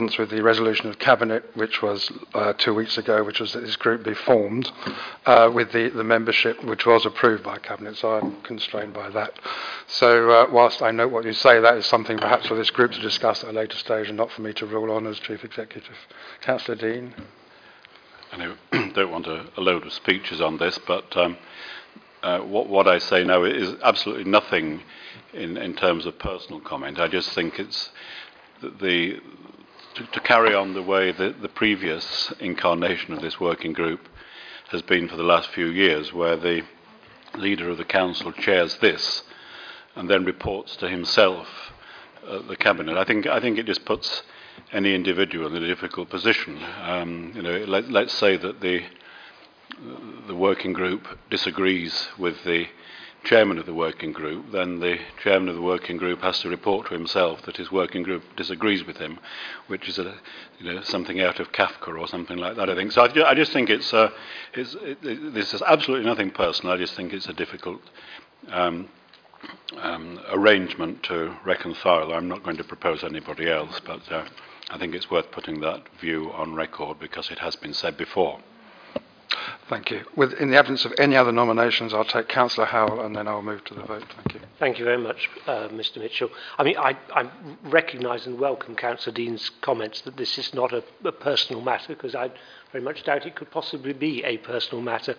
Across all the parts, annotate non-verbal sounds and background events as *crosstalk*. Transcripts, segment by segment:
with the resolution of cabinet, which was uh, two weeks ago, which was that this group be formed uh, with the, the membership, which was approved by cabinet. So I'm constrained by that. So uh, whilst I note what you say, that is something perhaps for this group to discuss at a later stage, and not for me to rule on as chief executive. Councillor Dean. I *coughs* don't want a, a, load of speeches on this, but um, uh, what, what I say now is absolutely nothing in, in terms of personal comment. I just think it's the, to, to carry on the way that the previous incarnation of this working group has been for the last few years, where the leader of the council chairs this and then reports to himself uh, the cabinet. I think I think it just puts any individual in a difficult position. Um, you know, let, let's say that the the working group disagrees with the chairman of the working group, then the chairman of the working group has to report to himself that his working group disagrees with him, which is a, you know, something out of Kafka or something like that, I think. So I, I just think it's, uh, it's it, it, this is absolutely nothing personal. I just think it's a difficult um, um, arrangement to reconcile. I'm not going to propose anybody else, but uh, I think it's worth putting that view on record because it has been said before. Thank you. With, in the absence of any other nominations, I'll take Councillor Howell and then I'll move to the vote. Thank you. Thank you very much, uh, Mr Mitchell. I mean, I, I recognise and welcome Councillor Dean's comments that this is not a, a personal matter because I very much doubt it could possibly be a personal matter.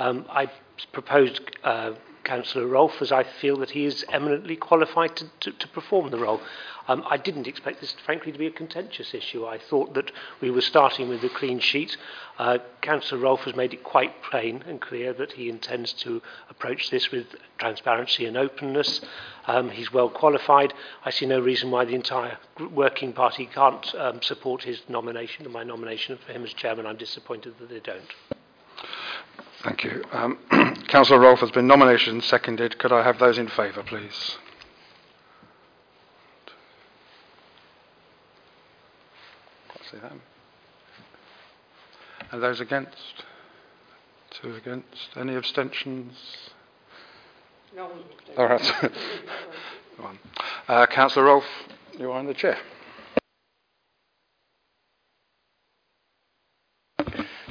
Um, I proposed uh, Councillor Rolfe as I feel that he is eminently qualified to, to, to perform the role. Um, I didn't expect this, frankly, to be a contentious issue. I thought that we were starting with a clean sheet. Uh, Councillor Rolfe has made it quite plain and clear that he intends to approach this with transparency and openness. Um, he's well qualified. I see no reason why the entire working party can't um, support his nomination and my nomination for him as chairman. I'm disappointed that they don't. Thank you. Um, *clears throat* Councillor Rolfe has been nominated and seconded. Could I have those in favour, please? see them. And those against? Two against. Any abstentions? No. All right. *laughs* One. Uh, Councillor Rolfe, you are in the chair.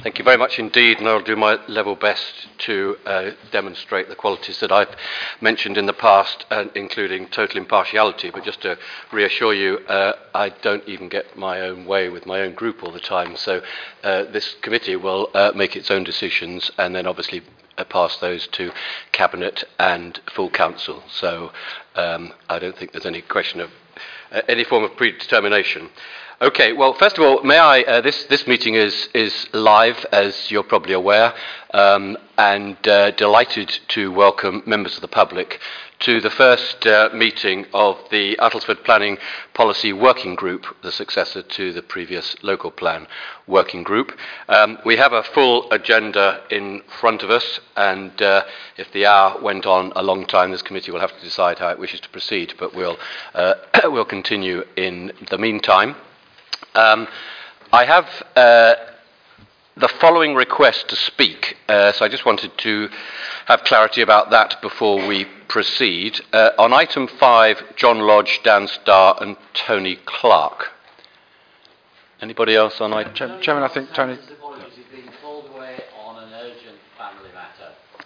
Thank you very much indeed, and I'll do my level best to uh, demonstrate the qualities that I've mentioned in the past, uh, including total impartiality. But just to reassure you, uh, I don't even get my own way with my own group all the time. So uh, this committee will uh, make its own decisions and then obviously uh, pass those to Cabinet and full Council. So um, I don't think there's any question of any form of predetermination. Okay, well, first of all, may I, uh, this, this meeting is, is live, as you're probably aware, um, and uh, delighted to welcome members of the public to the first uh, meeting of the Uttlesford Planning Policy Working Group, the successor to the previous local plan working group. Um, we have a full agenda in front of us, and uh, if the hour went on a long time, this committee will have to decide how it wishes to proceed, but we'll, uh, *coughs* we'll continue in the meantime. Um, I have uh, the following request to speak, uh, so I just wanted to have clarity about that before we proceed. Uh, on item five, John Lodge, Dan Starr, and Tony Clark. Anybody else on item? Ch- Chairman, I think Tony.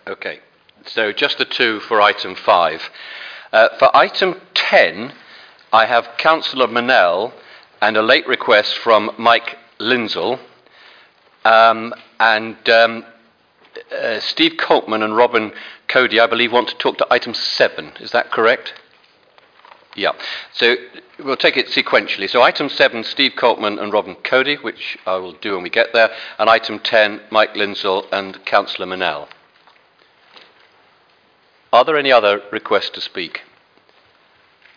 Okay, so just the two for item five. Uh, for item 10, I have Councillor Manel and a late request from Mike Lindsell. Um, and um, uh, Steve Coltman and Robin Cody, I believe, want to talk to item 7. Is that correct? Yeah. So we'll take it sequentially. So item 7, Steve Coltman and Robin Cody, which I will do when we get there. And item 10, Mike Lindsell and Councillor Manel. Are there any other requests to speak?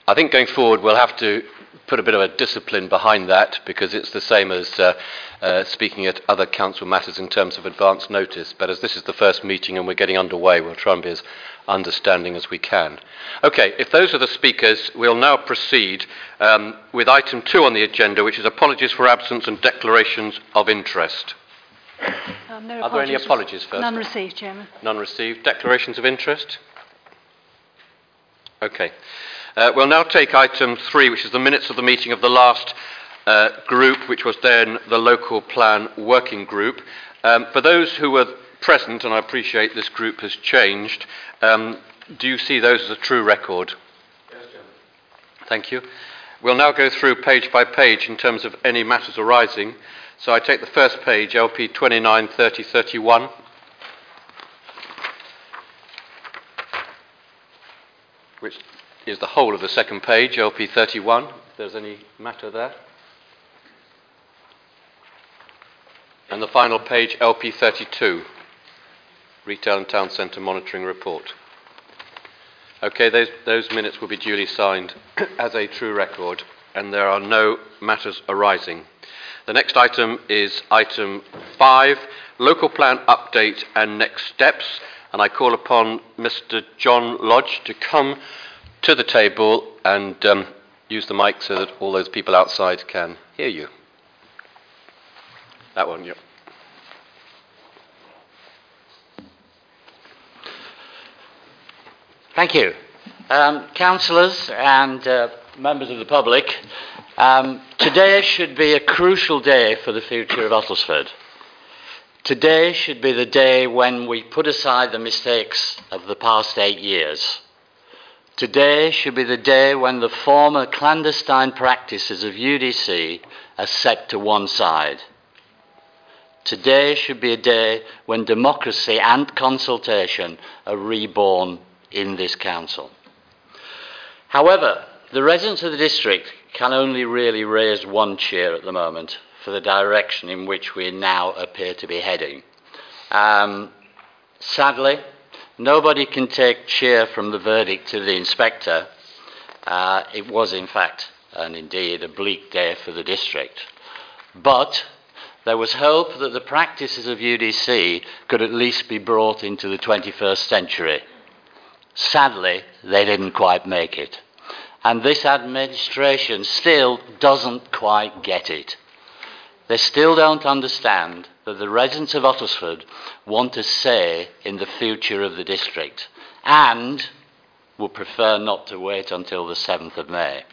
I think going forward we'll have to put a bit of a discipline behind that because it's the same as uh, uh, speaking at other council matters in terms of advance notice. But as this is the first meeting and we're getting underway, we'll try and be as understanding as we can. Okay, if those are the speakers, we'll now proceed um, with item two on the agenda, which is apologies for absence and declarations of interest. Um, no are there any apologies first? None received, Chairman. None received. Declarations of interest? Okay. Uh, we'll now take item three, which is the minutes of the meeting of the last uh, group, which was then the local plan working group. Um, for those who were present, and I appreciate this group has changed, um, do you see those as a true record? Yes, Chairman. Thank you. We'll now go through page by page in terms of any matters arising. So I take the first page, LP 29, 30, 31. Which is the whole of the second page, LP 31. If there's any matter there. And the final page, LP 32, Retail and Town Centre Monitoring Report. Okay, those, those minutes will be duly signed *clears throat* as a true record, and there are no matters arising. The next item is item 5, local plan update and next steps. And I call upon Mr. John Lodge to come to the table and um, use the mic so that all those people outside can hear you. That one, yeah. Thank you. Um, councillors and uh, members of the public, um, today should be a crucial day for the future of Uttlesford. Today should be the day when we put aside the mistakes of the past eight years. Today should be the day when the former clandestine practices of UDC are set to one side. Today should be a day when democracy and consultation are reborn in this council. However, the residents of the district can only really raise one cheer at the moment for the direction in which we now appear to be heading. Um, sadly, nobody can take cheer from the verdict of the inspector. Uh, it was, in fact, and indeed, a bleak day for the district. But there was hope that the practices of UDC could at least be brought into the 21st century. Sadly, they didn't quite make it. And this administration still doesn't quite get it. They still don't understand that the residents of Uttlesford want a say in the future of the district and would prefer not to wait until the 7th of May.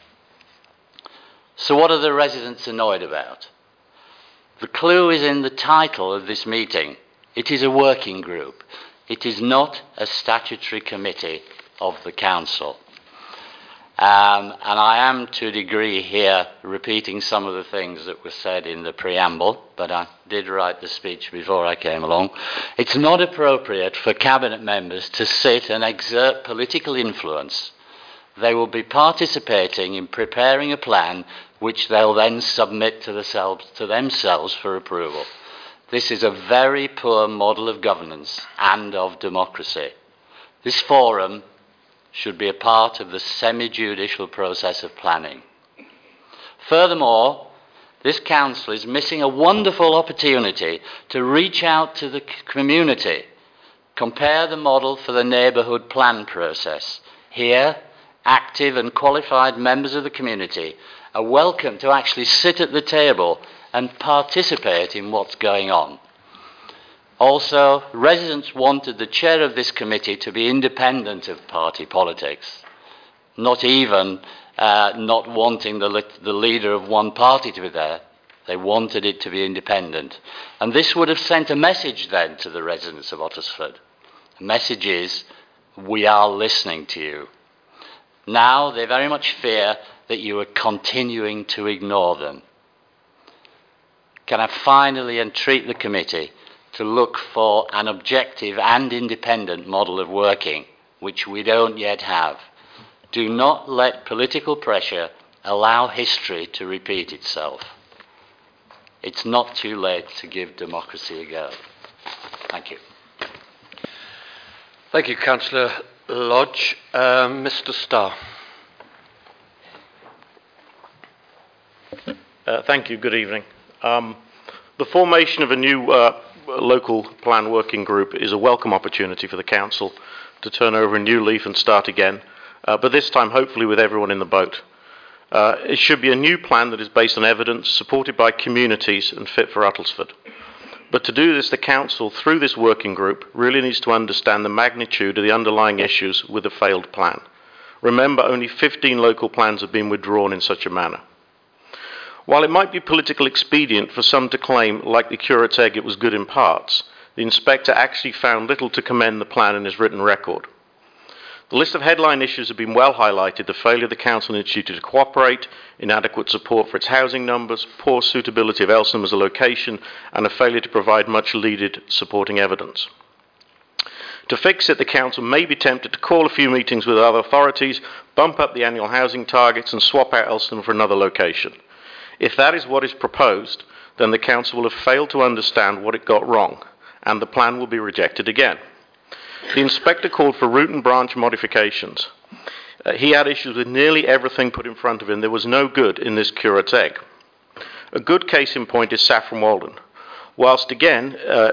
So, what are the residents annoyed about? The clue is in the title of this meeting. It is a working group. It is not a statutory committee of the council. Um, and I am to a degree here repeating some of the things that were said in the preamble, but I did write the speech before I came along. It's not appropriate for cabinet members to sit and exert political influence. They will be participating in preparing a plan which they'll then submit to to themselves for approval. This is a very poor model of governance and of democracy. This forum should be a part of the semi judicial process of planning. Furthermore, this council is missing a wonderful opportunity to reach out to the community, compare the model for the neighbourhood plan process. Here, active and qualified members of the community are welcome to actually sit at the table and participate in what's going on. Also, residents wanted the chair of this committee to be independent of party politics, not even uh, not wanting the, the leader of one party to be there. They wanted it to be independent. And this would have sent a message then to the residents of Uttlesford. The message is, we are listening to you. Now they very much fear that you are continuing to ignore them. Can I finally entreat the committee to look for an objective and independent model of working, which we don't yet have. Do not let political pressure allow history to repeat itself. It's not too late to give democracy a go. Thank you. Thank you, Councillor Lodge. Uh, Mr. Starr. Uh, thank you. Good evening. Um, the formation of a new uh, local plan working group is a welcome opportunity for the council to turn over a new leaf and start again, uh, but this time hopefully with everyone in the boat. Uh, it should be a new plan that is based on evidence, supported by communities, and fit for Uttlesford. But to do this, the council, through this working group, really needs to understand the magnitude of the underlying issues with a failed plan. Remember, only 15 local plans have been withdrawn in such a manner. While it might be political expedient for some to claim, like the curate's egg, it was good in parts, the inspector actually found little to commend the plan in his written record. The list of headline issues have been well highlighted the failure of the Council and Institute to cooperate, inadequate support for its housing numbers, poor suitability of Elsenham as a location, and a failure to provide much needed supporting evidence. To fix it, the Council may be tempted to call a few meetings with other authorities, bump up the annual housing targets, and swap out Elsenham for another location. If that is what is proposed, then the Council will have failed to understand what it got wrong, and the plan will be rejected again. The inspector called for root and branch modifications. Uh, he had issues with nearly everything put in front of him. There was no good in this curate's egg. A good case in point is Saffron Walden. Whilst again, uh,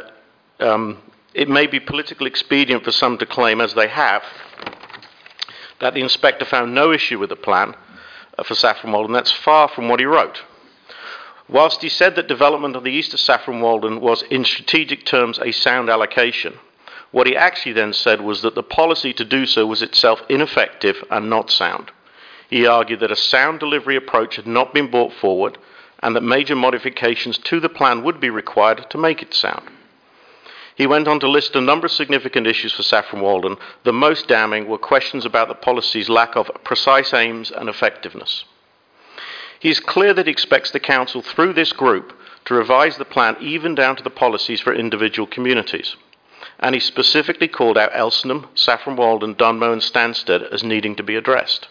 um, it may be politically expedient for some to claim, as they have, that the inspector found no issue with the plan uh, for Saffron Walden. That's far from what he wrote. Whilst he said that development of the east of Saffron Walden was, in strategic terms, a sound allocation, what he actually then said was that the policy to do so was itself ineffective and not sound. He argued that a sound delivery approach had not been brought forward and that major modifications to the plan would be required to make it sound. He went on to list a number of significant issues for Saffron Walden. The most damning were questions about the policy's lack of precise aims and effectiveness. He is clear that he expects the Council, through this group, to revise the plan even down to the policies for individual communities and he specifically called out Elsenham, Saffron Walden, Dunmow, and Stansted as needing to be addressed.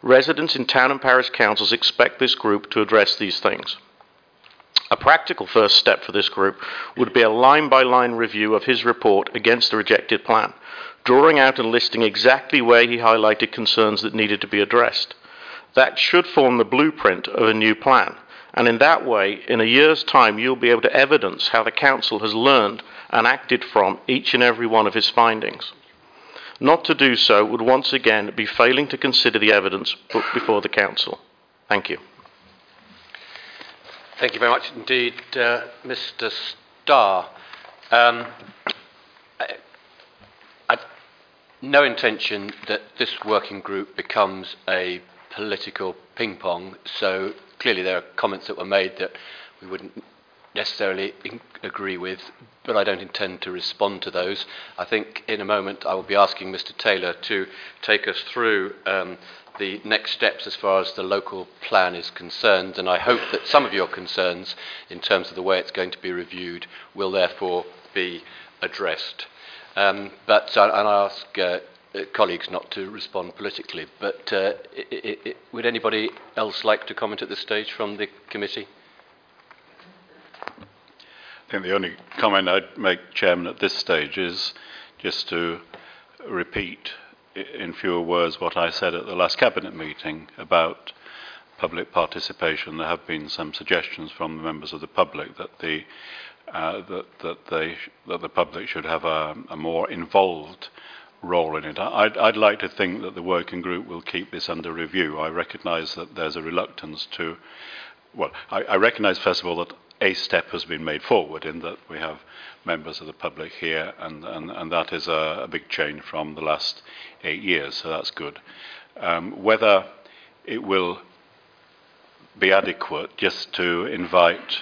Residents in town and parish councils expect this group to address these things. A practical first step for this group would be a line by line review of his report against the rejected plan, drawing out and listing exactly where he highlighted concerns that needed to be addressed. That should form the blueprint of a new plan, and in that way, in a year's time, you'll be able to evidence how the Council has learned and acted from each and every one of his findings. Not to do so would once again be failing to consider the evidence put before the Council. Thank you. Thank you very much indeed, uh, Mr. Starr. Um, I, I've no intention that this working group becomes a political ping pong, so clearly there are comments that were made that we wouldn't necessarily in- agree with, but I don't intend to respond to those. I think in a moment I will be asking Mr. Taylor to take us through um, the next steps as far as the local plan is concerned, and I hope that some of your concerns in terms of the way it's going to be reviewed will therefore be addressed. Um, but uh, and I ask uh, colleagues not to respond politically. But uh, it, it, would anybody else like to comment at this stage from the committee? I think the only comment I'd make, Chairman, at this stage is just to repeat in fewer words what I said at the last Cabinet meeting about public participation. There have been some suggestions from the members of the public that the uh, that that they that the public should have a, a more involved role in it. I'd, I'd, like to think that the working group will keep this under review. I recognise that there's a reluctance to. Well, I, I recognise first of all that a step has been made forward in that we have members of the public here, and, and, and that is a, a big change from the last eight years, so that's good. Um, whether it will be adequate just to invite,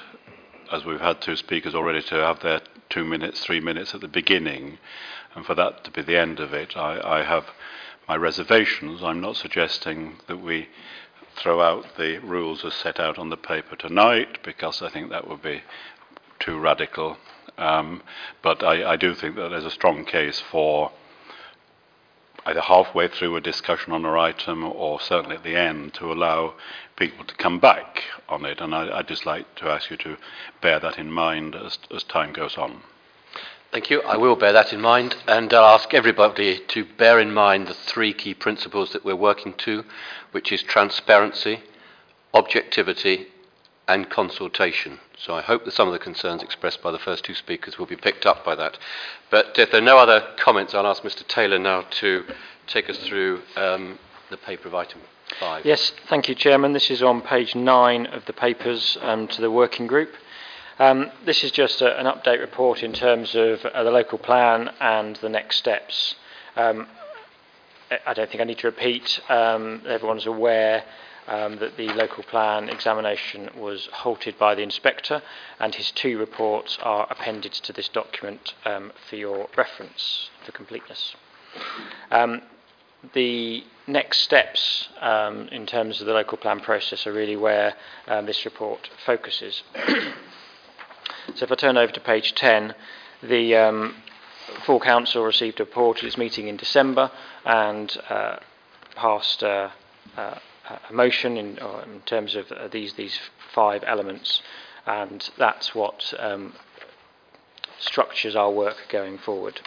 as we've had two speakers already, to have their two minutes, three minutes at the beginning, and for that to be the end of it, I, I have my reservations. I'm not suggesting that we throw out the rules as set out on the paper tonight because I think that would be too radical. Um, but I, I, do think that there's a strong case for either halfway through a discussion on an item or certainly at the end to allow people to come back on it. And I, would just like to ask you to bear that in mind as, as time goes on. Thank you. I will bear that in mind, and I'll ask everybody to bear in mind the three key principles that we're working to, which is transparency, objectivity, and consultation. So I hope that some of the concerns expressed by the first two speakers will be picked up by that. But if there are no other comments, I'll ask Mr. Taylor now to take us through um, the paper of item five. Yes, thank you, Chairman. This is on page nine of the papers um, to the working group. Um, this is just a, an update report in terms of uh, the local plan and the next steps. Um, I don't think I need to repeat, um, everyone's aware um, that the local plan examination was halted by the inspector, and his two reports are appended to this document um, for your reference for completeness. Um, the next steps um, in terms of the local plan process are really where um, this report focuses. *clears throat* so if I turn over to page 10, the um, full council received a report at its meeting in December and uh, passed uh, uh, a motion in, in terms of uh, these these five elements, and that's what um, structures our work going forward.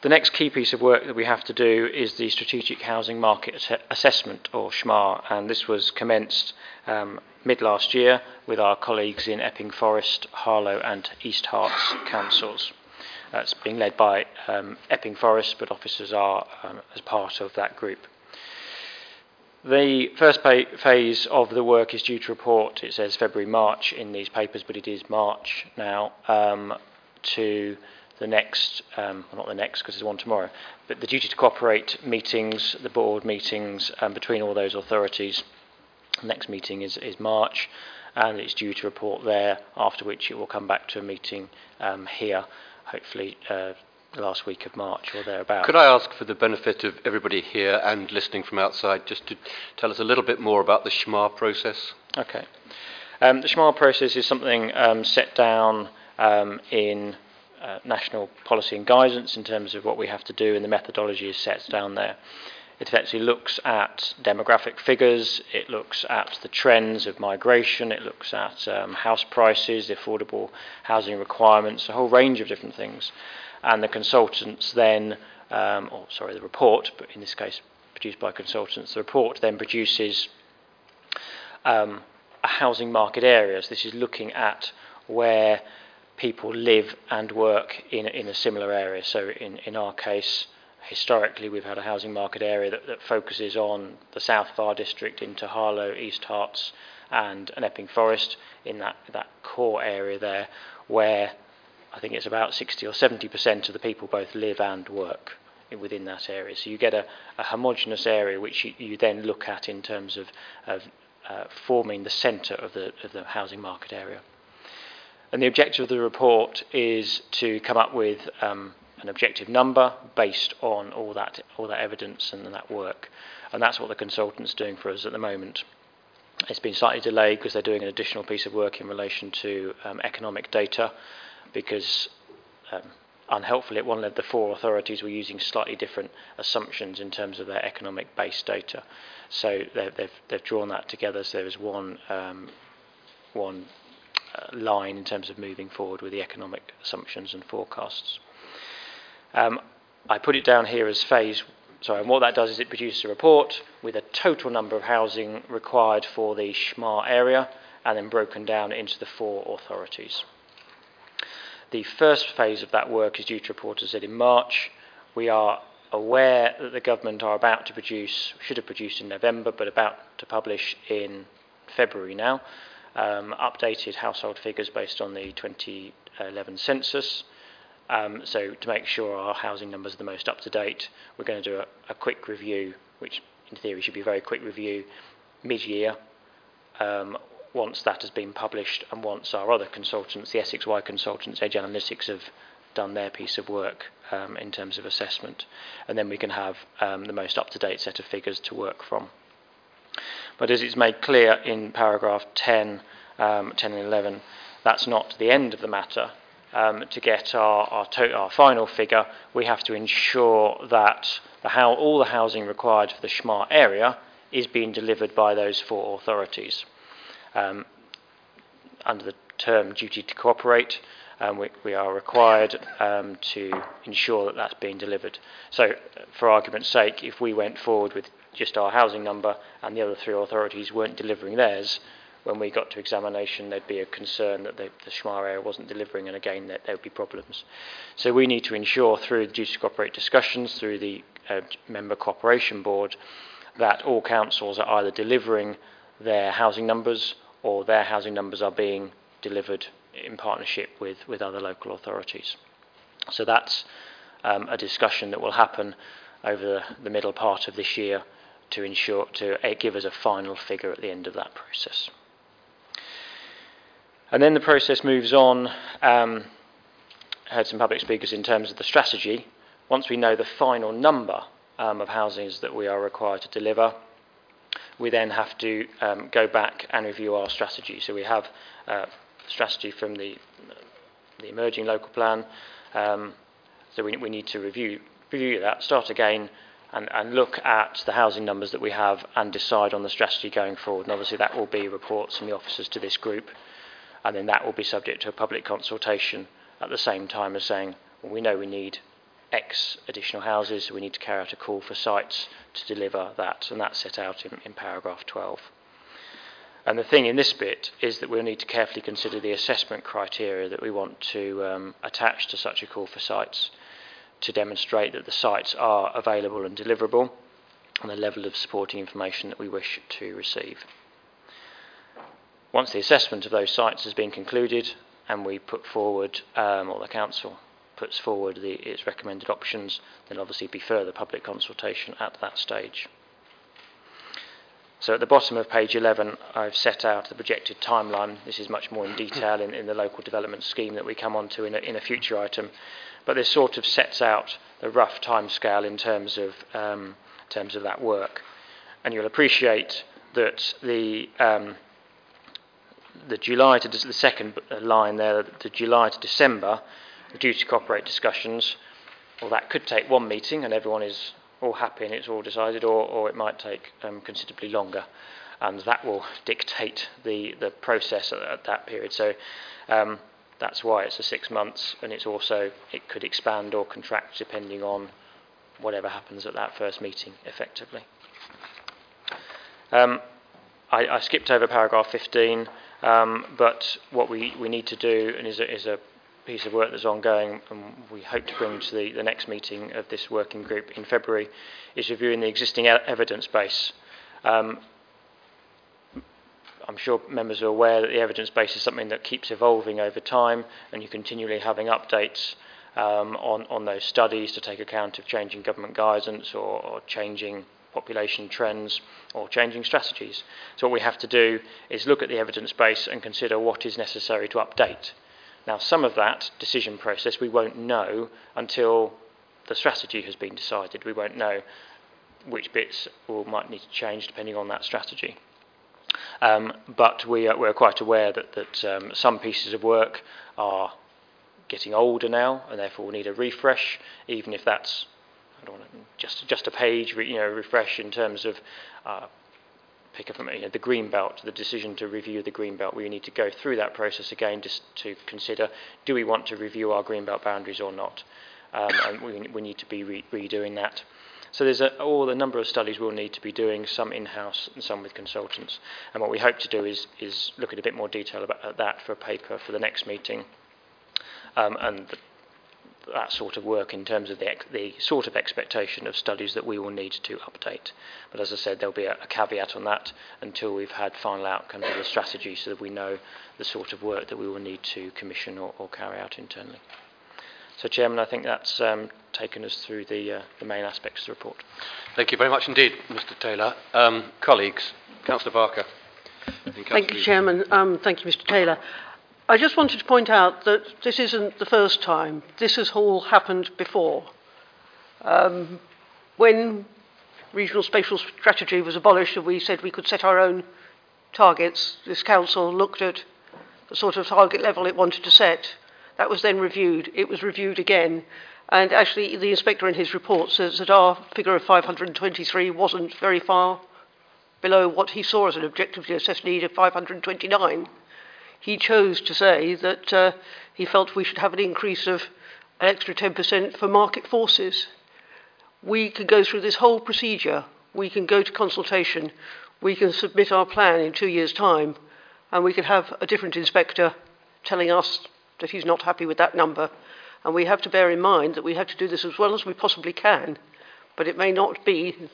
The next key piece of work that we have to do is the Strategic Housing Market Assessment, or SHMA, and this was commenced um, mid last year with our colleagues in Epping Forest, Harlow, and East Herts councils. That's being led by um, Epping Forest, but officers are um, as part of that group. The first phase of the work is due to report, it says February, March in these papers, but it is March now, um, to the next, um, well, not the next because there's one tomorrow, but the duty to cooperate meetings, the board meetings um, between all those authorities. The next meeting is, is March, and it's due to report there, after which it will come back to a meeting um, here, hopefully uh, last week of March or thereabouts. Could I ask, for the benefit of everybody here and listening from outside, just to tell us a little bit more about the SHMA process? Okay. Um, the SHMA process is something um, set down um, in uh, national policy and guidance in terms of what we have to do, and the methodology is set down there. It effectively looks at demographic figures, it looks at the trends of migration, it looks at um, house prices, the affordable housing requirements, a whole range of different things. And the consultants then, um, or sorry, the report, but in this case produced by consultants, the report then produces um, a housing market area. So this is looking at where people live and work in, in a similar area. So in, in our case, historically we've had a housing market area that, that focuses on the south our district into Harlow, East Herts and, and Epping Forest in that, that core area there where I think it's about 60 or 70% of the people both live and work within that area. So you get a, a homogenous area which you, you then look at in terms of, of uh, forming the centre of the, of the housing market area. And the objective of the report is to come up with um, an objective number based on all that, all that evidence and that work. And that's what the consultant's doing for us at the moment. It's been slightly delayed because they're doing an additional piece of work in relation to um, economic data because um, unhelpfully at one of the four authorities were using slightly different assumptions in terms of their economic based data. So they've, they've, they've drawn that together so there is one, um, one line in terms of moving forward with the economic assumptions and forecasts. Um, I put it down here as phase. Sorry, and what that does is it produces a report with a total number of housing required for the SHMA area and then broken down into the four authorities. The first phase of that work is due to report, as I said, in March. We are aware that the government are about to produce, should have produced in November, but about to publish in February now, um, updated household figures based on the 2011 census. Um, so to make sure our housing numbers are the most up to date, we're going to do a, a quick review, which in theory should be a very quick review, mid-year, um, once that has been published and once our other consultants, the SXY consultants, Edge Analytics, have done their piece of work um, in terms of assessment. And then we can have um, the most up-to-date set of figures to work from. But as it's made clear in paragraph 10, um, 10 and 11, that's not the end of the matter. Um, to get our, our, to- our, final figure, we have to ensure that the how, all the housing required for the SHMA area is being delivered by those four authorities. Um, under the term duty to cooperate, um, we, we, are required um, to ensure that that's being delivered. So, for argument's sake, if we went forward with just our housing number and the other three authorities weren't delivering theirs, when we got to examination, there'd be a concern that the, the SHMA area wasn't delivering, and again, that there would be problems. So we need to ensure through the duty to cooperate discussions, through the uh, member cooperation board, that all councils are either delivering their housing numbers or their housing numbers are being delivered in partnership with, with other local authorities. So that's um, a discussion that will happen over the, the middle part of this year to ensure to uh, give us a final figure at the end of that process. And then the process moves on. Um, heard some public speakers in terms of the strategy. Once we know the final number um, of housings that we are required to deliver, we then have to um, go back and review our strategy. So we have uh, strategy from the the emerging local plan. Um, so we, we need to review review that, start again, and, and look at the housing numbers that we have and decide on the strategy going forward. And obviously that will be reports from the officers to this group, and then that will be subject to a public consultation at the same time as saying, well, we know we need X additional houses, so we need to carry out a call for sites to deliver that, and that's set out in, in paragraph 12. And the thing in this bit is that we'll need to carefully consider the assessment criteria that we want to um, attach to such a call for sites to demonstrate that the sites are available and deliverable and the level of supporting information that we wish to receive. Once the assessment of those sites has been concluded and we put forward, um, or the council puts forward the, its recommended options, then obviously be further public consultation at that stage. So at the bottom of page 11, I've set out the projected timeline. This is much more in detail in, in the local development scheme that we come on to in a, in a future item. But this sort of sets out the rough timescale in terms of, um, in terms of that work. And you'll appreciate that the, um, the July to the second line there, the July to December, the duty to cooperate discussions, well, that could take one meeting and everyone is all happy and it's all decided, or, or it might take um, considerably longer. And that will dictate the, the process at, at that period. So um, that's why it's a six months, and it's also, it could expand or contract depending on whatever happens at that first meeting, effectively. Um, I, I, skipped over paragraph 15, um, but what we, we need to do, and is a, is a piece of work that's ongoing and we hope to bring to the, the next meeting of this working group in February is reviewing the existing evidence base. Um, I'm sure members are aware that the evidence base is something that keeps evolving over time and you're continually having updates um, on, on those studies to take account of changing government guidance or, or changing population trends or changing strategies. So what we have to do is look at the evidence base and consider what is necessary to update. Now, some of that decision process we won't know until the strategy has been decided. We won't know which bits will, might need to change depending on that strategy. Um, but we are, we're quite aware that, that um, some pieces of work are getting older now and therefore will need a refresh, even if that's I don't want to, just just a page, you know, refresh in terms of uh, pick up you know, the green belt, the decision to review the green belt. We need to go through that process again just to consider do we want to review our green belt boundaries or not. Um, and we, we need to be re- redoing that. So there's a, all the number of studies we'll need to be doing, some in-house and some with consultants. And what we hope to do is, is look at a bit more detail about that for a paper for the next meeting. Um, and the, that sort of work in terms of the, the sort of expectation of studies that we will need to update. But as I said, there'll be a, a caveat on that until we've had final outcomes of the strategy so that we know the sort of work that we will need to commission or, or carry out internally. So, Chairman, I think that's um, taken us through the, uh, the main aspects of the report. Thank you very much indeed, Mr Taylor. Um, colleagues, Councillor Barker. Thank you, Chairman. Um, thank you, Mr Taylor. I just wanted to point out that this isn't the first time. This has all happened before. Um, when regional spatial strategy was abolished and we said we could set our own targets, this council looked at the sort of target level it wanted to set. That was then reviewed. It was reviewed again. And actually, the inspector in his report says that our figure of 523 wasn't very far below what he saw as an objectively assessed need of 529 he chose to say that uh, he felt we should have an increase of an extra 10% for market forces. We can go through this whole procedure. We can go to consultation. We can submit our plan in two years' time, and we can have a different inspector telling us that he's not happy with that number. And we have to bear in mind that we have to do this as well as we possibly can, but it may not be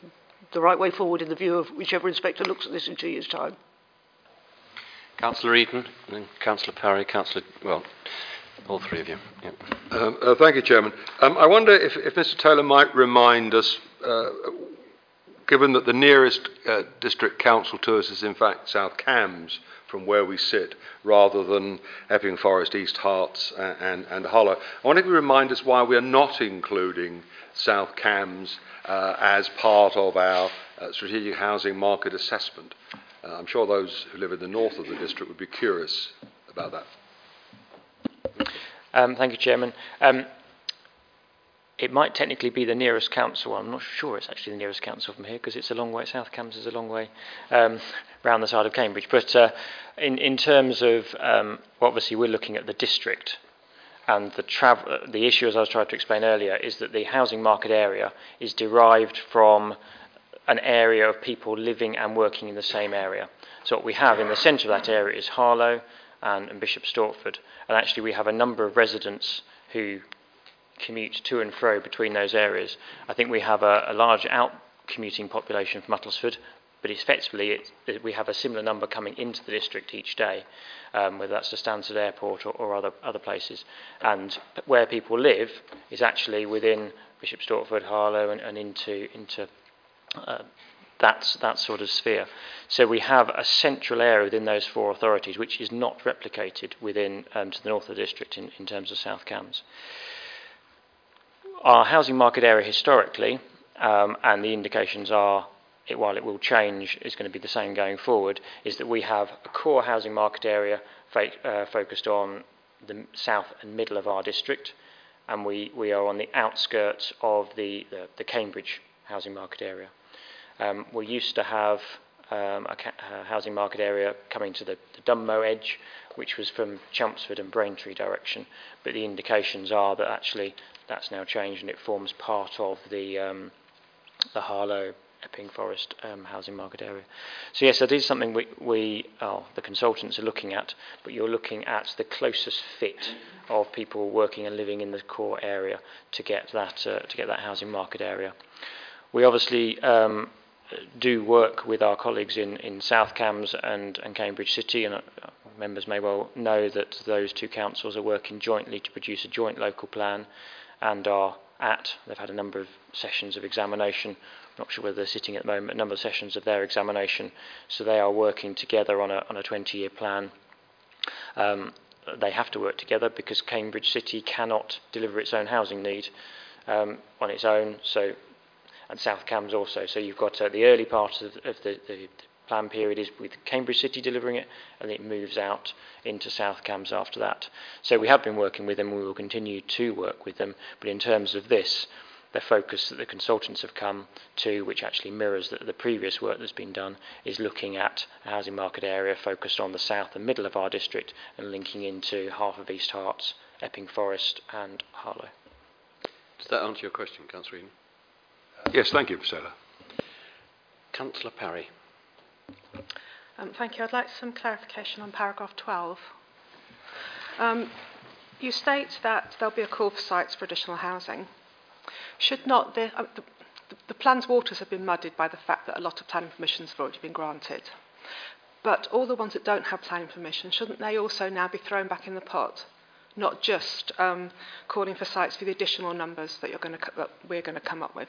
the right way forward in the view of whichever inspector looks at this in two years' time. Councillor Eaton, and then Councillor Parry, Councillor, well, all three of you. Yep. Um, uh, thank you, Chairman. Um, I wonder if, if, Mr. Taylor might remind us uh, given that the nearest uh, district council to us is in fact South Cambs from where we sit, rather than Epping Forest, East Herts, and, and Harlow. I want to remind us why we are not including South Cambs uh, as part of our uh, strategic housing market assessment. Uh, I'm sure those who live in the north of the district would be curious about that. Um, thank you, Chairman. Um, it might technically be the nearest council. I'm not sure it's actually the nearest council from here because it's a long way. South Cambs is a long way um, round the side of Cambridge. But uh, in, in terms of, um, well, obviously, we're looking at the district. And the, travel, the issue, as I was trying to explain earlier, is that the housing market area is derived from an area of people living and working in the same area. So what we have in the centre of that area is Harlow and, and Bishop Stortford. And actually, we have a number of residents who commute to and fro between those areas. I think we have a, a large out commuting population from Uttlesford, but effectively it, it, we have a similar number coming into the district each day, um, whether that's to Stansted Airport or, or, other, other places. And where people live is actually within Bishop Stortford, Harlow, and, and into, into uh, that, that sort of sphere. So we have a central area within those four authorities, which is not replicated within um, to the north of the district in, in terms of South Cambs our housing market area historically, um, and the indications are, it, while it will change, is going to be the same going forward, is that we have a core housing market area fo- uh, focused on the south and middle of our district, and we, we are on the outskirts of the, the, the Cambridge housing market area. Um, we used to have um, a, ca- a, housing market area coming to the, the Dunmow edge, which was from Chelmsford and Braintree direction, but the indications are that actually that's now changed and it forms part of the um, the Harlow Epping Forest um, housing market area. So yes, that is something we, we oh, the consultants are looking at, but you're looking at the closest fit of people working and living in the core area to get that uh, to get that housing market area. We obviously um, do work with our colleagues in, in South Cambs and, and Cambridge City, and uh, members may well know that those two councils are working jointly to produce a joint local plan and are at. They've had a number of sessions of examination. I'm not sure whether they're sitting at the moment, a number of sessions of their examination. So they are working together on a, on a 20 year plan. Um, they have to work together because Cambridge City cannot deliver its own housing need um, on its own. So, and South Cambs also. So you've got uh, the early part of, of the, the, plan period is with Cambridge City delivering it, and it moves out into South Cambs after that. So we have been working with them, we will continue to work with them, but in terms of this, the focus that the consultants have come to, which actually mirrors the, the previous work that's been done, is looking at a housing market area focused on the south and middle of our district and linking into half of East Herts, Epping Forest, and Harlow. Does that answer your question, Councillor Eaton? Yes, thank you, Priscilla. Councillor Parry. Um, thank you. I'd like some clarification on paragraph 12. Um, you state that there'll be a call for sites for additional housing. Should not the, uh, the, the plan's waters have been muddied by the fact that a lot of planning permissions have already been granted. But all the ones that don't have planning permission, shouldn't they also now be thrown back in the pot? Not just um, calling for sites for the additional numbers that, you're going to, that we're going to come up with.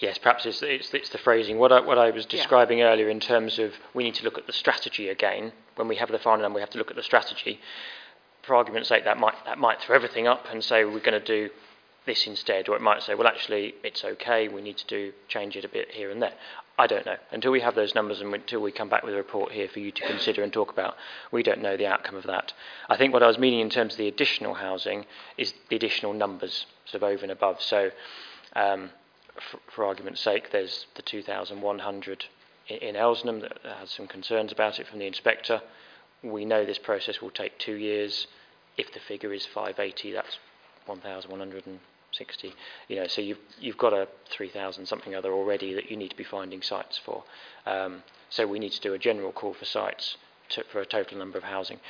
Yes, perhaps it's, it's, it's the phrasing. What I, what I was describing yeah. earlier in terms of we need to look at the strategy again. When we have the final number, we have to look at the strategy. For argument's sake, that might, that might throw everything up and say we're going to do this instead, or it might say, well, actually, it's okay, we need to do change it a bit here and there. I don't know. Until we have those numbers and until we come back with a report here for you to consider and talk about, we don't know the outcome of that. I think what I was meaning in terms of the additional housing is the additional numbers, sort of over and above. So, um, for, argument's sake, there's the 2,100 in, in Elsenham that has some concerns about it from the inspector. We know this process will take two years. If the figure is 580, that's 1,160. You know, so you've you've got a 3,000 something other already that you need to be finding sites for. Um, so we need to do a general call for sites to, for a total number of housing,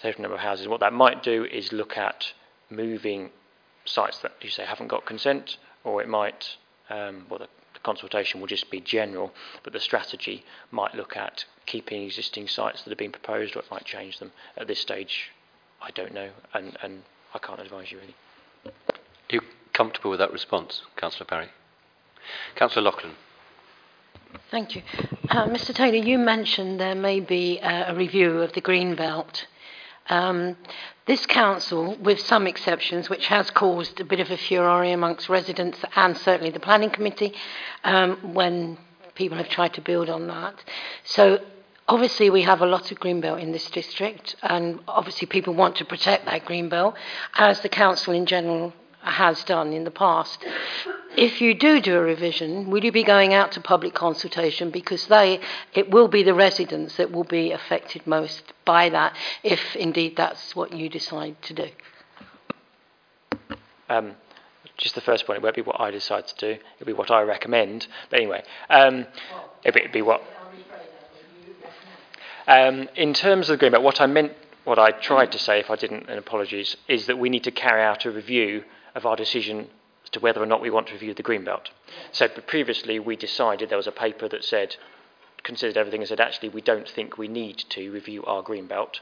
total number of houses. What that might do is look at moving sites that you say haven't got consent, or it might um, well, the, the consultation will just be general, but the strategy might look at keeping existing sites that have been proposed, or it might change them. At this stage, I don't know, and, and I can't advise you really. Are you comfortable with that response, Councillor Parry? Councillor Loughlin. Thank you. Uh, Mr Taylor, you mentioned there may be uh, a review of the green belt. Um, this council, with some exceptions, which has caused a bit of a furore amongst residents and certainly the planning committee um, when people have tried to build on that. So obviously we have a lot of greenbelt in this district and obviously people want to protect that greenbelt as the council in general has done in the past. If you do do a revision, will you be going out to public consultation because they it will be the residents that will be affected most by that if indeed that's what you decide to do? Um, just the first point, it won't be what I decide to do, it'll be what I recommend. But anyway, um, be, it'll be what. Um, in terms of the greenbelt, what I meant, what I tried to say, if I didn't, and apologies, is that we need to carry out a review of our decision as to whether or not we want to review the greenbelt. So previously we decided there was a paper that said, considered everything and said, actually, we don't think we need to review our greenbelt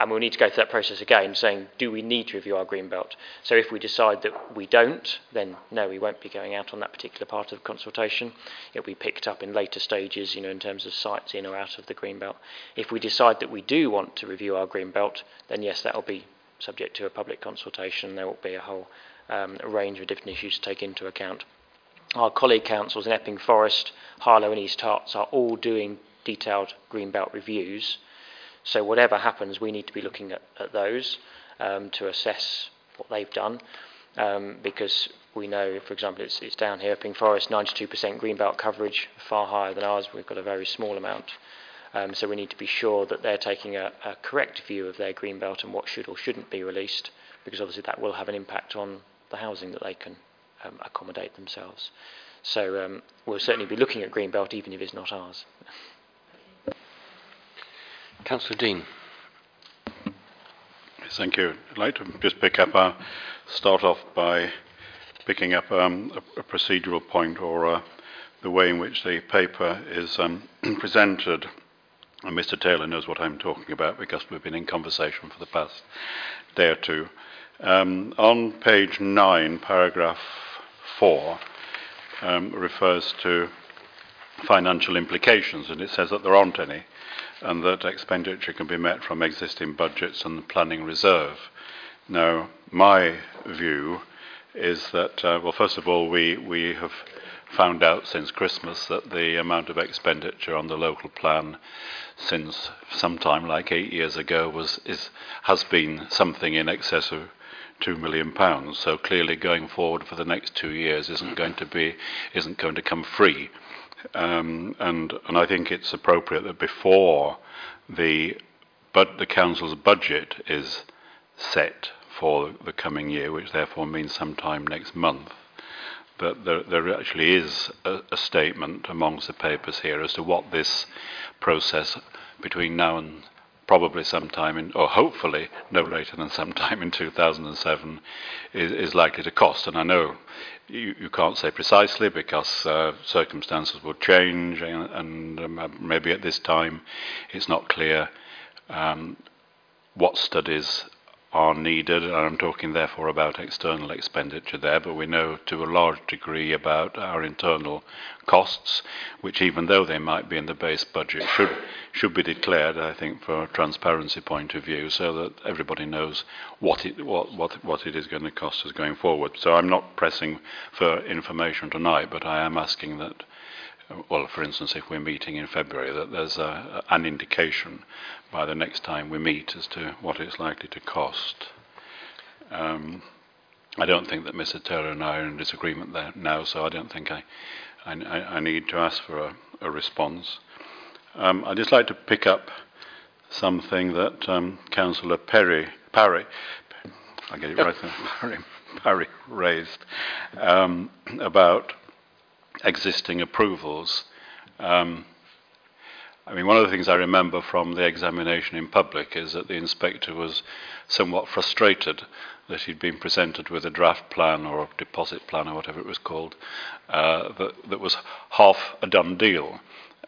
and we'll need to go through that process again, saying, do we need to review our green belt? So if we decide that we don't, then no, we won't be going out on that particular part of the consultation. It'll be picked up in later stages, you know, in terms of sites in or out of the green belt. If we decide that we do want to review our green belt, then yes, that will be subject to a public consultation. There will be a whole um, range of different issues to take into account. Our colleague councils in Epping Forest, Harlow and East Herts are all doing detailed green belt reviews so whatever happens, we need to be looking at, at those um, to assess what they've done. Um, because we know, for example, it's, it's down here, Epping Forest, 92% greenbelt coverage, far higher than ours. We've got a very small amount. Um, so we need to be sure that they're taking a, a correct view of their green belt and what should or shouldn't be released, because obviously that will have an impact on the housing that they can um, accommodate themselves. So um, we'll certainly be looking at green belt, even if it's not ours. Councillor Dean. Thank you. I'd like to just pick up, uh, start off by picking up um, a, a, procedural point or uh, the way in which the paper is um, *clears throat* presented. And Mr. Taylor knows what I'm talking about because we've been in conversation for the past day or two. Um, on page 9, paragraph 4, um, refers to financial implications, and it says that there aren't any and that expenditure can be met from existing budgets and the planning reserve. Now, my view is that, uh, well, first of all, we, we have found out since Christmas that the amount of expenditure on the local plan since sometime like eight years ago was, is, has been something in excess of two million pounds. So clearly going forward for the next two years isn't going to be, isn't going to come free. Um, and, and I think it's appropriate that before the, but the council's budget is set for the coming year, which therefore means sometime next month, that there, there actually is a, a statement amongst the papers here as to what this process between now and probably sometime in, or hopefully no later than sometime in 2007, is, is likely to cost. And I know you, you can't say precisely because uh, circumstances will change, and, and um, maybe at this time it's not clear um, what studies are needed, and I'm talking therefore about external expenditure there, but we know to a large degree about our internal costs, which even though they might be in the base budget, should should be declared, I think, for a transparency point of view, so that everybody knows what it what what, what it is going to cost us going forward. So I'm not pressing for information tonight, but I am asking that well, for instance, if we're meeting in February, that there's a, an indication by the next time we meet as to what it's likely to cost. Um, I don't think that Mr. Taylor and I are in disagreement there now, so I don't think I, I, I need to ask for a, a response. Um, I'd just like to pick up something that um, Councillor Perry, Parry, I get it right, *laughs* Parry, Parry raised um, about existing approvals. Um, I mean, one of the things I remember from the examination in public is that the inspector was somewhat frustrated that he'd been presented with a draft plan or a deposit plan or whatever it was called uh, that, that was half a done deal.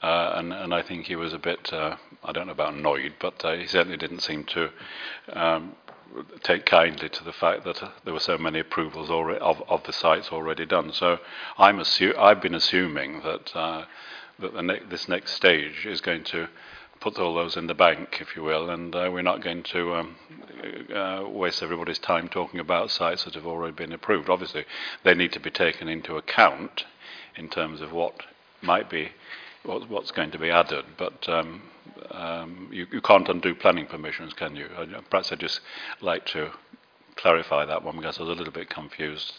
Uh, and, and I think he was a bit, uh, I don't know about annoyed, but uh, he certainly didn't seem to um, take kindly to the fact that uh, there were so many approvals already, of, of the sites already done. So I'm assu- I've been assuming that, uh, that ne- this next stage is going to put all those in the bank, if you will, and uh, we're not going to um, uh, waste everybody's time talking about sites that have already been approved. Obviously, they need to be taken into account in terms of what might be what, what's going to be added, but um, um, you, you can't undo planning permissions, can you? Uh, perhaps I'd just like to clarify that one because I was a little bit confused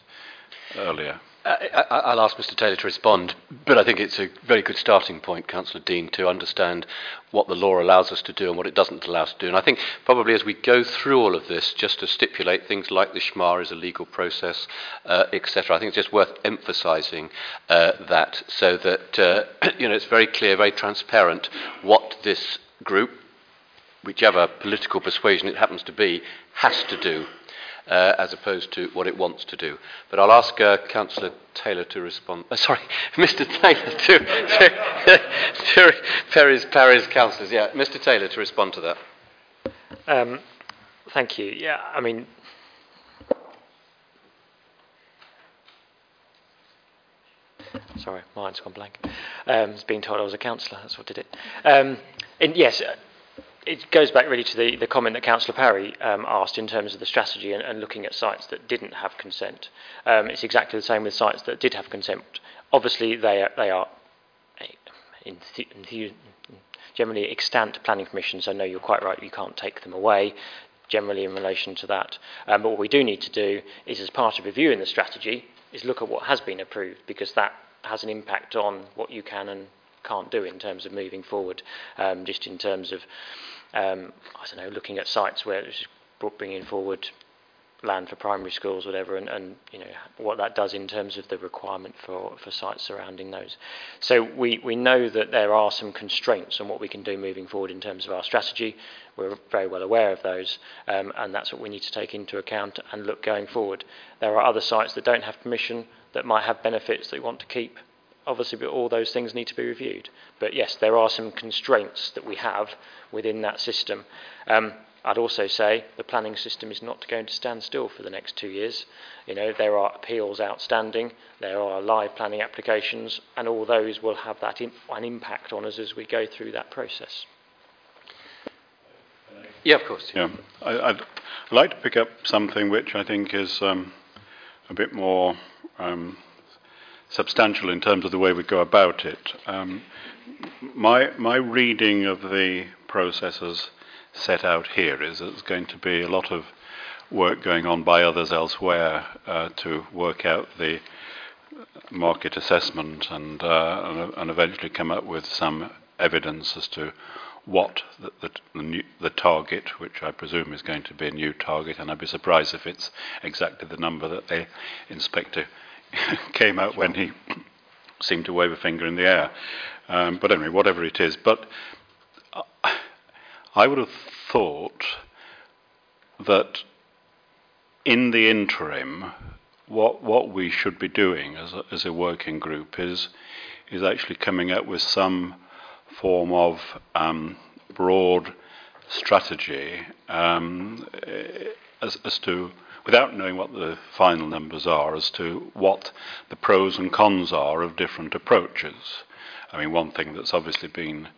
earlier. I, I'll ask Mr Taylor to respond, but I think it's a very good starting point, Councillor Dean, to understand what the law allows us to do and what it doesn't allow us to do. And I think probably as we go through all of this, just to stipulate things like the SHMA is a legal process, uh, etc., I think it's just worth emphasising uh, that so that uh, *clears throat* you know it's very clear, very transparent what this group, whichever political persuasion it happens to be, has to do uh, as opposed to what it wants to do. But I'll ask uh, Councillor Taylor to respond. Uh, sorry, *laughs* Mr. Taylor to, *laughs* to, to Perry's, Perry's councillors. Yeah, Mr. Taylor to respond to that. Um, thank you. Yeah, I mean. Sorry, mine's gone blank. Um, being told I was a councillor, that's what did it. Um, and yes, it goes back really to the, the comment that Councillor Parry um, asked in terms of the strategy and, and looking at sites that didn't have consent. Um, it's exactly the same with sites that did have consent. Obviously, they are, they are in, the, in the, generally extant planning permissions. I know you're quite right, you can't take them away generally in relation to that. Um, but what we do need to do is, as part of reviewing the strategy, is look at what has been approved because that has an impact on what you can and can't do in terms of moving forward, um, just in terms of um, I don't know, looking at sites where it's bringing forward land for primary schools, whatever, and, and you know what that does in terms of the requirement for, for sites surrounding those. So we, we know that there are some constraints on what we can do moving forward in terms of our strategy. We're very well aware of those, um, and that's what we need to take into account and look going forward. There are other sites that don't have permission that might have benefits that we want to keep obviously, all those things need to be reviewed. But yes, there are some constraints that we have within that system. Um, I'd also say the planning system is not going to stand still for the next two years. You know, there are appeals outstanding, there are live planning applications, and all those will have that in, an impact on us as we go through that process. Yeah, of course. Yeah, I, would like to pick up something which I think is um, a bit more um, substantial in terms of the way we go about it. Um, my, my reading of the processes set out here is that there's going to be a lot of work going on by others elsewhere uh, to work out the market assessment and, uh, and, eventually come up with some evidence as to what the, the, the, new, the, target, which I presume is going to be a new target, and I'd be surprised if it's exactly the number that the inspector *laughs* came out when he *clears throat* seemed to wave a finger in the air. Um, but anyway, whatever it is. But I would have thought that in the interim, what what we should be doing as a, as a working group is is actually coming up with some form of um, broad strategy um, as, as to without knowing what the final numbers are as to what the pros and cons are of different approaches. I mean, one thing that's obviously been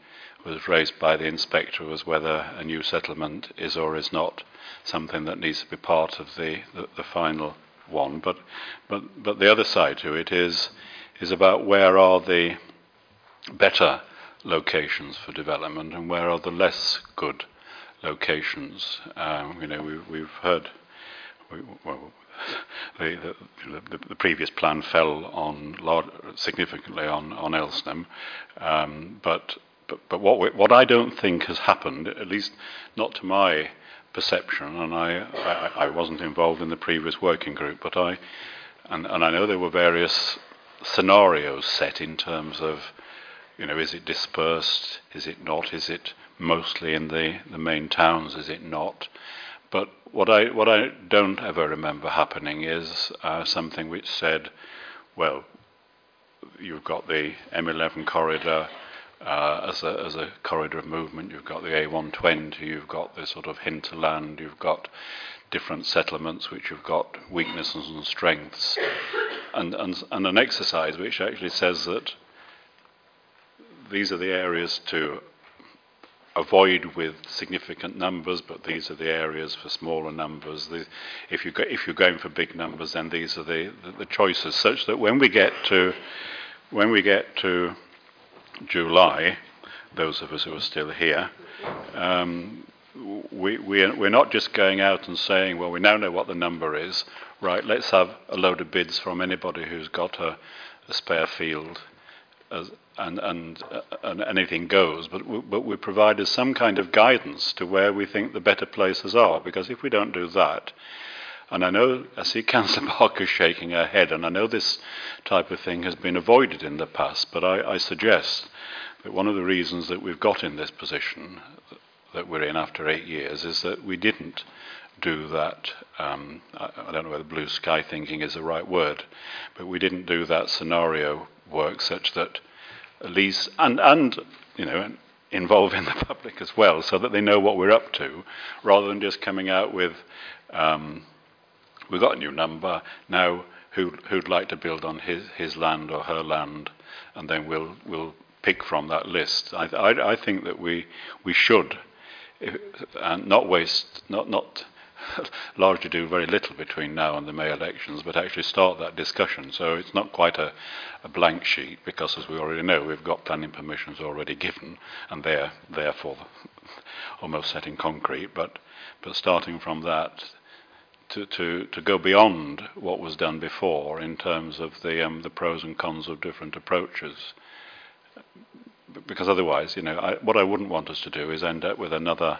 was raised by the inspector was whether a new settlement is or is not something that needs to be part of the, the, the final one. But, but, but the other side to it is, is about where are the better locations for development and where are the less good locations. Um, you know, we, we've heard well, the, the, the, previous plan fell on large, significantly on on Elsenham, um, but, but but what we, what I don't think has happened, at least not to my perception, and I, I, I wasn't involved in the previous working group, but I and, and I know there were various scenarios set in terms of, you know, is it dispersed, is it not, is it mostly in the, the main towns, is it not? But what I what I don't ever remember happening is uh, something which said, well, you've got the M11 corridor uh, as, a, as a corridor of movement. You've got the A120, you've got the sort of hinterland, you've got different settlements which have got weaknesses and strengths, and, and, and an exercise which actually says that these are the areas to avoid with significant numbers, but these are the areas for smaller numbers. The, if, you go, if you're going for big numbers, then these are the, the, the, choices, such that when we get to when we get to July, those of us who are still here, um, we, we, we're not just going out and saying, well, we now know what the number is, right, let's have a load of bids from anybody who's got a, a spare field as, and, and, uh, and anything goes, but we, but we provided some kind of guidance to where we think the better places are, because if we don't do that, and I know, I see *laughs* Councillor Barker shaking her head, and I know this type of thing has been avoided in the past, but I, I suggest that one of the reasons that we've got in this position that we're in after eight years is that we didn't do that. Um, I, I, don't know whether blue sky thinking is the right word, but we didn't do that scenario work such that at least, and, and you know, involving the *laughs* public as well, so that they know what we're up to, rather than just coming out with, um, we've got a new number, now who, who'd like to build on his, his land or her land, and then we'll, we'll pick from that list. I, I, I think that we, we should, and not waste, not, not *laughs* largely do very little between now and the May elections, but actually start that discussion. So it's not quite a, a blank sheet because, as we already know, we've got planning permissions already given, and they're therefore *laughs* almost set in concrete. But but starting from that. To, to, to go beyond what was done before in terms of the um, the pros and cons of different approaches, because otherwise, you know, I, what I wouldn't want us to do is end up with another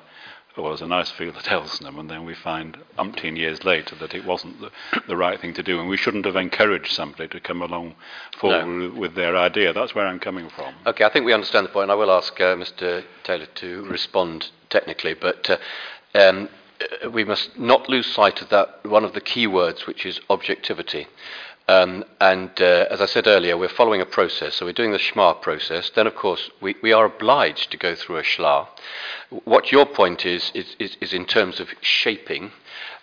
well, there's a nice field at Elsenham, and then we find umpteen years later that it wasn't the, the right thing to do, and we shouldn't have encouraged somebody to come along forward no. with, with, their idea. That's where I'm coming from. Okay, I think we understand the point. I will ask uh, Mr. Taylor to respond technically, but uh, um, we must not lose sight of that one of the key words, which is objectivity. Um, and uh, as I said earlier, we're following a process. So we're doing the SHMA process. Then, of course, we, we are obliged to go through a SHLAA. What your point is, is, is, is in terms of shaping.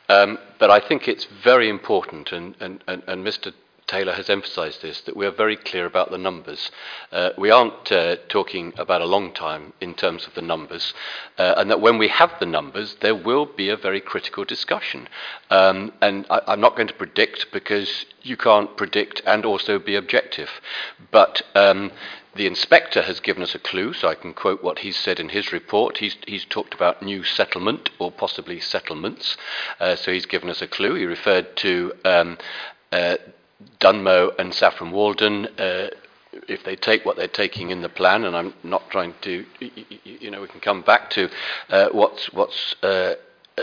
Um, but I think it's very important, and, and, and, and Mr. Taylor has emphasised this, that we are very clear about the numbers. Uh, we aren't uh, talking about a long time in terms of the numbers, uh, and that when we have the numbers, there will be a very critical discussion. Um, and I, I'm not going to predict because you can't predict and also be objective. But um, the inspector has given us a clue, so I can quote what he's said in his report. He's, he's talked about new settlement or possibly settlements. Uh, so he's given us a clue. He referred to um, uh, Dunmow and Saffron Walden, uh, if they take what they're taking in the plan, and I'm not trying to, you know, we can come back to uh, what's what's uh, uh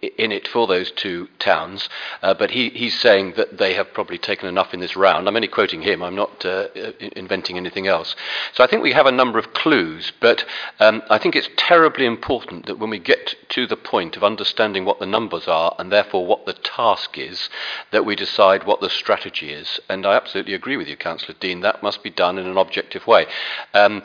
in it for those two towns, uh, but he, he's saying that they have probably taken enough in this round. I'm only quoting him, I'm not uh, inventing anything else. So I think we have a number of clues, but um, I think it's terribly important that when we get to the point of understanding what the numbers are and therefore what the task is, that we decide what the strategy is. And I absolutely agree with you, Councillor Dean, that must be done in an objective way. Um,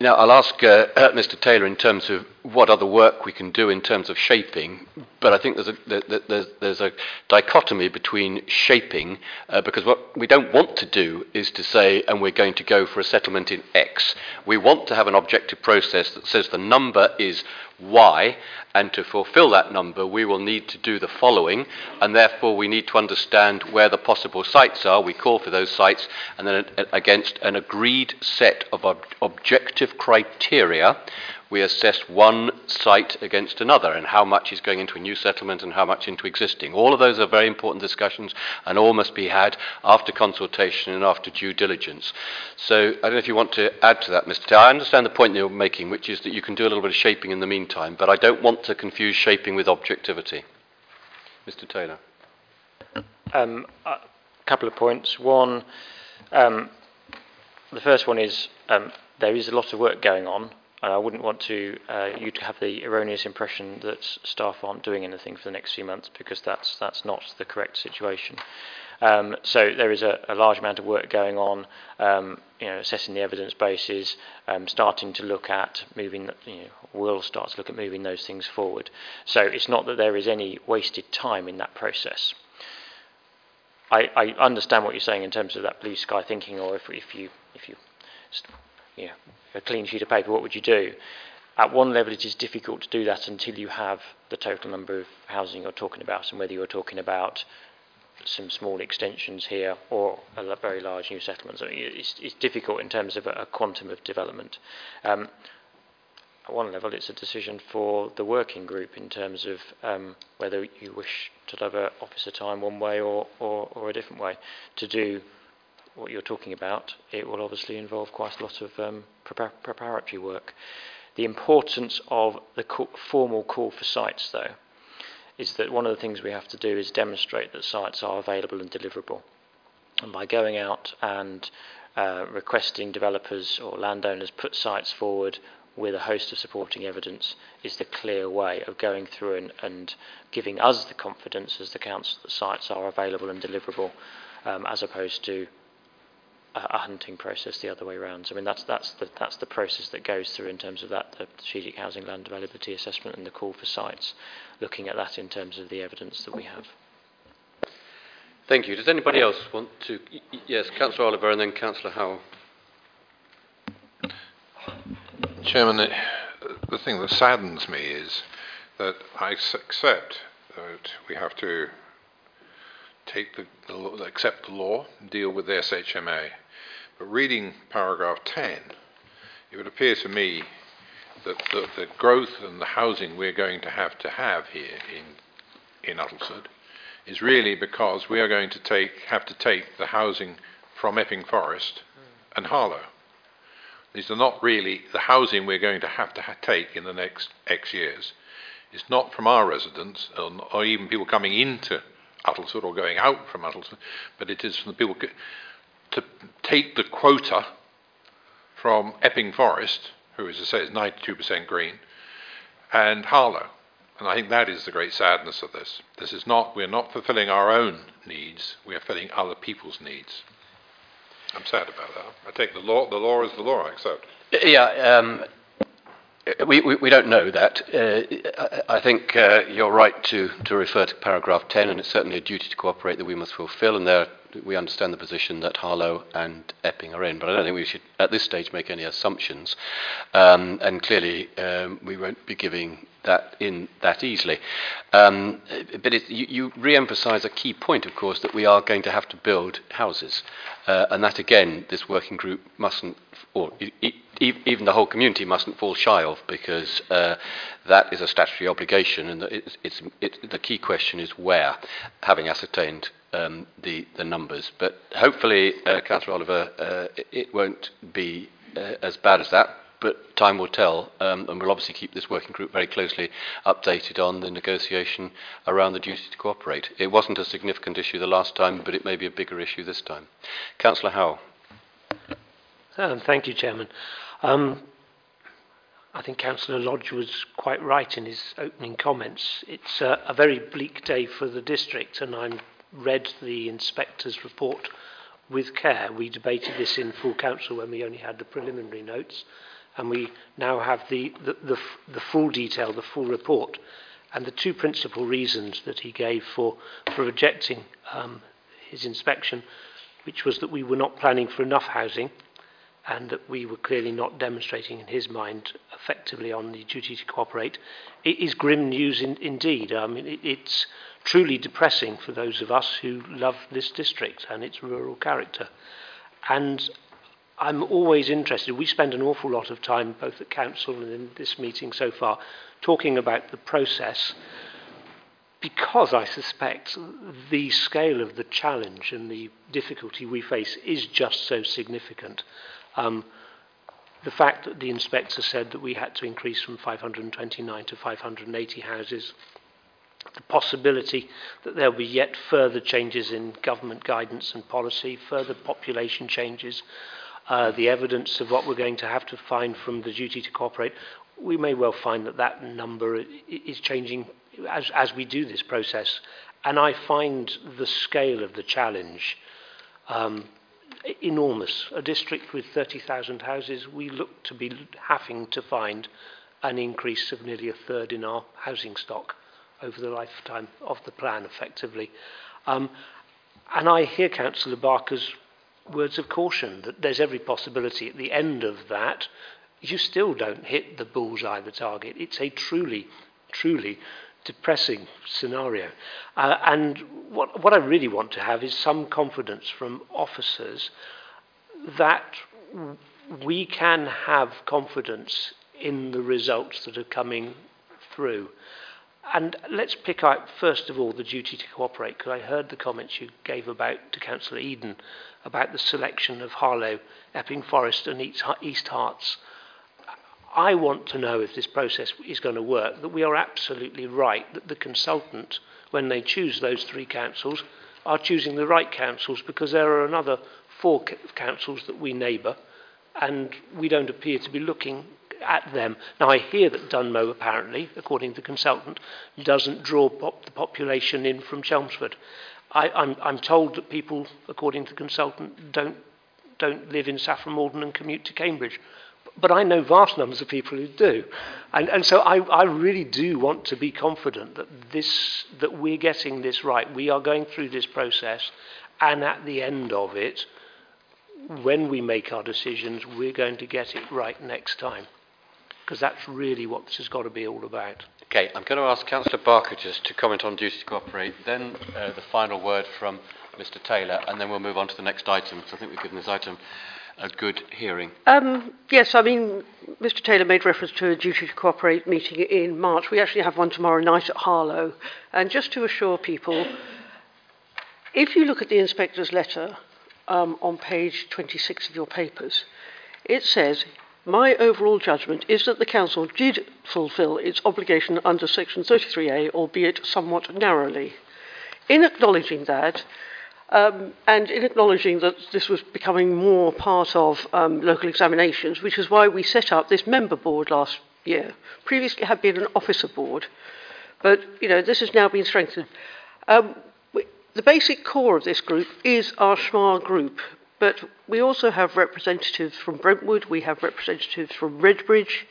now, I'll ask uh, *clears throat* Mr. Taylor in terms of what other work we can do in terms of shaping, but I think there's a, there's, there's a dichotomy between shaping, uh, because what we don't want to do is to say, and we're going to go for a settlement in X. We want to have an objective process that says the number is Y, and to fulfill that number, we will need to do the following, and therefore we need to understand where the possible sites are. We call for those sites, and then against an agreed set of ob- objective criteria, we assess one site against another and how much is going into a new settlement and how much into existing. All of those are very important discussions and all must be had after consultation and after due diligence. So I don't know if you want to add to that, Mr. Taylor. I understand the point you're making, which is that you can do a little bit of shaping in the meantime, but I don't want to confuse shaping with objectivity. Mr. Taylor. Um, a couple of points. One, um, the first one is um, there is a lot of work going on and I wouldn't want to uh, you to have the erroneous impression that staff aren't doing anything for the next few months because that's that's not the correct situation. Um, so there is a, a, large amount of work going on, um, you know, assessing the evidence bases, um, starting to look at moving, you know, will start to look at moving those things forward. So it's not that there is any wasted time in that process. I, I understand what you're saying in terms of that blue sky thinking, or if, if you, if you, you know, a clean sheet of paper, what would you do? At one level, it is difficult to do that until you have the total number of housing you're talking about, and whether you're talking about some small extensions here or a very large new settlement. So it's, it's difficult in terms of a, a quantum of development. Um, at one level, it's a decision for the working group in terms of um, whether you wish to deliver officer time one way or, or, or, a different way. To do what you're talking about, it will obviously involve quite a lot of um, preparatory work. The importance of the formal call for sites, though, is that one of the things we have to do is demonstrate that sites are available and deliverable. And by going out and uh, requesting developers or landowners put sites forward with a host of supporting evidence is the clear way of going through and, and giving us the confidence as the council that sites are available and deliverable um, as opposed to a hunting process the other way around. So, I mean, that's, that's, the, that's the process that goes through in terms of that, the strategic housing land availability assessment and the call for sites, looking at that in terms of the evidence that we have. Thank you. Does anybody else want to? Yes, Councillor Oliver and then Councillor Howell. Chairman, the thing that saddens me is that I accept that we have to take the, the accept the law, deal with the SHMA. But reading paragraph 10, it would appear to me that the, the growth and the housing we're going to have to have here in, in Uttlesford is really because we are going to take, have to take the housing from Epping Forest and Harlow. These are not really the housing we're going to have to ha- take in the next X years. It's not from our residents or, or even people coming into Uttlesford or going out from Uttlesford, but it is from the people to take the quota from Epping Forest, who, as I say, is 92% green, and Harlow. And I think that is the great sadness of this. This is not, we're not fulfilling our own needs, we are filling other people's needs. I'm sad about that. I take the law, the law is the law, I accept. Yeah, um, we, we, we, don't know that. Uh, I think uh, you're right to, to refer to paragraph 10, and it's certainly a duty to cooperate that we must fulfil, and there we understand the position that Harlow and Epping are in, but I don't think we should, at this stage, make any assumptions. Um, and clearly, um, we won't be giving that in that easily. Um, but it, you, you re emphasise a key point, of course, that we are going to have to build houses. Uh, and that, again, this working group mustn't, or e- even the whole community mustn't fall shy of, because uh, that is a statutory obligation. And it's, it's, it, the key question is where, having ascertained um, the, the numbers. But hopefully, uh, Councillor Oliver, uh, it, won't be uh, as bad as that but time will tell, um, and we'll obviously keep this working group very closely updated on the negotiation around the duty to cooperate. It wasn't a significant issue the last time, but it may be a bigger issue this time. Councillor Howell. Um, thank you, Chairman. Um, I think Councillor Lodge was quite right in his opening comments. It's a very bleak day for the district, and I read the inspector's report with care. We debated this in full council when we only had the preliminary notes and we now have the, the, the, the full detail, the full report. And the two principal reasons that he gave for, for rejecting um, his inspection, which was that we were not planning for enough housing and that we were clearly not demonstrating in his mind effectively on the duty to cooperate. It is grim news in, indeed. I mean, it, it's truly depressing for those of us who love this district and its rural character. And I'm always interested. We spend an awful lot of time, both at council and in this meeting so far, talking about the process because I suspect the scale of the challenge and the difficulty we face is just so significant. Um, the fact that the inspector said that we had to increase from 529 to 580 houses, the possibility that there will be yet further changes in government guidance and policy, further population changes, uh, the evidence of what we're going to have to find from the duty to cooperate, we may well find that that number is changing as, as we do this process. And I find the scale of the challenge um, enormous. A district with 30,000 houses, we look to be having to find an increase of nearly a third in our housing stock over the lifetime of the plan, effectively. Um, and I hear Councillor Barker's words of caution that there's every possibility at the end of that you still don't hit the bullseye, the target. It's a truly, truly depressing scenario. Uh, and what, what I really want to have is some confidence from officers that we can have confidence in the results that are coming through. And let's pick out, first of all, the duty to cooperate, because I heard the comments you gave about to Councillor Eaton about the selection of Harlow, Epping Forest, and East Herts. I want to know if this process is going to work, that we are absolutely right, that the consultant, when they choose those three councils, are choosing the right councils because there are another four councils that we neighbour and we don't appear to be looking at them. Now, I hear that Dunmow, apparently, according to the consultant, doesn't draw pop the population in from Chelmsford. I, I'm, I'm told that people, according to the consultant, don't, don't live in Saffron Walden and commute to Cambridge. But I know vast numbers of people who do. And, and so I, I really do want to be confident that, this, that we're getting this right. We are going through this process, and at the end of it, when we make our decisions, we're going to get it right next time because that's really what this has got to be all about. Okay, I'm going to ask Councillor Barker just to comment on duty to cooperate, then uh, the final word from Mr Taylor, and then we'll move on to the next item, because I think we've given this item a good hearing. Um, yes, I mean, Mr Taylor made reference to a duty to cooperate meeting in March. We actually have one tomorrow night at Harlow. And just to assure people, if you look at the inspector's letter um, on page 26 of your papers, it says my overall judgment is that the Council did fulfil its obligation under Section 33A, albeit somewhat narrowly. In acknowledging that, um, and in acknowledging that this was becoming more part of um, local examinations, which is why we set up this member board last year. Previously, it had been an officer board, but you know this has now been strengthened. Um, we, the basic core of this group is our SHMA group, but we also have representatives from Brentwood, we have representatives from Redbridge.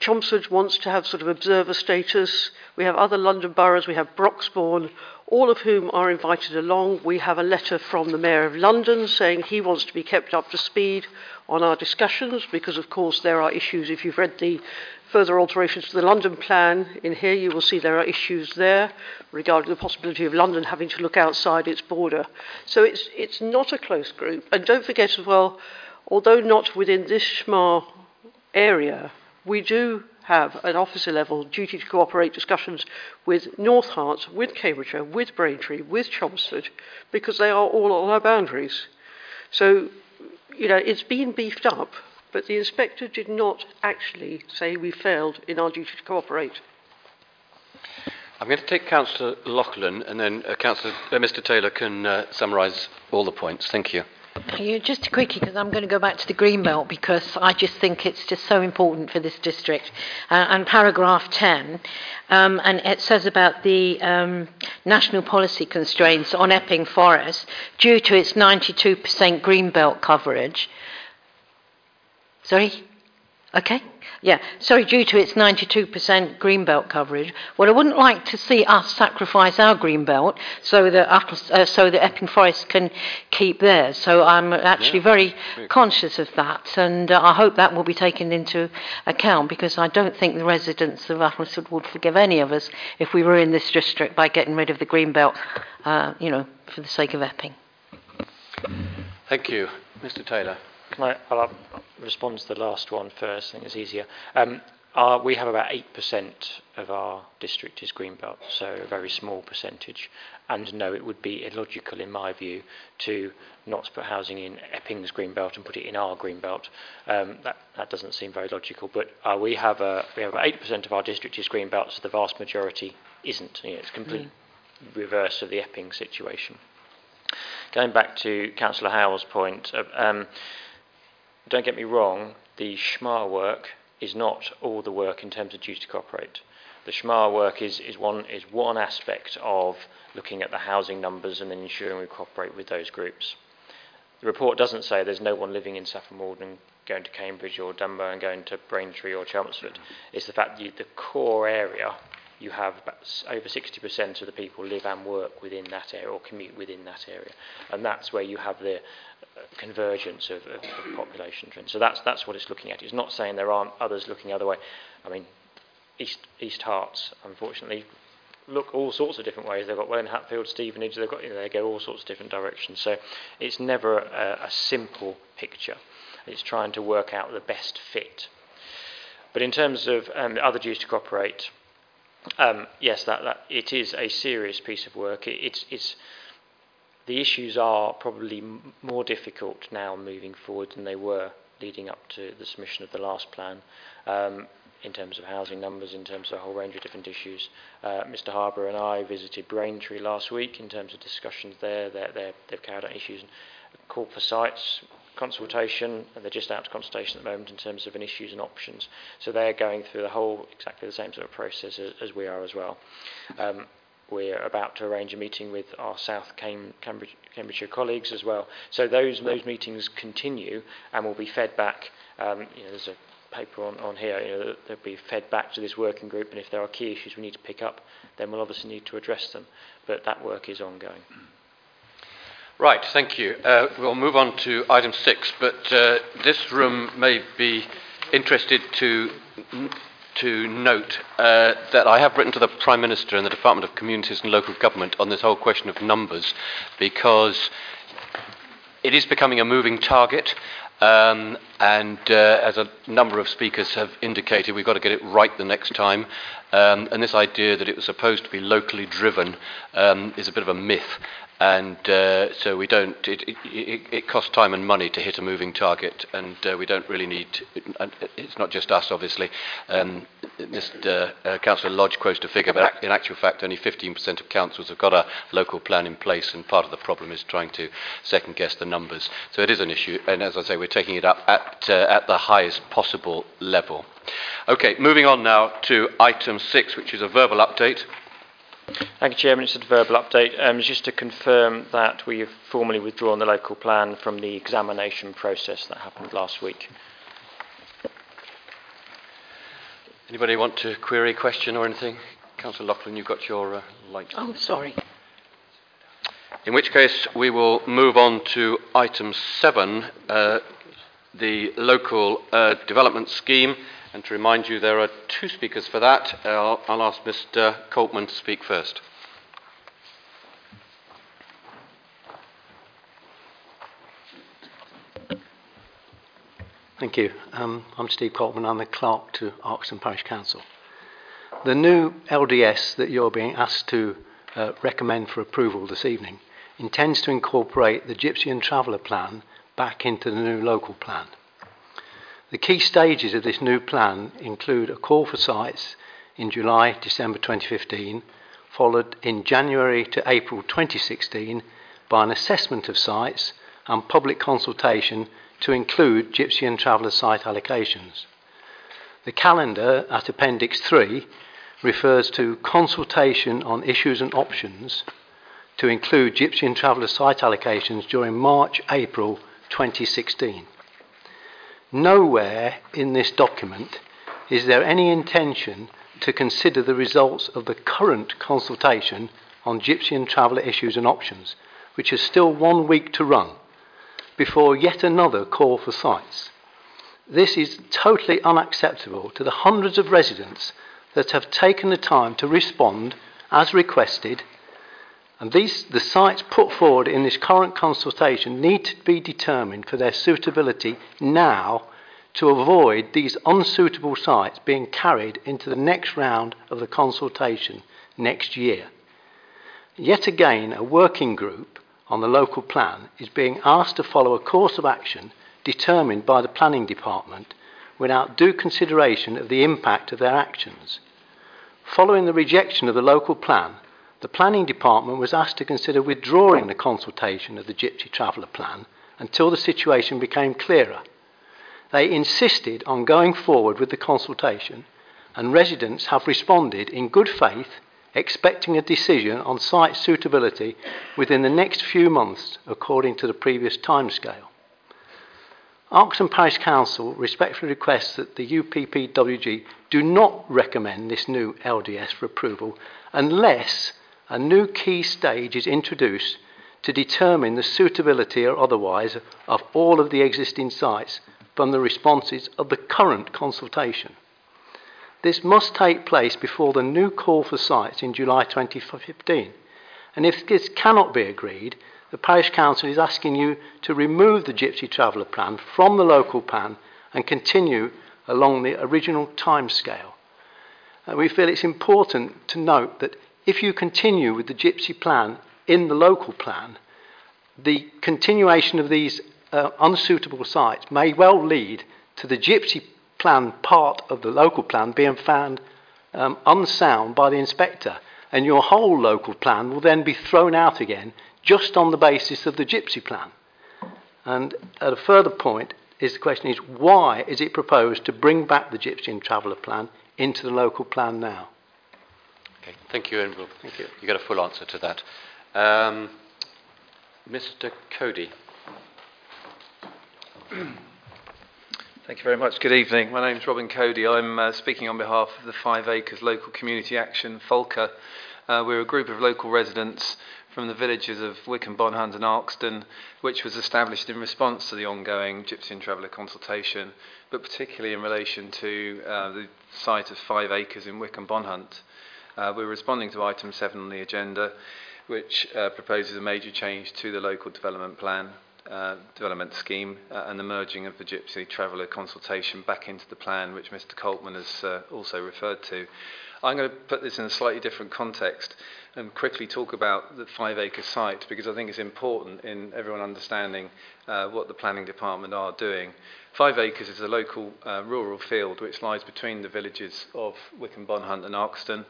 Chelmsford wants to have sort of observer status. We have other London boroughs, we have Broxbourne, all of whom are invited along. We have a letter from the Mayor of London saying he wants to be kept up to speed on our discussions because, of course, there are issues. If you've read the further alterations to the London plan in here, you will see there are issues there regarding the possibility of London having to look outside its border. So it's, it's not a close group. And don't forget as well, although not within this SHMA area, we do have at officer level duty to cooperate discussions with North Herts, with Cambridgeshire, with Braintree, with Chelmsford, because they are all on our boundaries. So, you know, it's been beefed up but the inspector did not actually say we failed in our duty to cooperate. I'm going to take Councillor Loughlin and then uh, Councillor, uh, Mr Taylor can uh, summarise all the points. Thank you. You, just quickly, because I'm going to go back to the green belt because I just think it's just so important for this district. Uh, and paragraph 10, um, and it says about the um, national policy constraints on Epping Forest due to its 92% green belt coverage. Sorry? Okay? Yeah. Sorry, due to its 92% greenbelt coverage, well, I wouldn't like to see us sacrifice our greenbelt so that, uh, so that Epping Forest can keep theirs. So I'm actually yeah. very conscious of that, and uh, I hope that will be taken into account because I don't think the residents of Uttlesford would forgive any of us if we were in this district by getting rid of the greenbelt, uh, you know, for the sake of Epping. Thank you. Mr Taylor. Can I I'll respond to the last one first? I think it's easier. Um, our, we have about 8% of our district is greenbelt, so a very small percentage. And no, it would be illogical, in my view, to not put housing in Epping's greenbelt and put it in our greenbelt. Um, that, that doesn't seem very logical. But uh, we have a, we have about 8% of our district is greenbelt, so the vast majority isn't. You know, it's complete mm. reverse of the Epping situation. Going back to Councillor Howell's point, uh, um, don't get me wrong, the SHMA work is not all the work in terms of duty to cooperate. The SHMA work is, is, one, is one aspect of looking at the housing numbers and ensuring we cooperate with those groups. The report doesn't say there's no one living in Saffron Walden going to Cambridge or Dunmow and going to Braintree or Chelmsford. It's the fact that the core area, you have over 60% of the people live and work within that area or commute within that area. And that's where you have the uh, convergence of, of, of population trends. So that's, that's what it's looking at. It's not saying there aren't others looking the other way. I mean, East, East Herts, unfortunately, look all sorts of different ways. They've got Welwyn Hatfield, Stevenage, they've got, you know, they go all sorts of different directions. So it's never a, a simple picture. It's trying to work out the best fit. But in terms of um, other dues to cooperate, um, yes, that, that it is a serious piece of work. It, it's, it's the issues are probably more difficult now moving forward than they were leading up to the submission of the last plan. Um, in terms of housing numbers, in terms of a whole range of different issues. Uh, Mr. Harbour and I visited Braintree last week in terms of discussions there. They're, they're, they've carried out issues and called for sites, consultation, and they're just out to consultation at the moment in terms of an issues and options. So they're going through the whole, exactly the same sort of process as, as we are as well. Um, we're about to arrange a meeting with our South Cam- Cambridge, Cambridgeshire colleagues as well. So those those meetings continue and will be fed back. Um, you know, there's a paper on, on here, you know, they'll be fed back to this working group, and if there are key issues we need to pick up, then we'll obviously need to address them. But that work is ongoing. Right, thank you. Uh, we'll move on to item six, but uh, this room may be interested to to note uh, that I have written to the Prime Minister and the Department of Communities and Local Government on this whole question of numbers because it is becoming a moving target. Um, and uh, as a number of speakers have indicated, we've got to get it right the next time. Um, and this idea that it was supposed to be locally driven um, is a bit of a myth and uh, so we don't. It, it, it, costs time and money to hit a moving target, and uh, we don't really need. It's not just us, obviously. Um, Mr. Uh, Councillor Lodge quotes a figure, but in actual fact, only 15% of councils have got a local plan in place, and part of the problem is trying to second guess the numbers. So it is an issue, and as I say, we're taking it up at uh, at the highest possible level. Okay, moving on now to item six, which is a verbal update. Thank you, Chairman. It's a verbal update. Um, just to confirm that we have formally withdrawn the local plan from the examination process that happened last week. Anybody want to query, question, or anything? Councillor Loughlin, you've got your uh, light. Oh, sorry. In which case, we will move on to item seven, uh, the local uh, development scheme. And to remind you, there are two speakers for that. Uh, I'll, I'll ask Mr. Coltman to speak first. Thank you. Um, I'm Steve Coltman. I'm the clerk to Arxton Parish Council. The new LDS that you're being asked to uh, recommend for approval this evening intends to incorporate the Gypsy and Traveller plan back into the new local plan. The key stages of this new plan include a call for sites in July December 2015, followed in January to April 2016 by an assessment of sites and public consultation to include Gypsy and Traveller site allocations. The calendar at Appendix 3 refers to consultation on issues and options to include Gypsy and Traveller site allocations during March April 2016. Nowhere in this document is there any intention to consider the results of the current consultation on Gypsy and Traveller issues and options, which has still one week to run before yet another call for sites. This is totally unacceptable to the hundreds of residents that have taken the time to respond as requested and these, the sites put forward in this current consultation need to be determined for their suitability now to avoid these unsuitable sites being carried into the next round of the consultation next year. Yet again, a working group on the local plan is being asked to follow a course of action determined by the planning department without due consideration of the impact of their actions. Following the rejection of the local plan, the planning department was asked to consider withdrawing the consultation of the Gypsy Traveller plan until the situation became clearer. They insisted on going forward with the consultation, and residents have responded in good faith, expecting a decision on site suitability within the next few months, according to the previous timescale. Arxton Parish Council respectfully requests that the UPPWG do not recommend this new LDS for approval unless a new key stage is introduced to determine the suitability or otherwise of all of the existing sites from the responses of the current consultation. This must take place before the new call for sites in July 2015. And if this cannot be agreed, the Parish Council is asking you to remove the Gypsy Traveller plan from the local plan and continue along the original timescale. Uh, we feel it's important to note that if you continue with the Gypsy plan in the local plan, the continuation of these uh, unsuitable sites may well lead to the Gypsy plan part of the local plan being found um, unsound by the inspector, and your whole local plan will then be thrown out again just on the basis of the Gypsy plan. And at a further point, is the question is why is it proposed to bring back the Gypsy and Traveller plan into the local plan now? Okay, thank you, and we'll, Thank you. You got a full answer to that. Um, Mr. Cody. Thank you very much. Good evening. My name is Robin Cody. I'm uh, speaking on behalf of the Five Acres Local Community Action, FOLCA. Uh, we're a group of local residents from the villages of Wicken, Bonhunt and Arkesden, which was established in response to the ongoing Gypsy and Traveller consultation, but particularly in relation to uh, the site of Five Acres in Wicken, Bonhunt. Uh, we're responding to item 7 on the agenda, which uh, proposes a major change to the local development plan uh, development scheme uh, and the merging of the Gypsy Traveller consultation back into the plan, which Mr. Coltman has uh, also referred to. I'm going to put this in a slightly different context and quickly talk about the five acre site because I think it's important in everyone understanding uh, what the planning department are doing. Five acres is a local rural field which lies between the villages of Wicken Bonhunt and Arkesden.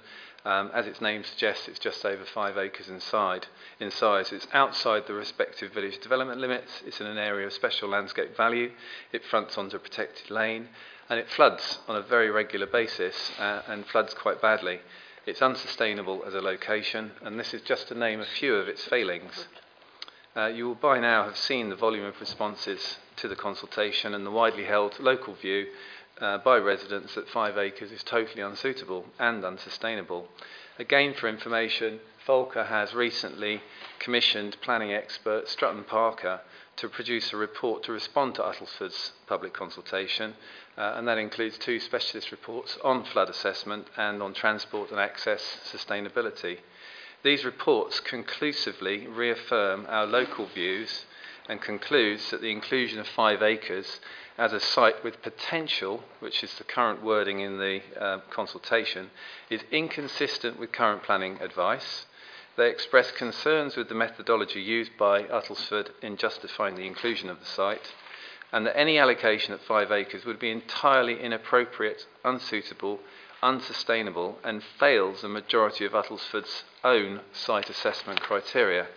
Um, as its name suggests, it's just over five acres inside, in size. It's outside the respective village development limits. It's in an area of special landscape value. It fronts onto a protected lane, and it floods on a very regular basis uh, and floods quite badly. It's unsustainable as a location, and this is just to name a few of its failings. Uh, you will by now have seen the volume of responses to the consultation and the widely held local view uh, by residents that five acres is totally unsuitable and unsustainable. Again, for information, FOLCA has recently commissioned planning expert Strutt & Parker to produce a report to respond to Uttlesford's public consultation, uh, and that includes two specialist reports on flood assessment and on transport and access sustainability. These reports conclusively reaffirm our local views and concludes that the inclusion of five acres as a site with potential, which is the current wording in the uh, consultation, is inconsistent with current planning advice. They express concerns with the methodology used by Uttlesford in justifying the inclusion of the site, and that any allocation at five acres would be entirely inappropriate, unsuitable, unsustainable, and fails the majority of Uttlesford's own site assessment criteria.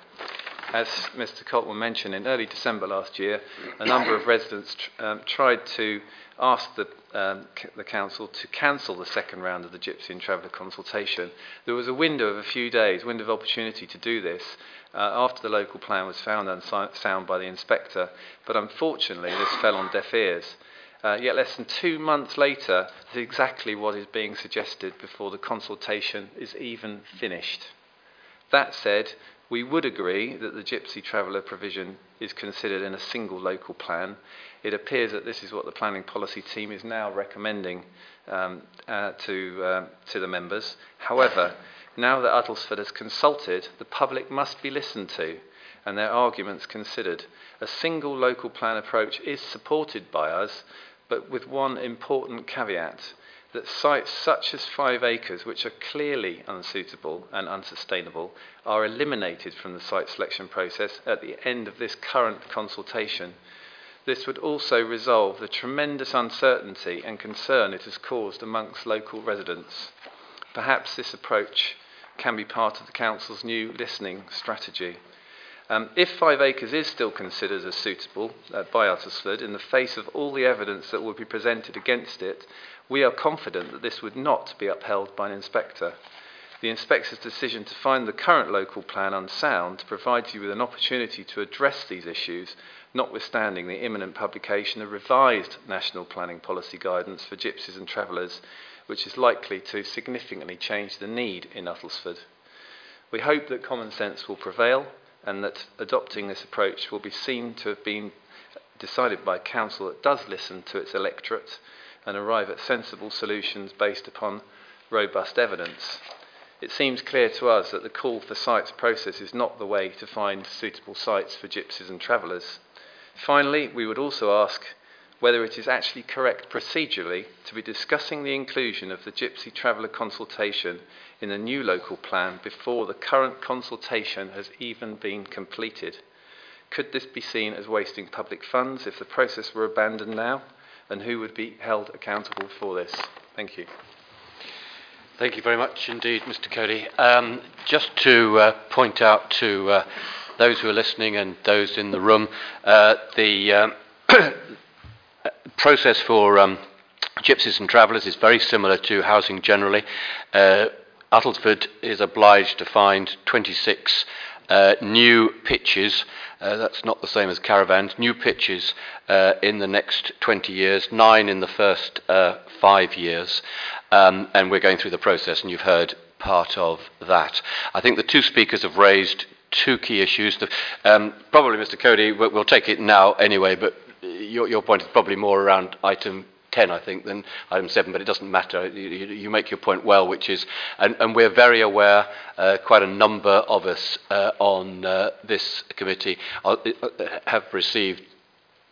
As Mr. Coltman mentioned, in early December last year, a number of residents tr- um, tried to ask the, um, c- the council to cancel the second round of the Gypsy and Traveller consultation. There was a window of a few days, window of opportunity to do this uh, after the local plan was found unsound by the inspector, but unfortunately this fell on deaf ears. Uh, yet less than two months later, this is exactly what is being suggested before the consultation is even finished. That said, we would agree that the Gypsy Traveller provision is considered in a single local plan. It appears that this is what the planning policy team is now recommending um, uh, to, uh, to the members. However, now that Uttlesford has consulted, the public must be listened to and their arguments considered. A single local plan approach is supported by us, but with one important caveat that sites such as five acres, which are clearly unsuitable and unsustainable, are eliminated from the site selection process at the end of this current consultation. This would also resolve the tremendous uncertainty and concern it has caused amongst local residents. Perhaps this approach can be part of the Council's new listening strategy. Um, if five acres is still considered as suitable uh, by Uttlesford, in the face of all the evidence that will be presented against it, we are confident that this would not be upheld by an inspector. The inspector's decision to find the current local plan unsound provides you with an opportunity to address these issues, notwithstanding the imminent publication of revised national planning policy guidance for gypsies and travellers, which is likely to significantly change the need in Uttlesford. We hope that common sense will prevail and that adopting this approach will be seen to have been decided by a council that does listen to its electorate and arrive at sensible solutions based upon robust evidence. It seems clear to us that the call for sites process is not the way to find suitable sites for gypsies and travellers. Finally, we would also ask whether it is actually correct procedurally to be discussing the inclusion of the Gypsy Traveller consultation in the new local plan before the current consultation has even been completed. Could this be seen as wasting public funds if the process were abandoned now? And who would be held accountable for this? Thank you. Thank you very much indeed, Mr. Cody. Um, just to uh, point out to uh, those who are listening and those in the room, uh, the um, *coughs* process for um, gypsies and travellers is very similar to housing generally. Uh, Uttlesford is obliged to find 26 uh, new pitches. Uh, that's not the same as caravans. New pitches uh, in the next 20 years, nine in the first uh, five years. Um, and we're going through the process, and you've heard part of that. I think the two speakers have raised two key issues. The, um, probably, Mr. Cody, we'll take it now anyway, but your, your point is probably more around item 10, I think, than item 7, but it doesn't matter. You, you make your point well, which is, and, and we're very aware, uh, quite a number of us uh, on uh, this committee are, uh, have received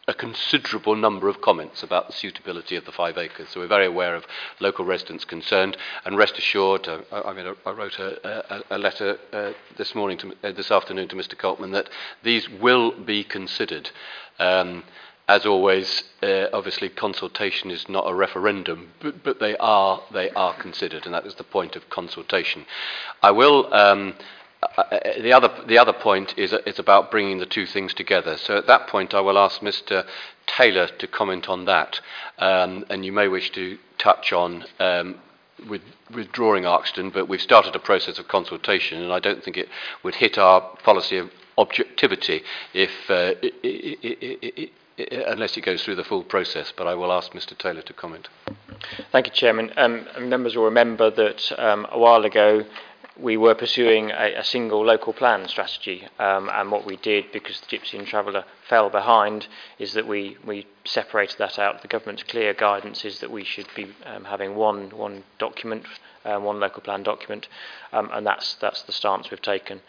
a considerable number of comments about the suitability of the five acres. So we're very aware of local residents concerned, and rest assured, uh, I, I, mean, I wrote a, a, a letter uh, this morning, to, uh, this afternoon, to Mr. Coltman that these will be considered. Um, as always, uh, obviously consultation is not a referendum, but, but, they are they are considered, and that is the point of consultation. I will. Um, uh, uh the other the other point is it's about bringing the two things together. So at that point, I will ask Mr. Taylor to comment on that, um, and you may wish to touch on. Um, with withdrawing Arkesden, but we've started a process of consultation, and I don't think it would hit our policy of objectivity if uh, it, it, it, unless it goes through the full process. But I will ask Mr. Taylor to comment. Thank you, Chairman. Um, members will remember that um, a while ago we were pursuing a, a single local plan strategy, um, and what we did, because the Gypsy and Traveller fell behind, is that we, we separated that out. The government's clear guidance is that we should be um, having one one document, uh, one local plan document, um, and that's that's the stance we've taken.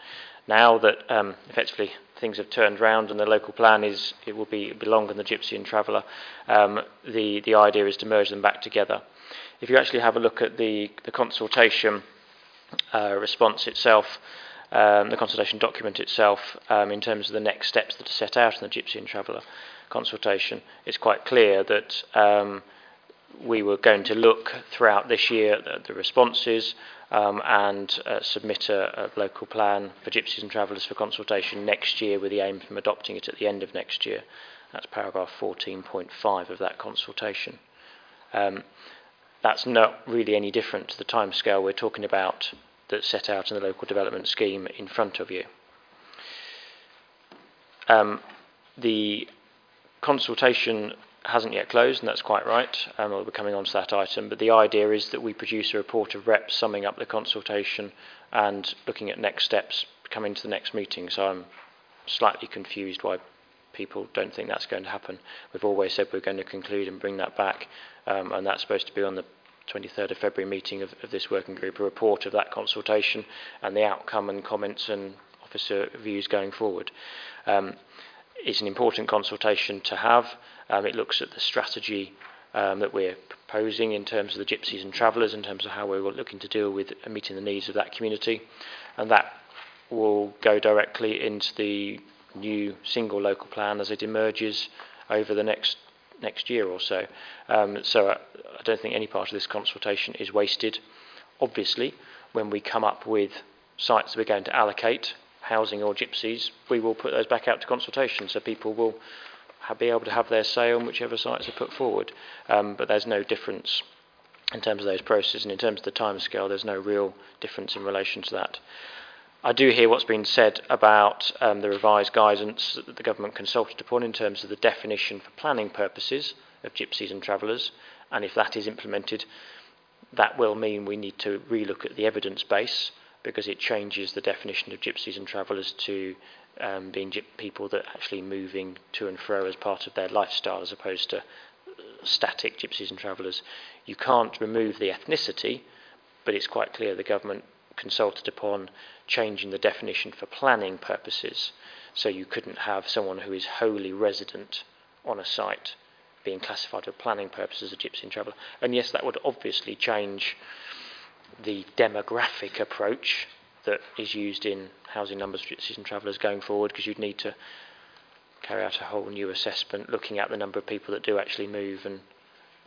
Now that um, effectively things have turned round and the local plan is it will be belong in the Gypsy and Traveller. Um, the the idea is to merge them back together. If you actually have a look at the the consultation uh, response itself. Um, the consultation document itself, um, in terms of the next steps that are set out in the Gypsy and Traveller consultation, it's quite clear that um, we were going to look throughout this year at the responses, um, and uh, submit a, a, local plan for gypsies and travellers for consultation next year with the aim of adopting it at the end of next year. That's paragraph 14.5 of that consultation. Um, that's not really any different to the timescale we're talking about that's set out in the local development scheme in front of you. Um, the consultation hasn't yet closed, and that's quite right. Um, we'll be coming on to that item. But the idea is that we produce a report of reps summing up the consultation and looking at next steps coming to the next meeting. So I'm slightly confused why people don't think that's going to happen. We've always said we're going to conclude and bring that back, um, and that's supposed to be on the 23rd of February meeting of, of this working group, a report of that consultation and the outcome and comments and officer views going forward. Um, it's an important consultation to have. Um, it looks at the strategy um, that we're proposing in terms of the gypsies and travellers, in terms of how we're looking to deal with meeting the needs of that community. And that will go directly into the new single local plan as it emerges over the next next year or so. Um, so I, I don't think any part of this consultation is wasted. Obviously, when we come up with sites that we're going to allocate, housing or gypsies, we will put those back out to consultation so people will be able to have their say on whichever sites are put forward. Um, but there's no difference in terms of those processes and in terms of the timescale, there's no real difference in relation to that. I do hear what's been said about um, the revised guidance that the government consulted upon in terms of the definition for planning purposes of gypsies and travellers, and if that is implemented, that will mean we need to relook at the evidence base because it changes the definition of gypsies and travellers to um, being people that are actually moving to and fro as part of their lifestyle as opposed to uh, static gypsies and travellers. You can't remove the ethnicity, but it's quite clear the government consulted upon changing the definition for planning purposes. So you couldn't have someone who is wholly resident on a site being classified for planning purposes as a gypsy and traveller. And yes, that would obviously change the demographic approach that is used in housing numbers for and travellers going forward because you'd need to carry out a whole new assessment looking at the number of people that do actually move and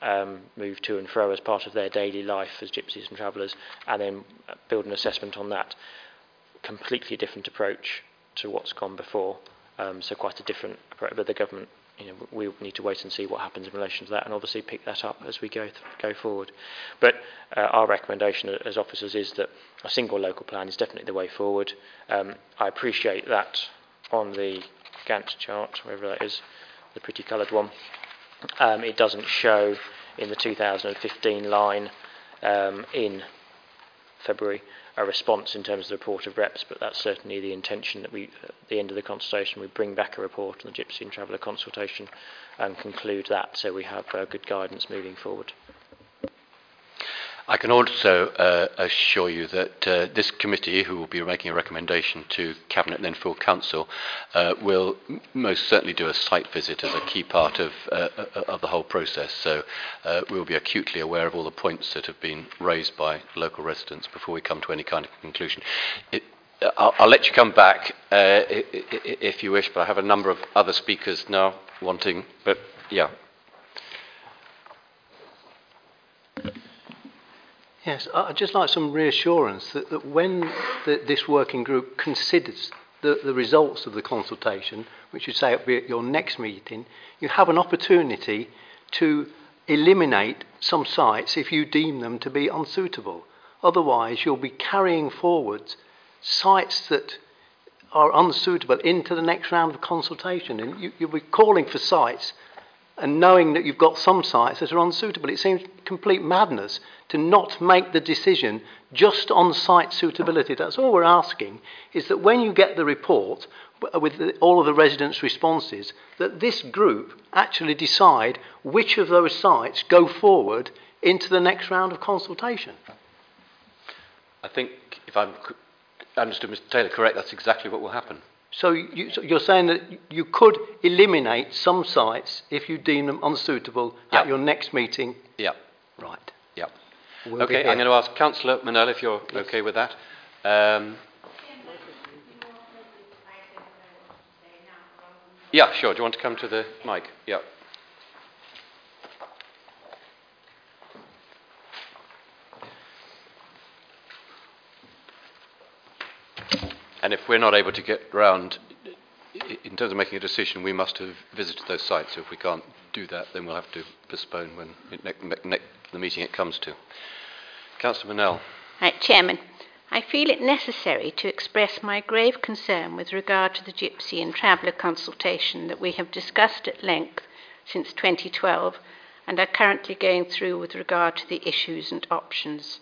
um, move to and fro as part of their daily life as gypsies and travellers and then build an assessment on that. Completely different approach to what's gone before. Um, so quite a different approach, but the government you know, we need to wait and see what happens in relation to that, and obviously pick that up as we go th- go forward. But uh, our recommendation as officers is that a single local plan is definitely the way forward. Um, I appreciate that on the Gantt chart, wherever that is, the pretty coloured one. Um, it doesn't show in the 2015 line um, in February a response in terms of the report of reps, but that's certainly the intention that we, at the end of the consultation, we bring back a report on the Gypsy and Traveller consultation and conclude that so we have uh, good guidance moving forward. I can also uh, assure you that uh, this committee, who will be making a recommendation to Cabinet and then full Council, uh, will most certainly do a site visit as a key part of, uh, uh, of the whole process. So uh, we will be acutely aware of all the points that have been raised by local residents before we come to any kind of conclusion. It, I'll, I'll let you come back if you wish, but I have a number of other speakers now wanting. But yeah, Yes, I'd just like some reassurance that, that when the, this working group considers the, the results of the consultation, which you say will be at your next meeting, you have an opportunity to eliminate some sites if you deem them to be unsuitable. Otherwise, you'll be carrying forward sites that are unsuitable into the next round of consultation, and you, you'll be calling for sites and knowing that you've got some sites that are unsuitable. It seems complete madness to not make the decision just on site suitability. That's all we're asking, is that when you get the report with the, all of the residents' responses, that this group actually decide which of those sites go forward into the next round of consultation. I think if I'm understood Mr Taylor correct, that's exactly what will happen. So you, so you're saying that you could eliminate some sites if you deem them unsuitable at your next meeting? Yeah. Right. Yeah. We'll okay. I'm going to ask Councillor Manel if you're okay with that. Um, yeah, sure. Do you want to come to the mic? Yeah. And if we're not able to get round, in terms of making a decision, we must have visited those sites. So if we can't do that, then we'll have to postpone when ne- ne- the meeting it comes to. Councillor Manel. Right, Chairman, I feel it necessary to express my grave concern with regard to the Gypsy and Traveller consultation that we have discussed at length since 2012 and are currently going through with regard to the issues and options.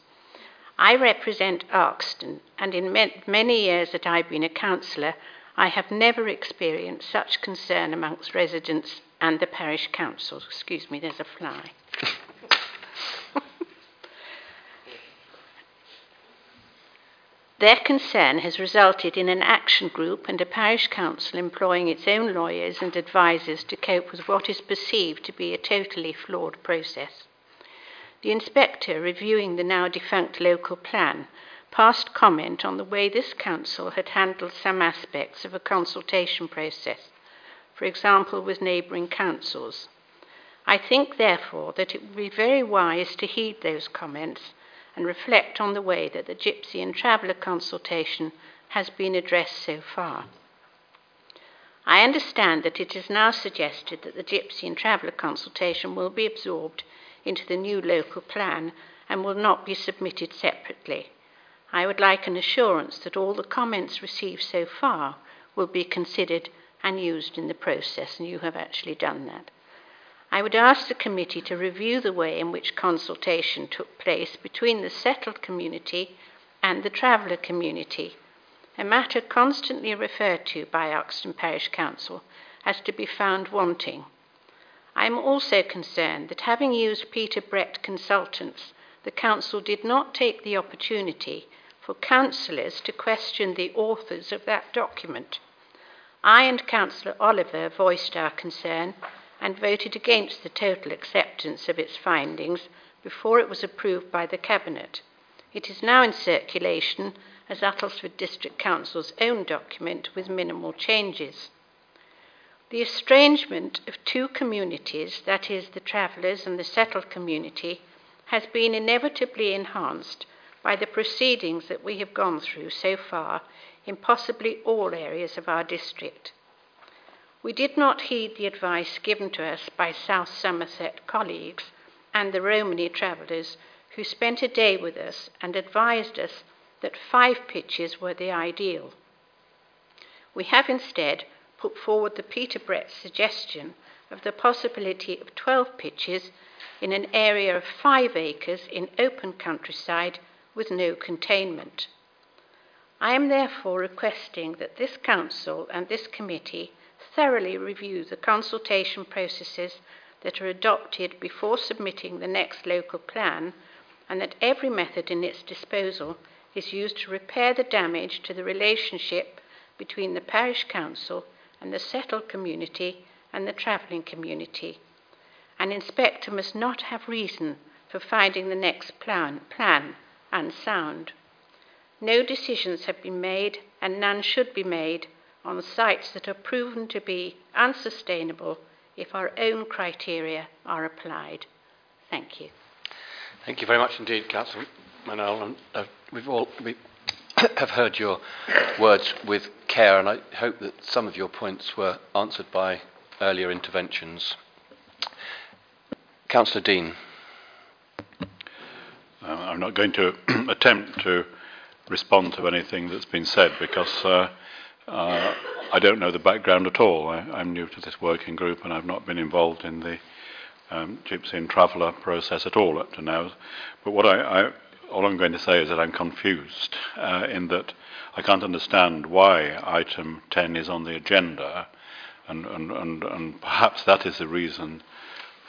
I represent Arkesden, and in many years that I've been a councillor, I have never experienced such concern amongst residents and the parish council. Excuse me, there's a fly. *laughs* Their concern has resulted in an action group and a parish council employing its own lawyers and advisers to cope with what is perceived to be a totally flawed process. The inspector reviewing the now defunct local plan passed comment on the way this council had handled some aspects of a consultation process, for example, with neighbouring councils. I think, therefore, that it would be very wise to heed those comments and reflect on the way that the Gypsy and Traveller consultation has been addressed so far. I understand that it is now suggested that the Gypsy and Traveller consultation will be absorbed into the new local plan and will not be submitted separately. I would like an assurance that all the comments received so far will be considered and used in the process, and you have actually done that. I would ask the committee to review the way in which consultation took place between the settled community and the traveller community, a matter constantly referred to by Arkesden Parish Council as to be found wanting. I am also concerned that having used Peter Brett consultants, the Council did not take the opportunity for councillors to question the authors of that document. I and Councillor Oliver voiced our concern and voted against the total acceptance of its findings before it was approved by the Cabinet. It is now in circulation as Uttlesford District Council's own document with minimal changes. The estrangement of two communities, that is, the travellers and the settled community, has been inevitably enhanced by the proceedings that we have gone through so far in possibly all areas of our district. We did not heed the advice given to us by South Somerset colleagues and the Romany travellers who spent a day with us and advised us that five pitches were the ideal. We have instead put forward the Peter Brett suggestion of the possibility of 12 pitches in an area of five acres in open countryside with no containment. I am therefore requesting that this Council and this Committee thoroughly review the consultation processes that are adopted before submitting the next local plan and that every method in its disposal is used to repair the damage to the relationship between the parish council and the settled community and the travelling community. An inspector must not have reason for finding the next plan, plan unsound. No decisions have been made, and none should be made, on sites that are proven to be unsustainable if our own criteria are applied. Thank you. Thank you very much indeed, Councillor Manel. And, uh, we've all we *coughs* have heard your words with care, and I hope that some of your points were answered by earlier interventions. Councillor Dean. Uh, I'm not going to *coughs* attempt to respond to anything that's been said because uh, uh, I don't know the background at all. I, I'm new to this working group and I've not been involved in the um, Gypsy and Traveller process at all up to now. But what I, I, all I'm going to say is that I'm confused uh, in that I can't understand why item 10 is on the agenda, and, and, and, and perhaps that is the reason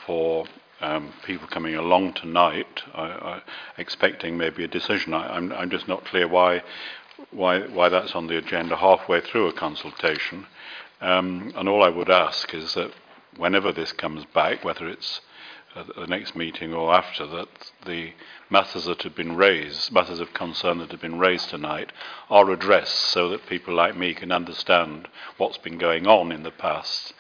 for um, people coming along tonight, expecting maybe a decision. I, I'm, I'm just not clear why, why, why that's on the agenda halfway through a consultation. Um, and all I would ask is that whenever this comes back, whether it's at the next meeting or after, that the matters that have been raised, matters of concern that have been raised tonight, are addressed so that people like me can understand what's been going on in the past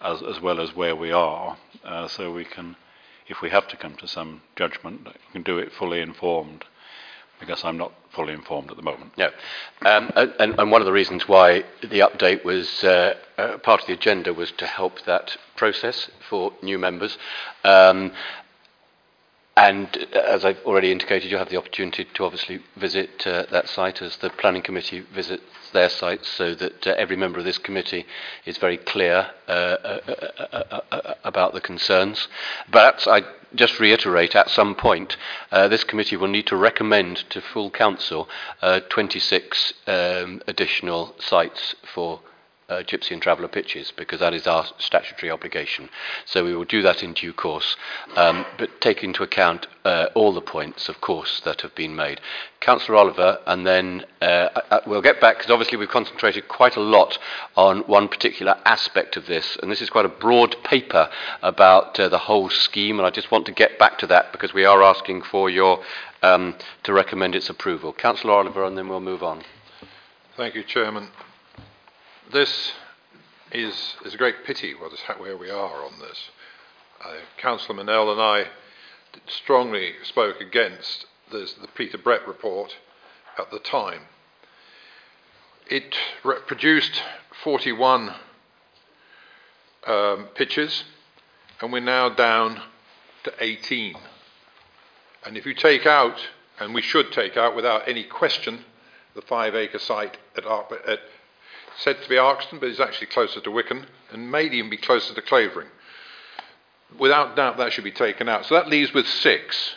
as, as well as where we are, uh, so we can if we have to come to some judgment, we can do it fully informed. Because I'm not fully informed at the moment. No. Um, and, and, one of the reasons why the update was uh, uh, part of the agenda was to help that process for new members. Um, and uh, as I've already indicated, you'll have the opportunity to obviously visit uh, that site as the planning committee visits their sites so that uh, every member of this committee is very clear uh, uh, uh about the concerns. But I just reiterate, at some point, this committee will need to recommend to full council 26 um, additional sites for uh, Gypsy and Traveller pitches because that is our statutory obligation. So we will do that in due course, um, but take into account uh, all the points, of course, that have been made. Councillor Oliver, and then uh, we'll get back because obviously we've concentrated quite a lot on one particular aspect of this, and this is quite a broad paper about uh, the whole scheme, and I just want to get back to that because we are asking for your um, to recommend its approval. Councillor Oliver, and then we'll move on. Thank you, Chairman this is, is a great pity what is, where we are on this. Uh, Councillor Manel and I strongly spoke against this, the Peter Brett report at the time. it re- produced 41 um, pitches, and we're now down to 18. And if you take out, and we should take out without any question, the five acre site at, at said to be Arkesden, but it's actually closer to Wicken and may even be closer to Clavering. Without doubt, that should be taken out. So that leaves with six.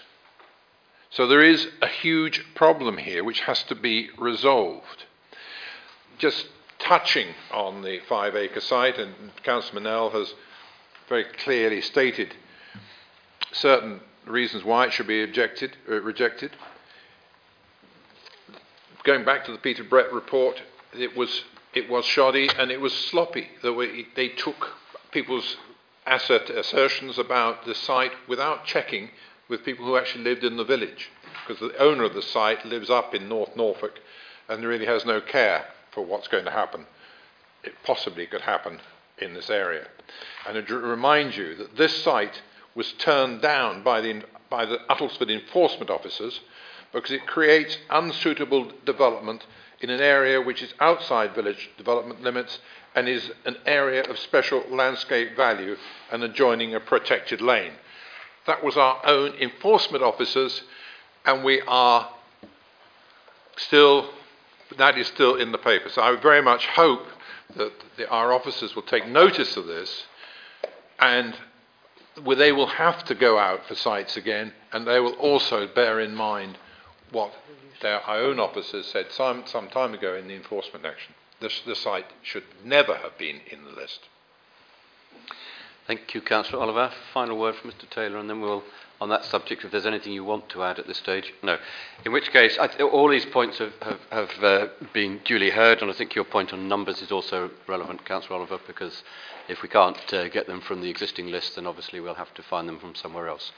So there is a huge problem here which has to be resolved. Just touching on the five acre site, and Councillor Manel has very clearly stated certain reasons why it should be objected, uh, rejected. Going back to the Peter Brett report, it was, it was shoddy and it was sloppy. They took people's assertions about the site without checking with people who actually lived in the village, because the owner of the site lives up in North Norfolk and really has no care for what's going to happen. It possibly could happen in this area. And to remind you that this site was turned down by the, by the Uttlesford enforcement officers because it creates unsuitable development in an area which is outside village development limits and is an area of special landscape value and adjoining a protected lane. That was our own enforcement officers, and we are still, that is still in the paper. So I very much hope that the, our officers will take notice of this and they will have to go out for sites again, and they will also bear in mind what their own officers said some, some time ago in the enforcement action. This, the site should never have been in the list. Thank you, Councillor Oliver. Final word from Mr. Taylor, and then we'll, on that subject, if there's anything you want to add at this stage. No. In which case, I all these points have, have, have uh, been duly heard, and I think your point on numbers is also relevant, Councillor Oliver, because if we can't uh, get them from the existing list, then obviously we'll have to find them from somewhere else.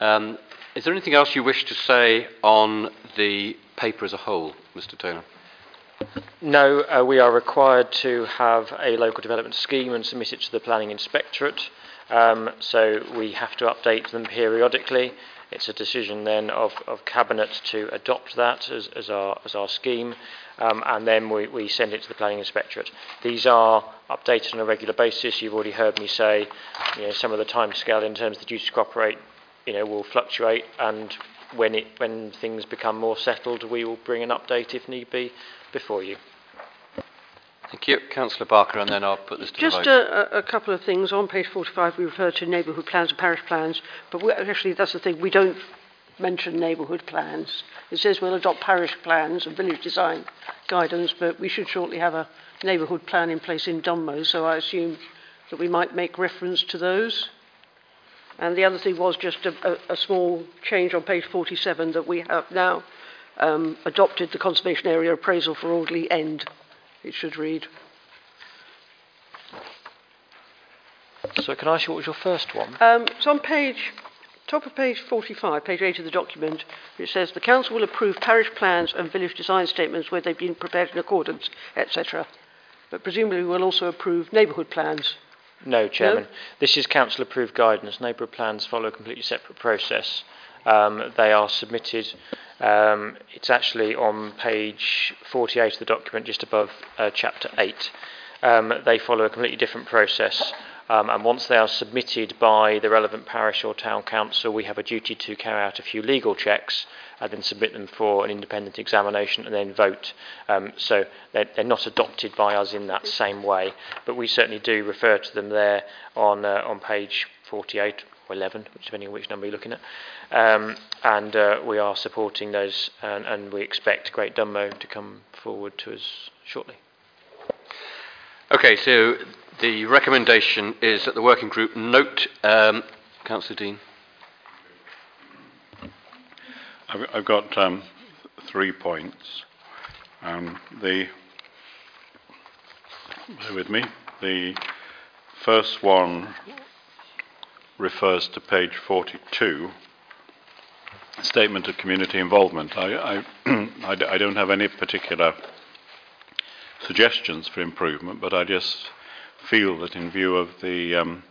Um, is there anything else you wish to say on the paper as a whole, Mr. Taylor? No, uh, we are required to have a local development scheme and submit it to the planning inspectorate. Um, so we have to update them periodically. It's a decision then of, of cabinet to adopt that as, as our as our scheme, um, and then we, we send it to the planning inspectorate. These are updated on a regular basis. You've already heard me say, you know, some of the timescale in terms of the duty to cooperate, you know, will fluctuate, and when it when things become more settled, we will bring an update if need be before you. Thank you. Councillor Barker, and then I'll put this to Just the vote. a, a couple of things. On page 45, we refer to neighbourhood plans and parish plans, but we, actually, that's the thing, we don't mention neighbourhood plans. It says we'll adopt parish plans and village design guidance, but we should shortly have a neighbourhood plan in place in Dunmow, so I assume that we might make reference to those. And the other thing was just a, a, a small change on page 47 that we have now um, adopted the conservation area appraisal for Audley End. It should read. So can I ask you what was your first one? Um, it's on page, top of page 45, page 8 of the document. It says the council will approve parish plans and village design statements where they've been prepared in accordance, etc. But presumably we'll also approve neighbourhood plans. No, Chairman. This is council approved guidance. Neighbourhood plans follow a completely separate process. Um, they are submitted. Um, it's actually on page 48 of the document, just above uh, chapter 8. Um, they follow a completely different process. Um, and once they are submitted by the relevant parish or town council, we have a duty to carry out a few legal checks and then submit them for an independent examination and then vote. Um, so they're, they're, not adopted by us in that same way, but we certainly do refer to them there on uh, on page 48 or 11, depending on which number you're looking at. Um, and uh, we are supporting those, and, and we expect Great Dunmow to come forward to us shortly. Okay, so the recommendation is that the working group note, um, Councillor Dean. I've, I've got um, three points. Um, the bear with me. The first one refers to page 42, statement of community involvement. I, I, *clears throat* I don't have any particular suggestions for improvement, but I just feel that in view of the um,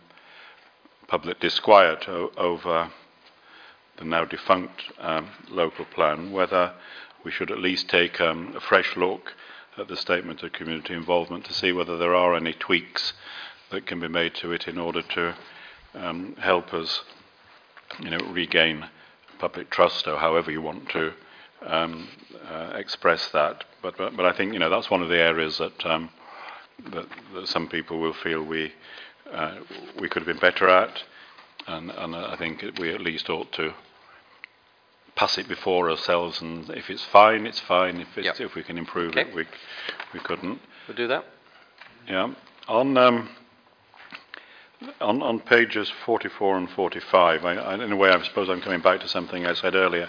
public disquiet o- over the now defunct um, local plan, whether we should at least take um, a fresh look at the statement of community involvement to see whether there are any tweaks that can be made to it in order to um, help us, you know, regain public trust or however you want to um, uh, express that. But, but but I think you know that's one of the areas that um, that, that some people will feel we uh, we could have been better at, and, and I think we at least ought to pass it before ourselves. And if it's fine, it's fine. If it's, Yep. if we can improve Okay. it, we we couldn't. We'll do that. Yeah. On um, on, on pages 44 and 45, I, I, in a way, I suppose I'm coming back to something I said earlier.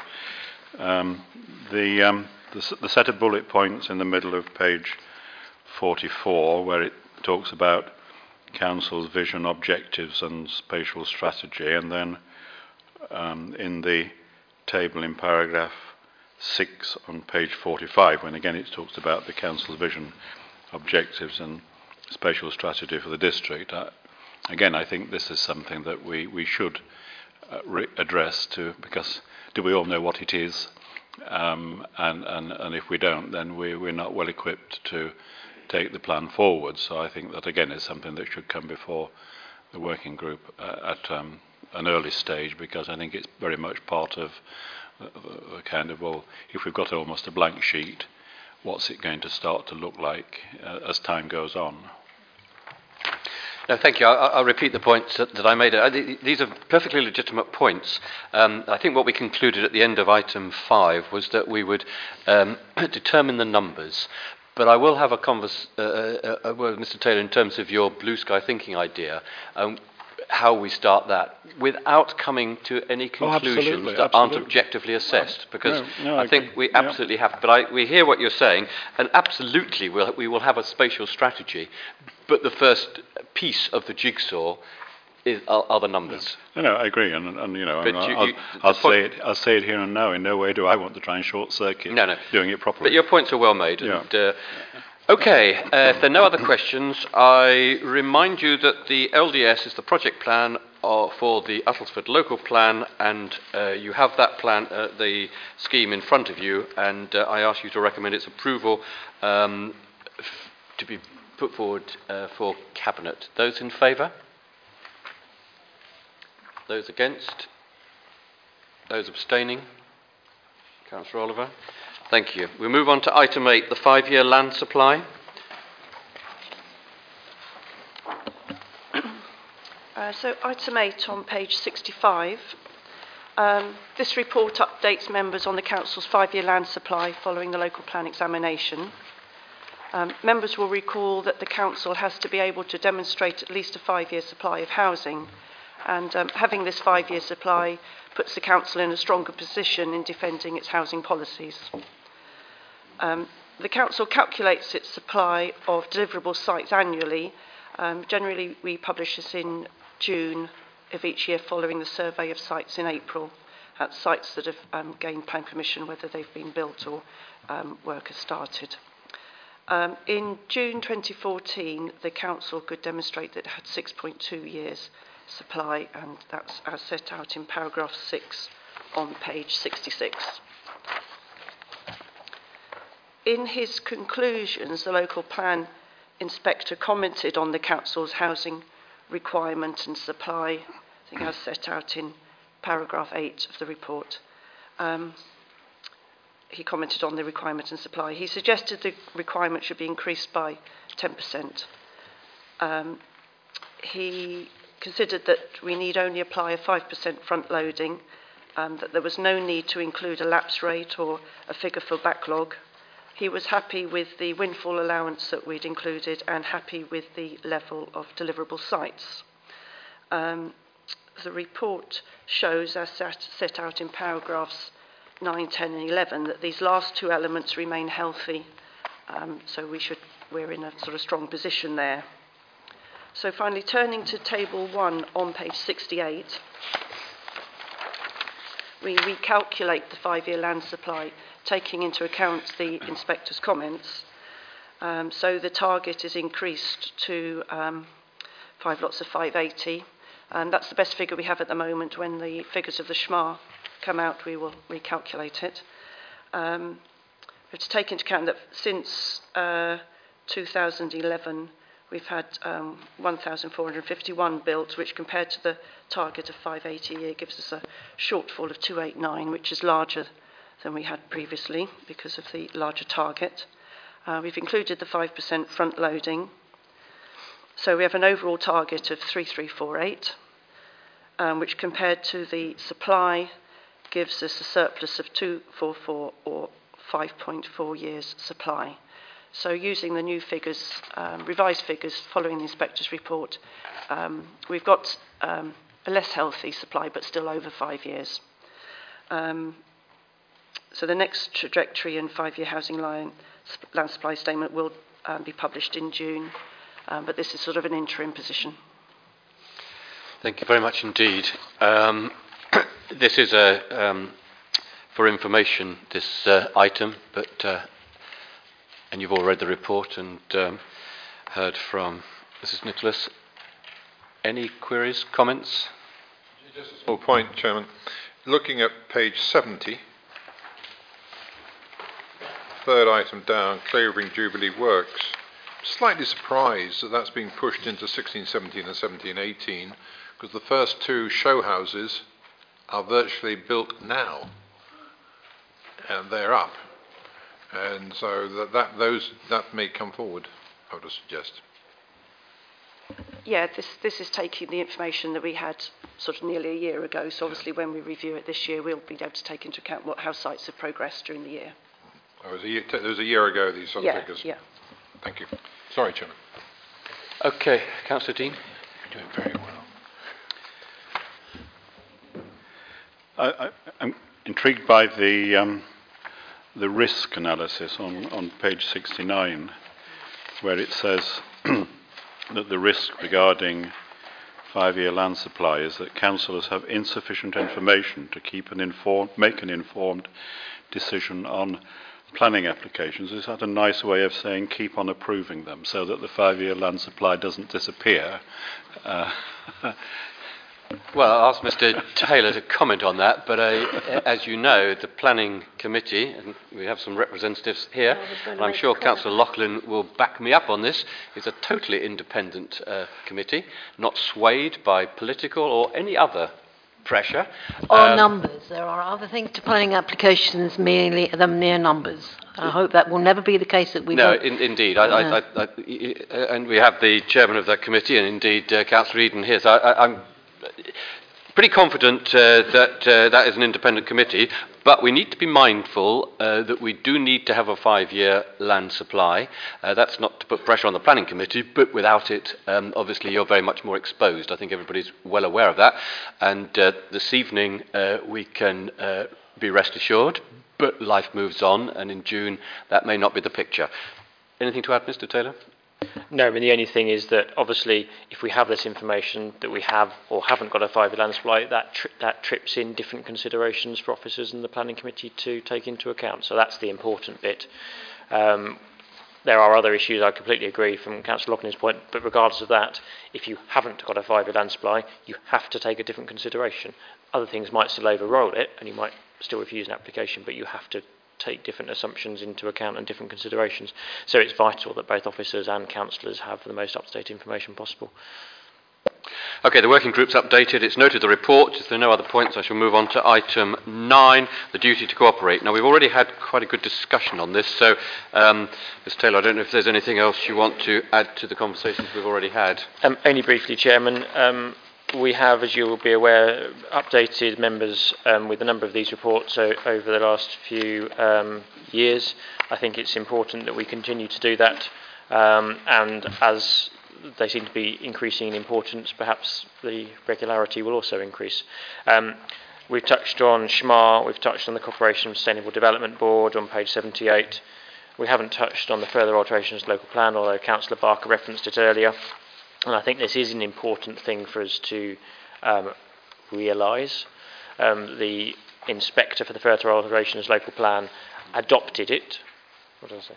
Um, the, um, the, the set of bullet points in the middle of page 44, where it talks about council's vision, objectives, and spatial strategy, and then um, in the table in paragraph 6 on page 45, when again it talks about the council's vision, objectives, and spatial strategy for the district. I, again, I think this is something that we, we should uh, re- address to, because do we all know what it is? Um, and, and, and if we don't, then we, we're not well equipped to take the plan forward. So I think that, again, is something that should come before the working group uh, at um, an early stage, because I think it's very much part of the kind of, well, if we've got almost a blank sheet, what's it going to start to look like uh, as time goes on? No, thank you. I- I'll repeat the points that, that I made. Uh, th- These are perfectly legitimate points. Um, I think what we concluded at the end of item five was that we would um, *clears throat* determine the numbers. But I will have a, convers- uh, uh, uh, word with Mr. Taylor in terms of your blue sky thinking idea. Um, how we start that without coming to any Oh, conclusions absolutely, that aren't objectively assessed. Because No, no, I I think agree. we Yeah. absolutely have. But I, we hear what you're saying, and absolutely we'll, we will have a spatial strategy. But the first piece of the jigsaw is, are, are the numbers. No, no, I agree, and, and you know, I mean, you- I'll, you- I'll say it. I'll say it here and now. In no way do I want to try and short circuit No, no. doing it properly. But your points are well made. Yeah. And, uh, okay, uh, if there are no other questions, I remind you that the LDS is the project plan uh, for the Uttlesford local plan, and uh, you have that plan, uh, the scheme in front of you, and uh, I ask you to recommend its approval um, f- to be put forward uh, for cabinet. Those in favour? Those against? Those abstaining? Councillor Oliver? Thank you. We move on to item eight, the five-year land supply. Uh, so item 8 on page 65. Um, this report updates members on the Council's five-year land supply following the local plan examination. Um, members will recall that the Council has to be able to demonstrate at least a five-year supply of housing and um, having this five-year supply puts the Council in a stronger position in defending its housing policies. Um, the Council calculates its supply of deliverable sites annually. Um, generally, we publish this in June of each year following the survey of sites in April at sites that have um, gained plan permission, whether they've been built or um, work has started. Um, in June 2014, the Council could demonstrate that it had 6.2 years supply, and that's as set out in paragraph 6 on page 66. In his conclusions, the local plan inspector commented on the council's housing requirement and supply, I think as set out in paragraph 8 of the report. Um, he commented on the requirement and supply. He suggested the requirement should be increased by 10%. Um, he considered that we need only apply a 5% front loading, um, that there was no need to include a lapse rate or a figure for backlog. He was happy with the windfall allowance that we'd included and happy with the level of deliverable sites. Um, the report shows, as set, out in paragraphs 9, 10 and 11, that these last two elements remain healthy, um, so we should, we're in a sort of strong position there. So finally, turning to table 1 on page 68, we recalculate the five-year land supply, taking into account the inspector's comments. Um, so the target is increased to um, five lots of 580, and that's the best figure we have at the moment. When the figures of the SHMA come out, we will recalculate it. Um, have to take into account that since uh, 2011, we've had um, 1,451 built, which compared to the target of 580 a year gives us a shortfall of 289, which is larger than we had previously because of the larger target. Uh, we've included the 5% front loading. So we have an overall target of 3348, um, which compared to the supply gives us a surplus of 244 or 5.4 years supply. So using the new figures, um, revised figures following the inspector's report, um, we've got um, a less healthy supply, but still over five years. Um, so the next trajectory and five-year housing line, land supply statement will um, be published in June, um, but this is sort of an interim position. Thank you very much indeed. Um, *coughs* this is a, um, for information, this uh, item, but uh, and you've all read the report and um, heard from Mrs. Nicholas. Any queries, comments? Just a small point, Chairman. Looking at page 70, third item down, Clavering Jubilee Works. Slightly surprised that that's being pushed into 1617 and 1718 because the first two show houses are virtually built now and they're up. And so that, that, those, that may come forward, I would suggest. Yeah, this, this is taking the information that we had sort of nearly a year ago. So obviously, when we review it this year, we'll be able to take into account what, how sites have progressed during the year. Oh, it, was a year, it was a year ago, these sort yeah, of figures. Yeah. Thank you. Sorry, Chairman. Okay, Councillor Dean. You're doing very well. I, I, I'm intrigued by the um, the risk analysis on, on page 69, where it says *clears throat* that the risk regarding five-year land supply is that councillors have insufficient information to keep an informed, make an informed decision on planning applications. Is that a nice way of saying keep on approving them so that the five-year land supply doesn't disappear? Uh, *laughs* Well, I'll ask Mr. Taylor to comment on that, but uh, as you know, the Planning Committee, and we have some representatives here, and I'm sure Councillor Loughlin will back me up on this, is a totally independent uh, committee, not swayed by political or any other pressure. Or Um, numbers. There are other things to planning applications merely than mere numbers. I hope that will never be the case that we no, in, indeed. I, I, I, and we have the chairman of that committee, and indeed uh, Councillor Eden here. So I, I, I'm pretty confident uh, that uh, that is an independent committee. But we need to be mindful uh, that we do need to have a five-year land supply. Uh, that's not to put pressure on the planning committee, but without it, um, obviously you're very much more exposed. I think everybody's well aware of that. And uh, this evening uh, we can be rest assured. But life moves on, and in June that may not be the picture. Anything to add, Mr. Taylor? No, I mean, the only thing is that obviously, if we have this information that we have or haven't got a five-year land supply, that tri- that trips in different considerations for officers and the planning committee to take into account. So that's the important bit. Um, there are other issues. I completely agree from Councillor Loughlin's point, but regardless of that, if you haven't got a five-year land supply, you have to take a different consideration. Other things might still overrule it, and you might still refuse an application, but you have to take different assumptions into account and different considerations. So it's vital that both officers and councillors have the most up-to-date information possible. Okay, the working group's updated. It's noted the report. If there are no other points, I shall move on to item nine, the duty to cooperate. Now, we've already had quite a good discussion on this, so, um, Ms Taylor, I don't know if there's anything else you want to add to the conversations we've already had. Um, only briefly, Chairman. Um, we have, as you will be aware, updated members um, with a number of these reports o- over the last few um, years. I think it's important that we continue to do that, um, and as they seem to be increasing in importance, perhaps the regularity will also increase. Um, we've touched on SHMA, we've touched on the Corporation Sustainable Development Board on page 78. We haven't touched on the further alterations to local plan, although Councillor Barker referenced it earlier. And I think this is an important thing for us to um, realise. Um, the inspector for the further alterations local plan adopted it. What did I say?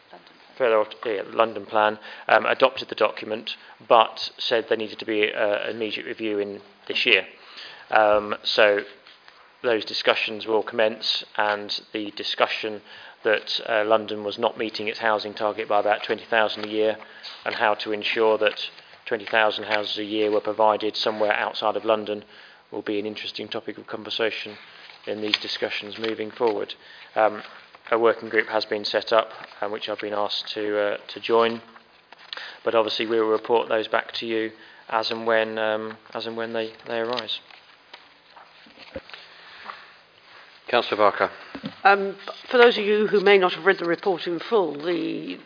Further yeah, London plan um, adopted the document, but said there needed to be uh, an immediate review in this year. Um, so those discussions will commence, and the discussion that uh, London was not meeting its housing target by about 20,000 a year, and how to ensure that 20,000 houses a year were provided somewhere outside of London will be an interesting topic of conversation in these discussions moving forward. Um, a working group has been set up, uh, which I've been asked to uh, to join, but obviously we will report those back to you as and when um, as and when they, they arise. Councillor Barker. Um, for those of you who may not have read the report in full, the,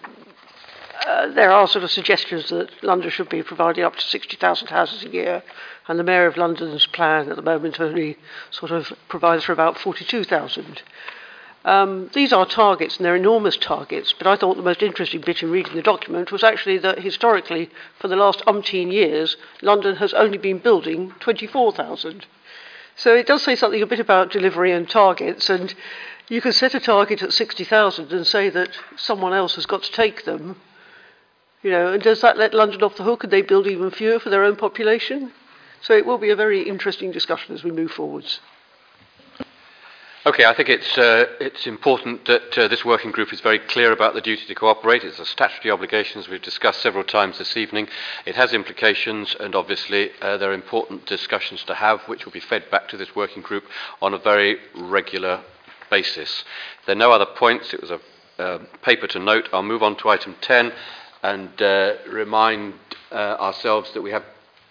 uh, there are sort of suggestions that London should be providing up to 60,000 houses a year, and the Mayor of London's plan at the moment only sort of provides for about 42,000. Um, these are targets, and they're enormous targets, but I thought the most interesting bit in reading the document was actually that historically, for the last umpteen years, London has only been building 24,000. So it does say something a bit about delivery and targets, and you can set a target at 60,000 and say that someone else has got to take them. You know, and does that let London off the hook and they build even fewer for their own population? So it will be a very interesting discussion as we move forwards. Okay, I think it's, uh, it's important that uh, this working group is very clear about the duty to cooperate. It's a statutory obligation, as we've discussed several times this evening. It has implications, and obviously uh, there are important discussions to have, which will be fed back to this working group on a very regular basis. There are no other points. It was a uh, paper to note. I'll move on to item 10 and uh, remind uh, ourselves that we have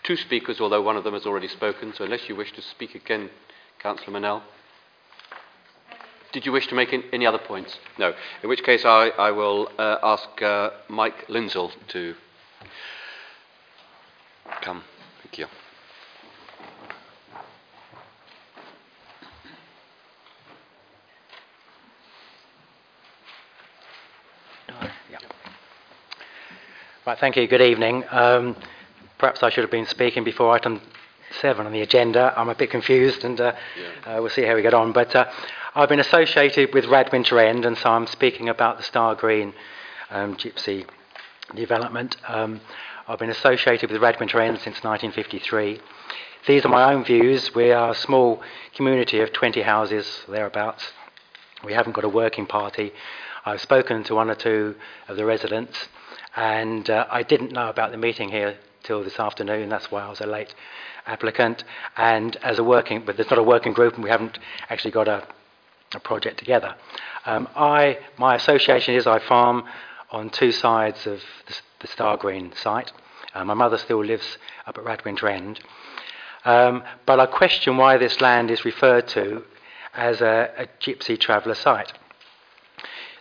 two speakers, although one of them has already spoken. So unless you wish to speak again, Councillor Manel. Did you wish to make any other points? No. In which case, I, I will uh, ask uh, Mike Lindsell to come. Thank you. Right, thank you. Good evening. Um, perhaps I should have been speaking before item seven on the agenda. I'm a bit confused, and uh, yeah. uh, we'll see how we get on. But uh, I've been associated with Radwinter End, and so I'm speaking about the Star Green um, Gypsy development. Um, I've been associated with Radwinter End since 1953. These are my own views. We are a small community of 20 houses, thereabouts. We haven't got a working party. I've spoken to one or two of the residents, and uh, I didn't know about the meeting here till this afternoon. That's why I was a late applicant. And as a working, but there's not a working group, and we haven't actually got a a project together. Um, I, my association is I farm on two sides of the, the Star Green site. Uh, my mother still lives up at Radwinter End. Um, but I question why this land is referred to as a, a gypsy traveller site.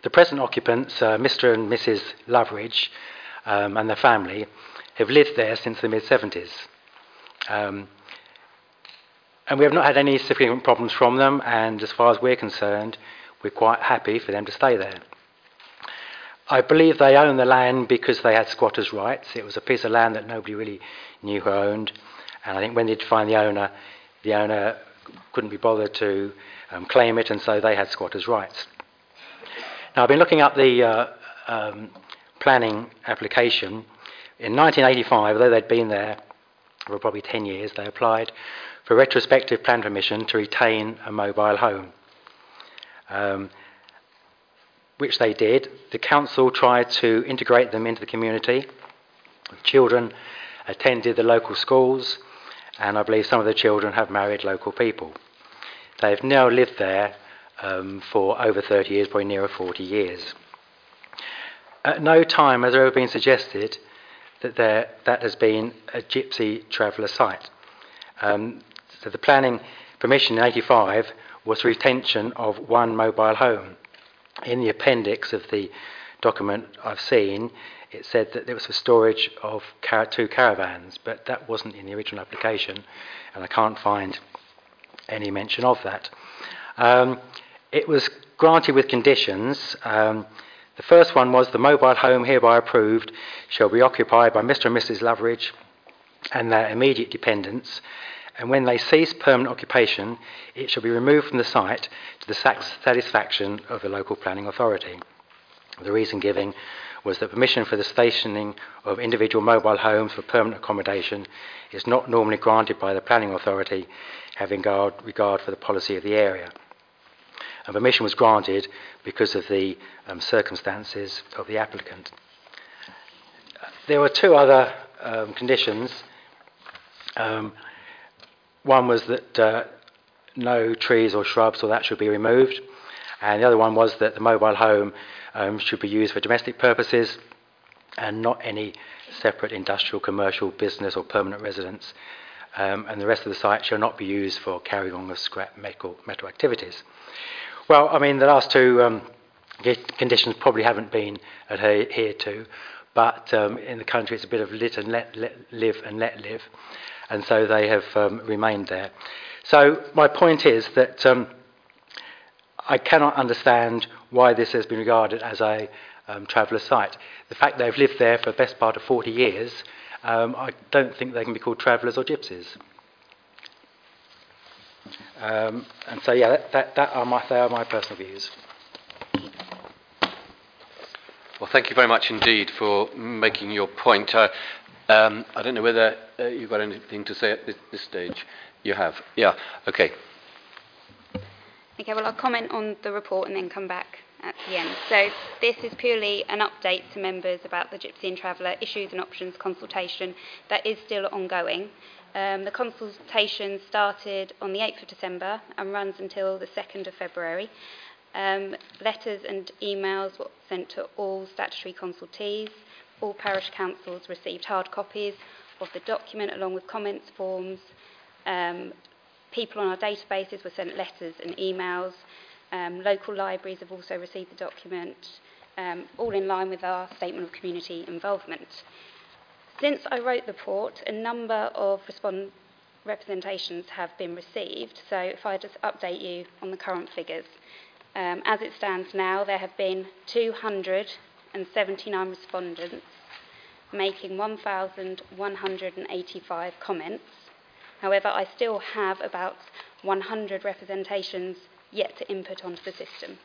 The present occupants, uh, Mr. and Mrs. Loveridge, um, and their family, have lived there since the mid 70s. Um, and we have not had any significant problems from them, and as far as we're concerned, we're quite happy for them to stay there. I believe they own the land because they had squatters' rights. It was a piece of land that nobody really knew who owned, and I think when they did find the owner, the owner couldn't be bothered to um, claim it, and so they had squatters' rights. Now, I've been looking up the uh, um, planning application. In 1985, although they'd been there for probably 10 years, they applied for retrospective plan permission to retain a mobile home, um, which they did. The council tried to integrate them into the community. Children attended the local schools, and I believe some of the children have married local people. They've now lived there um, for over 30 years, probably nearer 40 years. At no time has there ever been suggested that there, that has been a gypsy traveller site. Um, so the planning permission in 85 was retention of one mobile home. In the appendix of the document I've seen, it said that there was for storage of car- two caravans, but that wasn't in the original application, and I can't find any mention of that. Um, it was granted with conditions. Um, the first one was the mobile home hereby approved shall be occupied by Mr. and Mrs. Loveridge and their immediate dependents and when they cease permanent occupation, it shall be removed from the site to the satisfaction of the local planning authority. The reason given was that permission for the stationing of individual mobile homes for permanent accommodation is not normally granted by the planning authority, having regard, regard for the policy of the area. And permission was granted because of the um, circumstances of the applicant. There were two other um, conditions. Um, one was that uh, no trees or shrubs or that should be removed, and the other one was that the mobile home um, should be used for domestic purposes and not any separate industrial, commercial, business, or permanent residence. Um, and the rest of the site shall not be used for carrying on of scrap metal, metal activities. Well, I mean, the last two um, conditions probably haven't been adhered to, but um, in the country it's a bit of lit and let, let live and let live, and so they have um, remained there. So my point is that um, I cannot understand why this has been regarded as a um, traveller site. The fact they've lived there for the best part of 40 years, um, I don't think they can be called travellers or gypsies. Um, and so, yeah, that, that, that are my, they are my personal views. Well, thank you very much indeed for making your point. Uh, um, I don't know whether uh, you've got anything to say at this, this stage. You have? Yeah, okay. Okay, well, I'll comment on the report and then come back at the end. So this is purely an update to members about the Gypsy and Traveller issues and options consultation that is still ongoing. Um, the consultation started on the 8th of December and runs until the 2nd of February. Um, letters and emails were sent to all statutory consultees. All parish councils received hard copies of the document along with comments forms. Um, people on our databases were sent letters and emails. Um, local libraries have also received the document, um, all in line with our statement of community involvement. Since I wrote the report, a number of respond- representations have been received. So if I just update you on the current figures. Um, as it stands now, there have been 279 respondents, making 1,185 comments. However, I still have about 100 representations yet to input onto the system.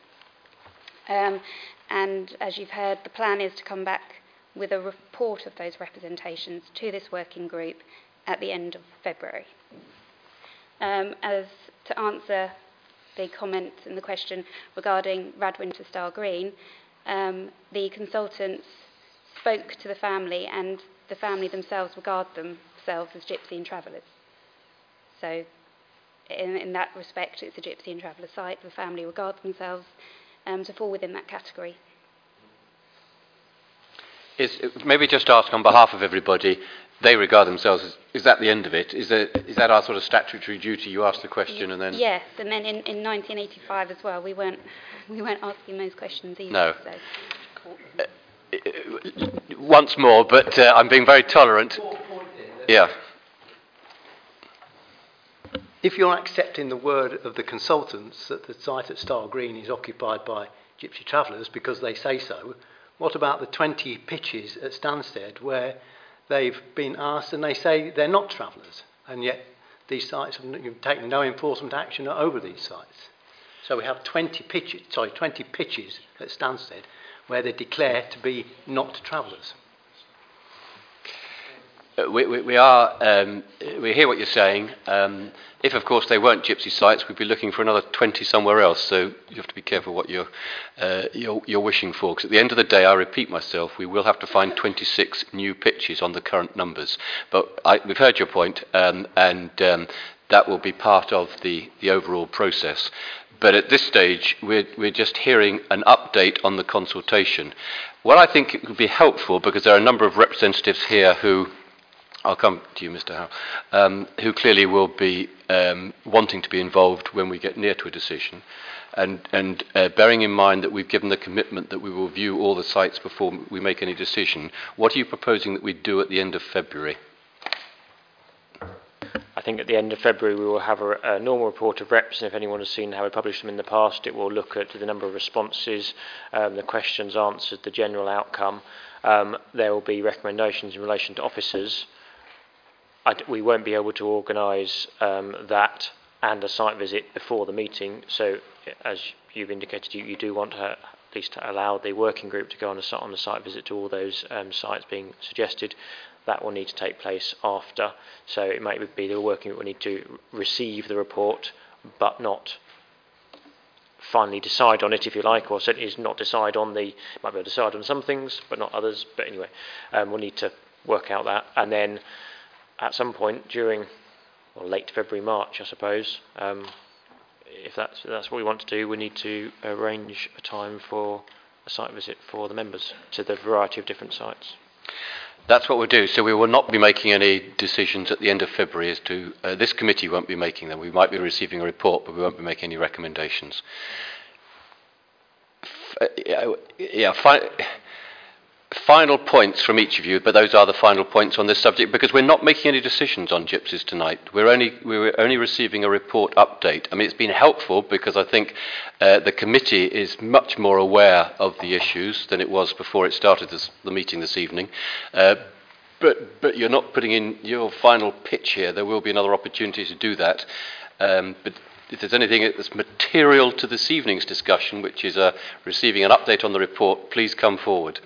Um, and as you've heard, the plan is to come back with a report of those representations to this working group at the end of February. Um, as to answer the comment and the question regarding Radwinter Star Green, um, the consultants spoke to the family and the family themselves regard themselves as gypsy and travellers. So in, in that respect, it's a gypsy and traveller site. The family regard themselves um, to fall within that category. Is, maybe just ask on behalf of everybody, they regard themselves as, is that the end of it? Is, there, is that our sort of statutory duty? You ask the question and then... Yes, and then in, in 1985 as well, we weren't, *laughs* we weren't asking those questions either. No. So. Uh, once more, but uh, I'm being very tolerant. Yeah. If you're accepting the word of the consultants that the site at Star Green is occupied by gypsy travellers because they say so, what about the 20 pitches at Stansted where they've been asked and they say they're not travellers and yet these sites have taken no enforcement action over these sites? So we have 20 pitches, sorry, 20 pitches at Stansted where they declare to be not travellers. Uh, we, we, we, are, um, we hear what you're saying. Um, if, of course, they weren't gypsy sites, we'd be looking for another 20 somewhere else. So you have to be careful what you're, uh, you're, you're wishing for. Because at the end of the day, I repeat myself, we will have to find 26 new pitches on the current numbers. But I, we've heard your point, um, and um, that will be part of the, the overall process. But at this stage, we're, we're just hearing an update on the consultation. What I think it would be helpful, because there are a number of representatives here who I'll come to you, Mr. Howe, um, who clearly will be um, wanting to be involved when we get near to a decision. And, and uh, bearing in mind that we've given the commitment that we will view all the sites before we make any decision, what are you proposing that we do at the end of February? I think at the end of February we will have a, a, normal report of reps, and if anyone has seen how we published them in the past, it will look at the number of responses, um, the questions answered, the general outcome. Um, there will be recommendations in relation to officers, we won't be able to organise um, that and a site visit before the meeting. So, as you've indicated, you, you do want to at least to allow the working group to go on a, on a site visit to all those um, sites being suggested. That will need to take place after. So it might be the working group will need to receive the report, but not finally decide on it, if you like, or certainly not decide on the, might be able to decide on some things, but not others. But anyway, um, we'll need to work out that. And then at some point during, late February, March, I suppose, um, if that's, that's what we want to do, we need to arrange a time for a site visit for the members to the variety of different sites. That's what we'll do. So we will not be making any decisions at the end of February as to uh, this committee won't be making them. We might be receiving a report, but we won't be making any recommendations. F- uh, yeah, final points from each of you, but those are the final points on this subject because we're not making any decisions on gypsies tonight. We're only, we're only receiving a report update. I mean, it's been helpful because I think uh, the committee is much more aware of the issues than it was before it started this, the meeting this evening. Uh, but, but you're not putting in your final pitch here. There will be another opportunity to do that. Um, but if there's anything that's material to this evening's discussion, which is uh, receiving an update on the report, please come forward.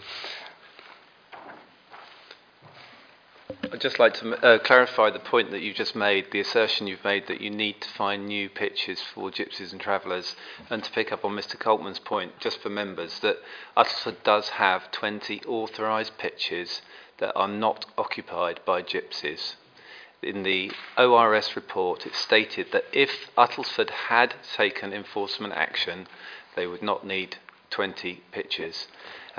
I'd just like to uh, clarify the point that you've just made, the assertion you've made that you need to find new pitches for gypsies and travellers, and to pick up on Mr. Coltman's point, just for members, that Uttlesford does have 20 authorised pitches that are not occupied by gypsies. In the ORS report, it stated that if Uttlesford had taken enforcement action, they would not need 20 pitches.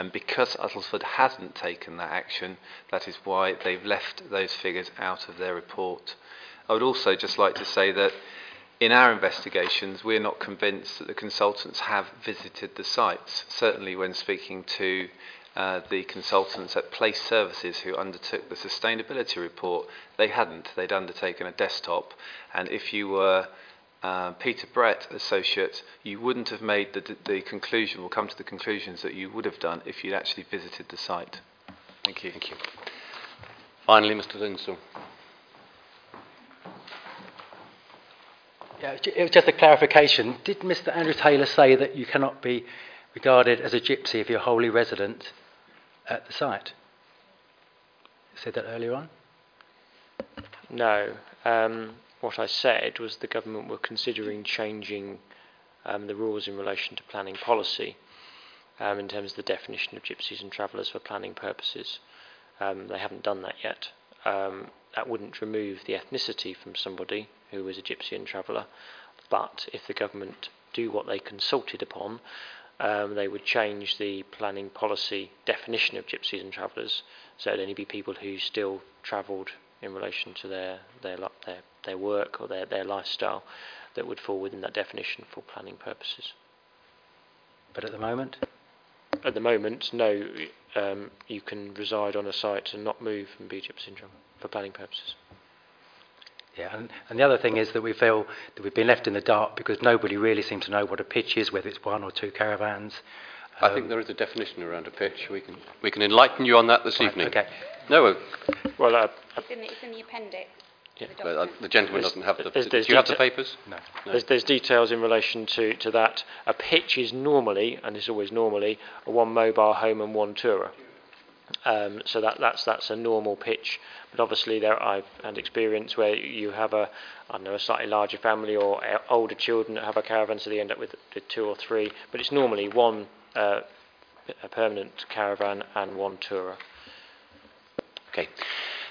And because Uttlesford hasn't taken that action, that is why they've left those figures out of their report. I would also just like to say that in our investigations, we're not convinced that the consultants have visited the sites. Certainly, when speaking to uh, the consultants at Place Services who undertook the sustainability report, they hadn't. They'd undertaken a desktop, and if you were uh, Peter Brett Associate, you wouldn't have made the, the conclusion, or come to the conclusions that you would have done if you'd actually visited the site. Thank you. Thank you. Finally, Mr. Linsell. Yeah, it was just a clarification. Did Mr. Andrew Taylor say that you cannot be regarded as a gypsy if you're wholly resident at the site? said that earlier on? No. Um, what I said was the government were considering changing um, the rules in relation to planning policy um, in terms of the definition of gypsies and travellers for planning purposes. Um, they haven't done that yet. Um, that wouldn't remove the ethnicity from somebody who is a gypsy and traveller, but if the government do what they consulted upon, um, they would change the planning policy definition of gypsies and travellers so it'd only be people who still travelled in relation to their, their, their, their work or their, their lifestyle that would fall within that definition for planning purposes. But at the moment? At the moment, no. Um, you can reside on a site and not move from BGIP syndrome for planning purposes. Yeah, and, and the other thing is that we feel that we've been left in the dark because nobody really seems to know what a pitch is, whether it's one or two caravans. I think there is a definition around a pitch. We can we can enlighten you on that this Right, evening. okay. No, uh, Well, uh, It's in the, it's in the appendix. Yeah. the well, uh, document. the gentleman There's- doesn't have the. there's- there's do you have the papers? No. No. There's, there's details in relation to, to that. A pitch is normally, and it's always normally, a one mobile home and one tourer. Um, so that, that's that's a normal pitch. But obviously, there I've had experience where you have a I don't know a slightly larger family or uh, older children that have a caravan, so they end up with, with two or three. But it's normally one uh, a permanent caravan and one tourer. Okay.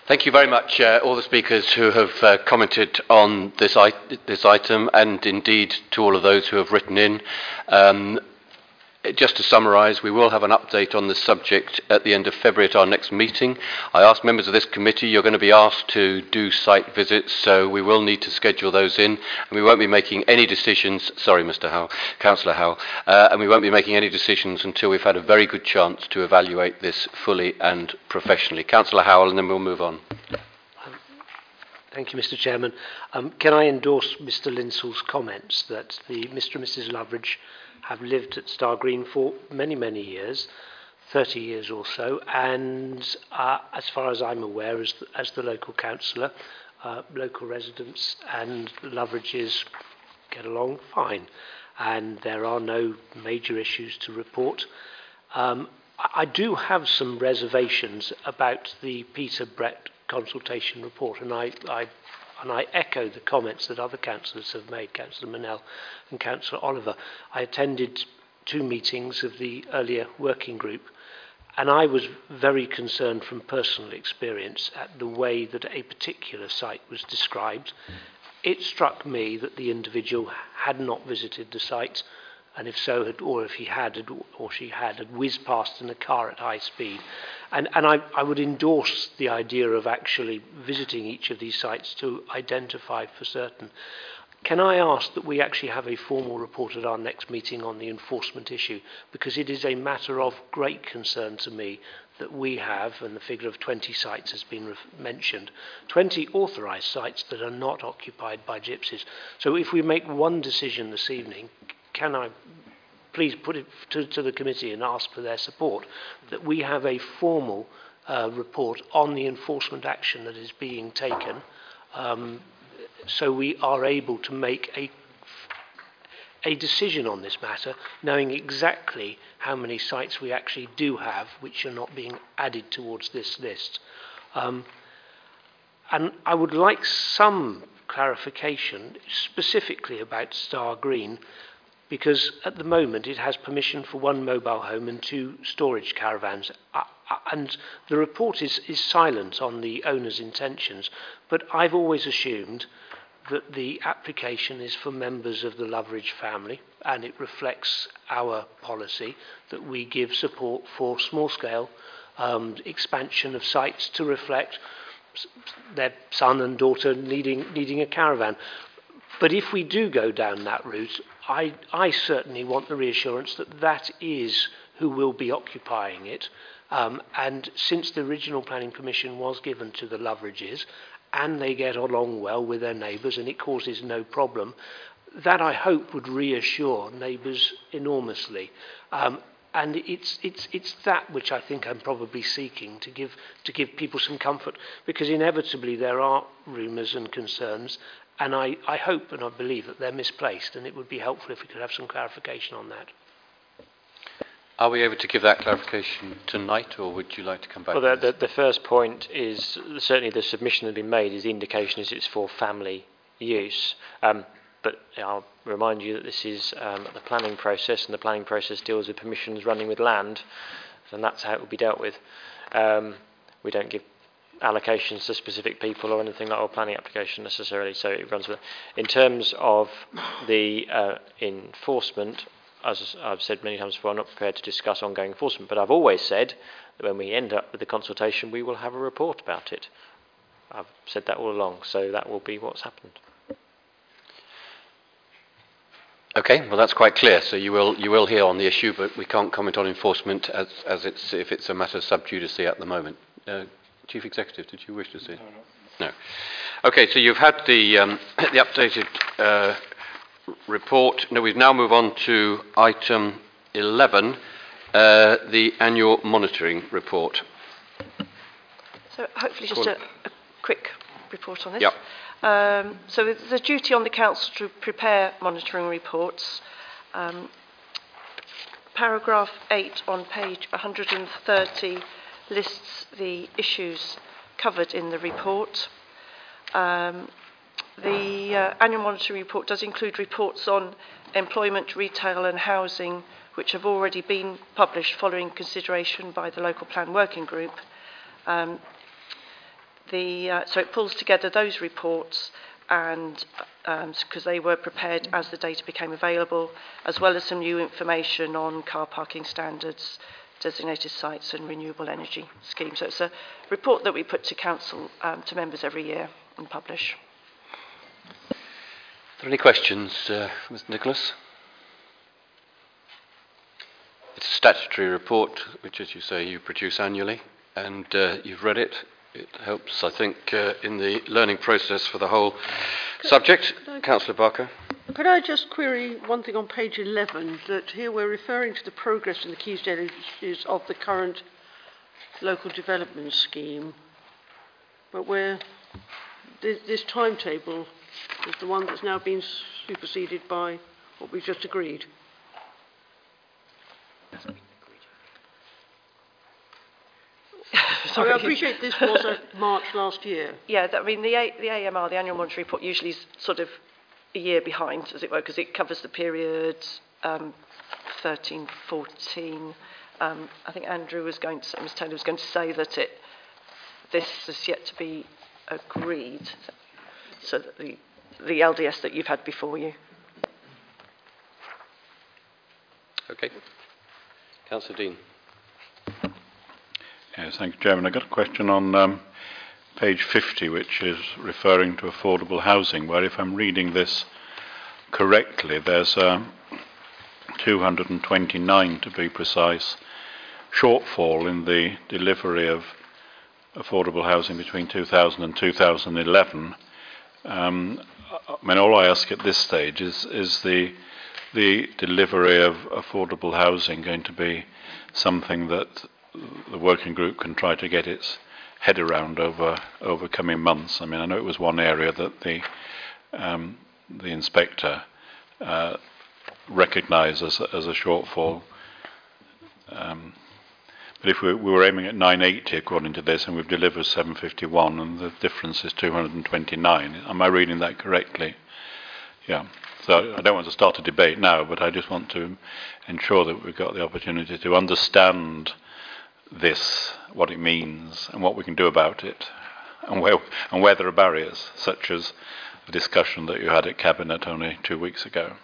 Thank you very much, uh, all the speakers who have uh, commented on this, I- this item, and indeed to all of those who have written in. Um, just to summarise, we will have an update on this subject at the end of February at our next meeting. I ask members of this committee, you're going to be asked to do site visits, so we will need to schedule those in, and we won't be making any decisions, sorry Mr Howell, Councillor Howell, uh, and we won't be making any decisions until we've had a very good chance to evaluate this fully and professionally. Councillor Howell, and then we'll move on. Thank you, Mr. Chairman. Um, can I endorse Mr. Linsell's comments that the Mr. and Mrs. Loveridge have lived at Star Green for many, many years, 30 years or so, and uh, as far as I'm aware, as the, as the local councillor, uh, local residents and Loveridges get along fine, and there are no major issues to report. Um, I do have some reservations about the Peter Brett consultation report, and I, I, And I echo the comments that other councillors have made, Councillor Manel and Councillor Oliver. I attended two meetings of the earlier working group, and I was very concerned from personal experience at the way that a particular site was described. It struck me that the individual had not visited the site, and if so, had, or if he had, had, or she had, had whizzed past in a car at high speed. And, and I, I would endorse the idea of actually visiting each of these sites to identify for certain. Can I ask that we actually have a formal report at our next meeting on the enforcement issue? Because it is a matter of great concern to me that we have, and the figure of 20 sites has been mentioned, 20 authorised sites that are not occupied by gypsies. So if we make one decision this evening, can I please put it to, to the committee and ask for their support that we have a formal uh, report on the enforcement action that is being taken um, so we are able to make a a decision on this matter, knowing exactly how many sites we actually do have which are not being added towards this list. Um, and I would like some clarification specifically about Star Green because at the moment it has permission for one mobile home and two storage caravans. Uh, uh, and the report is, is silent on the owner's intentions, but I've always assumed that the application is for members of the Loveridge family and it reflects our policy that we give support for small scale um, expansion of sites to reflect their son and daughter needing, needing a caravan. But if we do go down that route, I, I certainly want the reassurance that that is who will be occupying it. Um, and since the original planning permission was given to the Loveridges, and they get along well with their neighbours and it causes no problem, that I hope would reassure neighbours enormously. Um, and it's, it's, it's that which I think I'm probably seeking to give, to give people some comfort, because inevitably there are rumours and concerns, and I, I hope and I believe that they're misplaced, and it would be helpful if we could have some clarification on that. Are we able to give that clarification tonight, or would you like to come back? Well, the, the, the first point is certainly the submission that has been made is the indication is it's for family use. Um, but I'll remind you that this is um, the planning process, and the planning process deals with permissions running with land, and that's how it will be dealt with. Um, we don't give allocations to specific people or anything like our planning application necessarily. So it runs with. In terms of the uh, enforcement, as I've said many times before, I'm not prepared to discuss ongoing enforcement, but I've always said that when we end up with the consultation, we will have a report about it. I've said that all along, so that will be what's happened. Okay, well that's quite clear. So you will you will hear on the issue, but we can't comment on enforcement as as it's if it's a matter of sub judice at the moment. Uh, Chief Executive, did you wish to say? No. no. Okay, so you've had the, um, *coughs* the updated uh, report. No, we now move on to item 11, uh, the annual monitoring report. So hopefully just a, a, quick report on this. Yep. Um, so there's a duty on the council to prepare monitoring reports. Um, paragraph 8 on page 130 lists the issues covered in the report. Um, the uh, annual monitoring report does include reports on employment, retail and housing which have already been published following consideration by the local plan working group. Um, the, uh, so it pulls together those reports and because um, they were prepared as the data became available, as well as some new information on car parking standards, designated sites and renewable energy schemes. So it's a report that we put to council, um, to members every year and publish. Are there any questions, uh, Mr Nicholas? It's a statutory report, which, as you say, you produce annually, and uh, you've read it. It helps, I think, uh, in the learning process for the whole subject. Councillor Barker. Could I just query one thing on page 11, that here we're referring to the progress in the key stages of the current local development scheme, but where this, this timetable is the one that's now been superseded by what we've just agreed. Sorry, I appreciate this was March last year. Yeah, that, I mean, the, a, the AMR, the annual monitoring report, usually is sort of a year behind, as it were, because it covers the period um, 13, 14. Um, I think Andrew was going to say, Ms Taylor was going to say that it, this is yet to be agreed, so that the, the LDS that you've had before you. Okay. Councillor Dean. Yes, thank you, Chairman. I've got a question on um, page 50, which is referring to affordable housing, where if I'm reading this correctly, there's a 229 to be precise shortfall in the delivery of affordable housing between 2000 and 2011. Um, I mean, all I ask at this stage is, is the, the delivery of affordable housing going to be something that the working group can try to get its head around over over coming months. I mean, I know it was one area that the um, the inspector uh, recognised as, as a shortfall. Um, but if we, we, were aiming at 980 according to this, and we've delivered 751, and the difference is 229, am I reading that correctly? Yeah. So I don't want to start a debate now, but I just want to ensure that we've got the opportunity to understand this, what it means, and what we can do about it, and where, and where there are barriers, such as the discussion that you had at Cabinet only two weeks ago.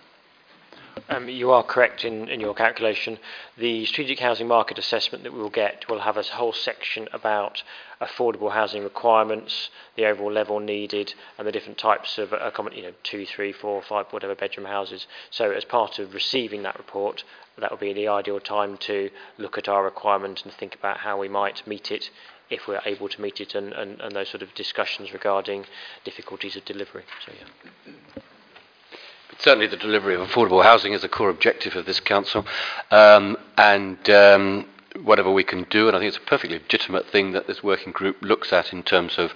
Um, you are correct in, in your calculation. The strategic housing market assessment that we will get will have a whole section about affordable housing requirements, the overall level needed, and the different types of you know, two, three, four, five, whatever bedroom houses. So, as part of receiving that report, that would be the ideal time to look at our requirement and think about how we might meet it if we're able to meet it and, and, and those sort of discussions regarding difficulties of delivery. So, yeah. But certainly the delivery of affordable housing is a core objective of this council. Um, and um, whatever we can do, and I think it's a perfectly legitimate thing that this working group looks at in terms of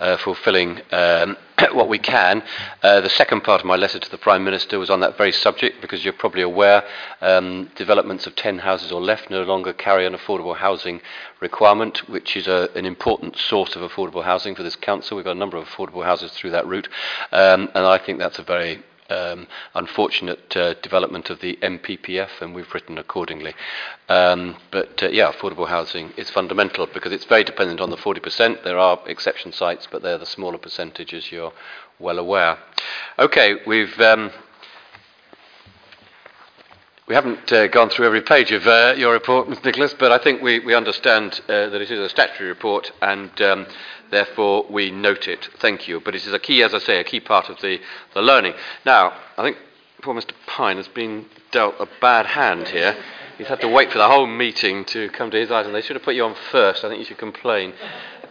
uh, fulfilling um, *coughs* what we can. Uh, the second part of my letter to the Prime Minister was on that very subject, because you're probably aware um, developments of 10 houses or less no longer carry an affordable housing requirement, which is a, an important source of affordable housing for this council. We've got a number of affordable houses through that route, um, and I think that's a very um, unfortunate uh, development of the NPPF, and we've written accordingly. Um, but uh, yeah, affordable housing is fundamental because it's very dependent on the 40%. There are exception sites, but they're the smaller percentage, as you're well aware. Okay, we've. Um, we haven't uh, gone through every page of uh, your report, Mr. Nicholas, but I think we, we understand uh, that it is a statutory report and um, therefore we note it. Thank you. But it is a key, as I say, a key part of the, the learning. Now, I think poor Mr. Pine has been dealt a bad hand here. He's had to wait for the whole meeting to come to his item. They should have put you on first. I think you should complain.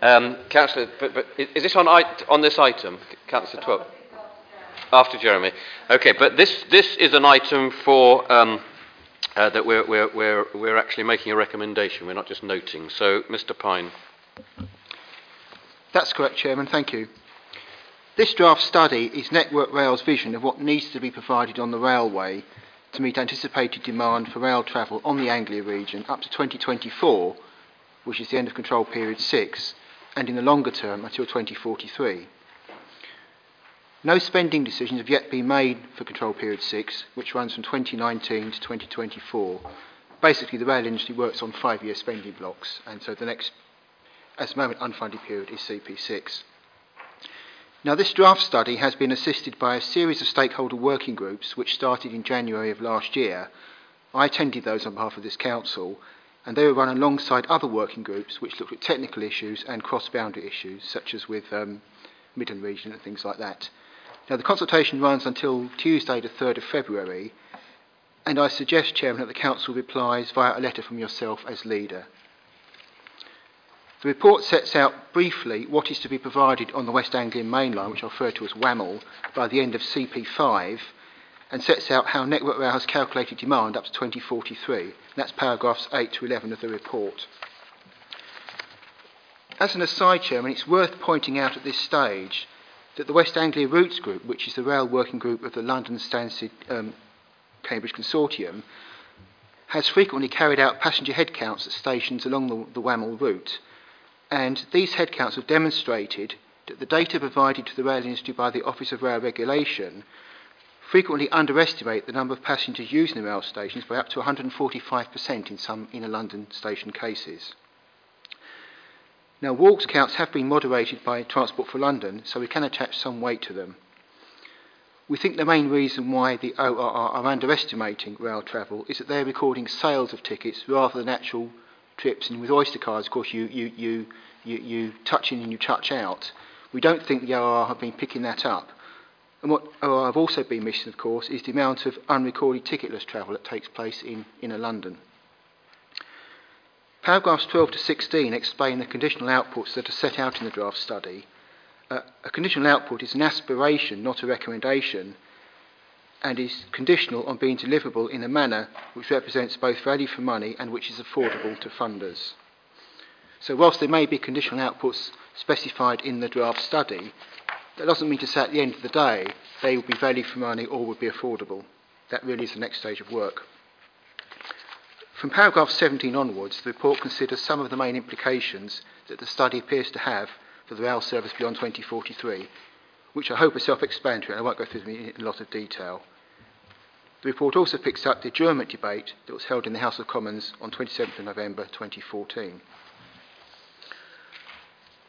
Um, Councillor, but, but is this on, on this item, Councillor 12? After Jeremy. Okay, but this, this is an item for um, uh, that we're, we're, we're, we're actually making a recommendation. We're not just noting. So, Mr. Pine. That's correct, Chairman. Thank you. This draft study is Network Rail's vision of what needs to be provided on the railway to meet anticipated demand for rail travel on the Anglia region up to 2024, which is the end of control period 6, and in the longer term until 2043. No spending decisions have yet been made for Control Period 6, which runs from 2019 to 2024. Basically, the rail industry works on five year spending blocks, and so the next, at the moment, unfunded period is CP6. Now, this draft study has been assisted by a series of stakeholder working groups which started in January of last year. I attended those on behalf of this council, and they were run alongside other working groups which looked at technical issues and cross boundary issues, such as with um, Midland Region and things like that. Now, the consultation runs until Tuesday, the 3rd of February, and I suggest, Chairman, that the Council replies via a letter from yourself as leader. The report sets out briefly what is to be provided on the West Anglian Main Line, which I refer to as WAML, by the end of CP5, and sets out how Network Rail has calculated demand up to 2043. That's paragraphs 8 to 11 of the report. As an aside, Chairman, it's worth pointing out at this stage that the West Anglia Routes Group, which is the rail working group of the London Stansted um, Cambridge Consortium, has frequently carried out passenger headcounts at stations along the, the WAML route. And these headcounts have demonstrated that the data provided to the rail industry by the Office of Rail Regulation frequently underestimate the number of passengers using the rail stations by up to 145% in some inner London station cases. Now, walks counts have been moderated by Transport for London, so we can attach some weight to them. We think the main reason why the ORR are underestimating rail travel is that they're recording sales of tickets rather than actual trips. And with Oyster cards, of course, you, you, you, you, you touch in and you touch out. We don't think the ORR have been picking that up. And what ORR have also been missing, of course, is the amount of unrecorded ticketless travel that takes place in inner London. Paragraphs 12 to 16 explain the conditional outputs that are set out in the draft study uh, a conditional output is an aspiration, not a recommendation, and is conditional on being deliverable in a manner which represents both value for money and which is affordable to funders. So, whilst there may be conditional outputs specified in the draft study, that doesn't mean to say at the end of the day they will be value for money or would be affordable. That really is the next stage of work. From paragraph 17 onwards, the report considers some of the main implications that the study appears to have for the rail service beyond 2043, which I hope are self-explanatory and I won't go through them in a lot of detail. The report also picks up the adjournment debate that was held in the House of Commons on 27th of November 2014.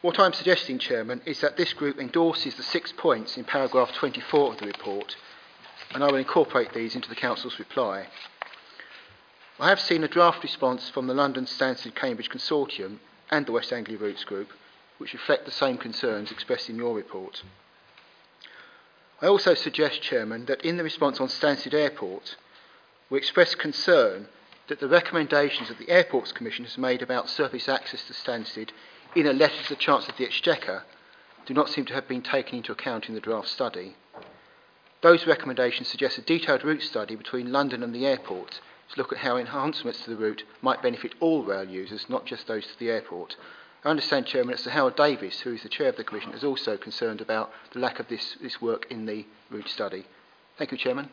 What I'm suggesting, Chairman, is that this group endorses the six points in paragraph 24 of the report, and I will incorporate these into the Council's reply. I have seen a draft response from the London Stansted Cambridge Consortium and the West Anglia Routes Group, which reflect the same concerns expressed in your report. I also suggest, Chairman, that in the response on Stansted Airport, we express concern that the recommendations that the Airports Commission has made about surface access to Stansted in a letter to the Chancellor of the Exchequer do not seem to have been taken into account in the draft study. Those recommendations suggest a detailed route study between London and the airport to look at how enhancements to the route might benefit all rail users, not just those to the airport, I understand, Chairman, that Sir Howard Davies, who is the Chair of the Commission, is also concerned about the lack of this, this work in the route study. Thank you, Chairman.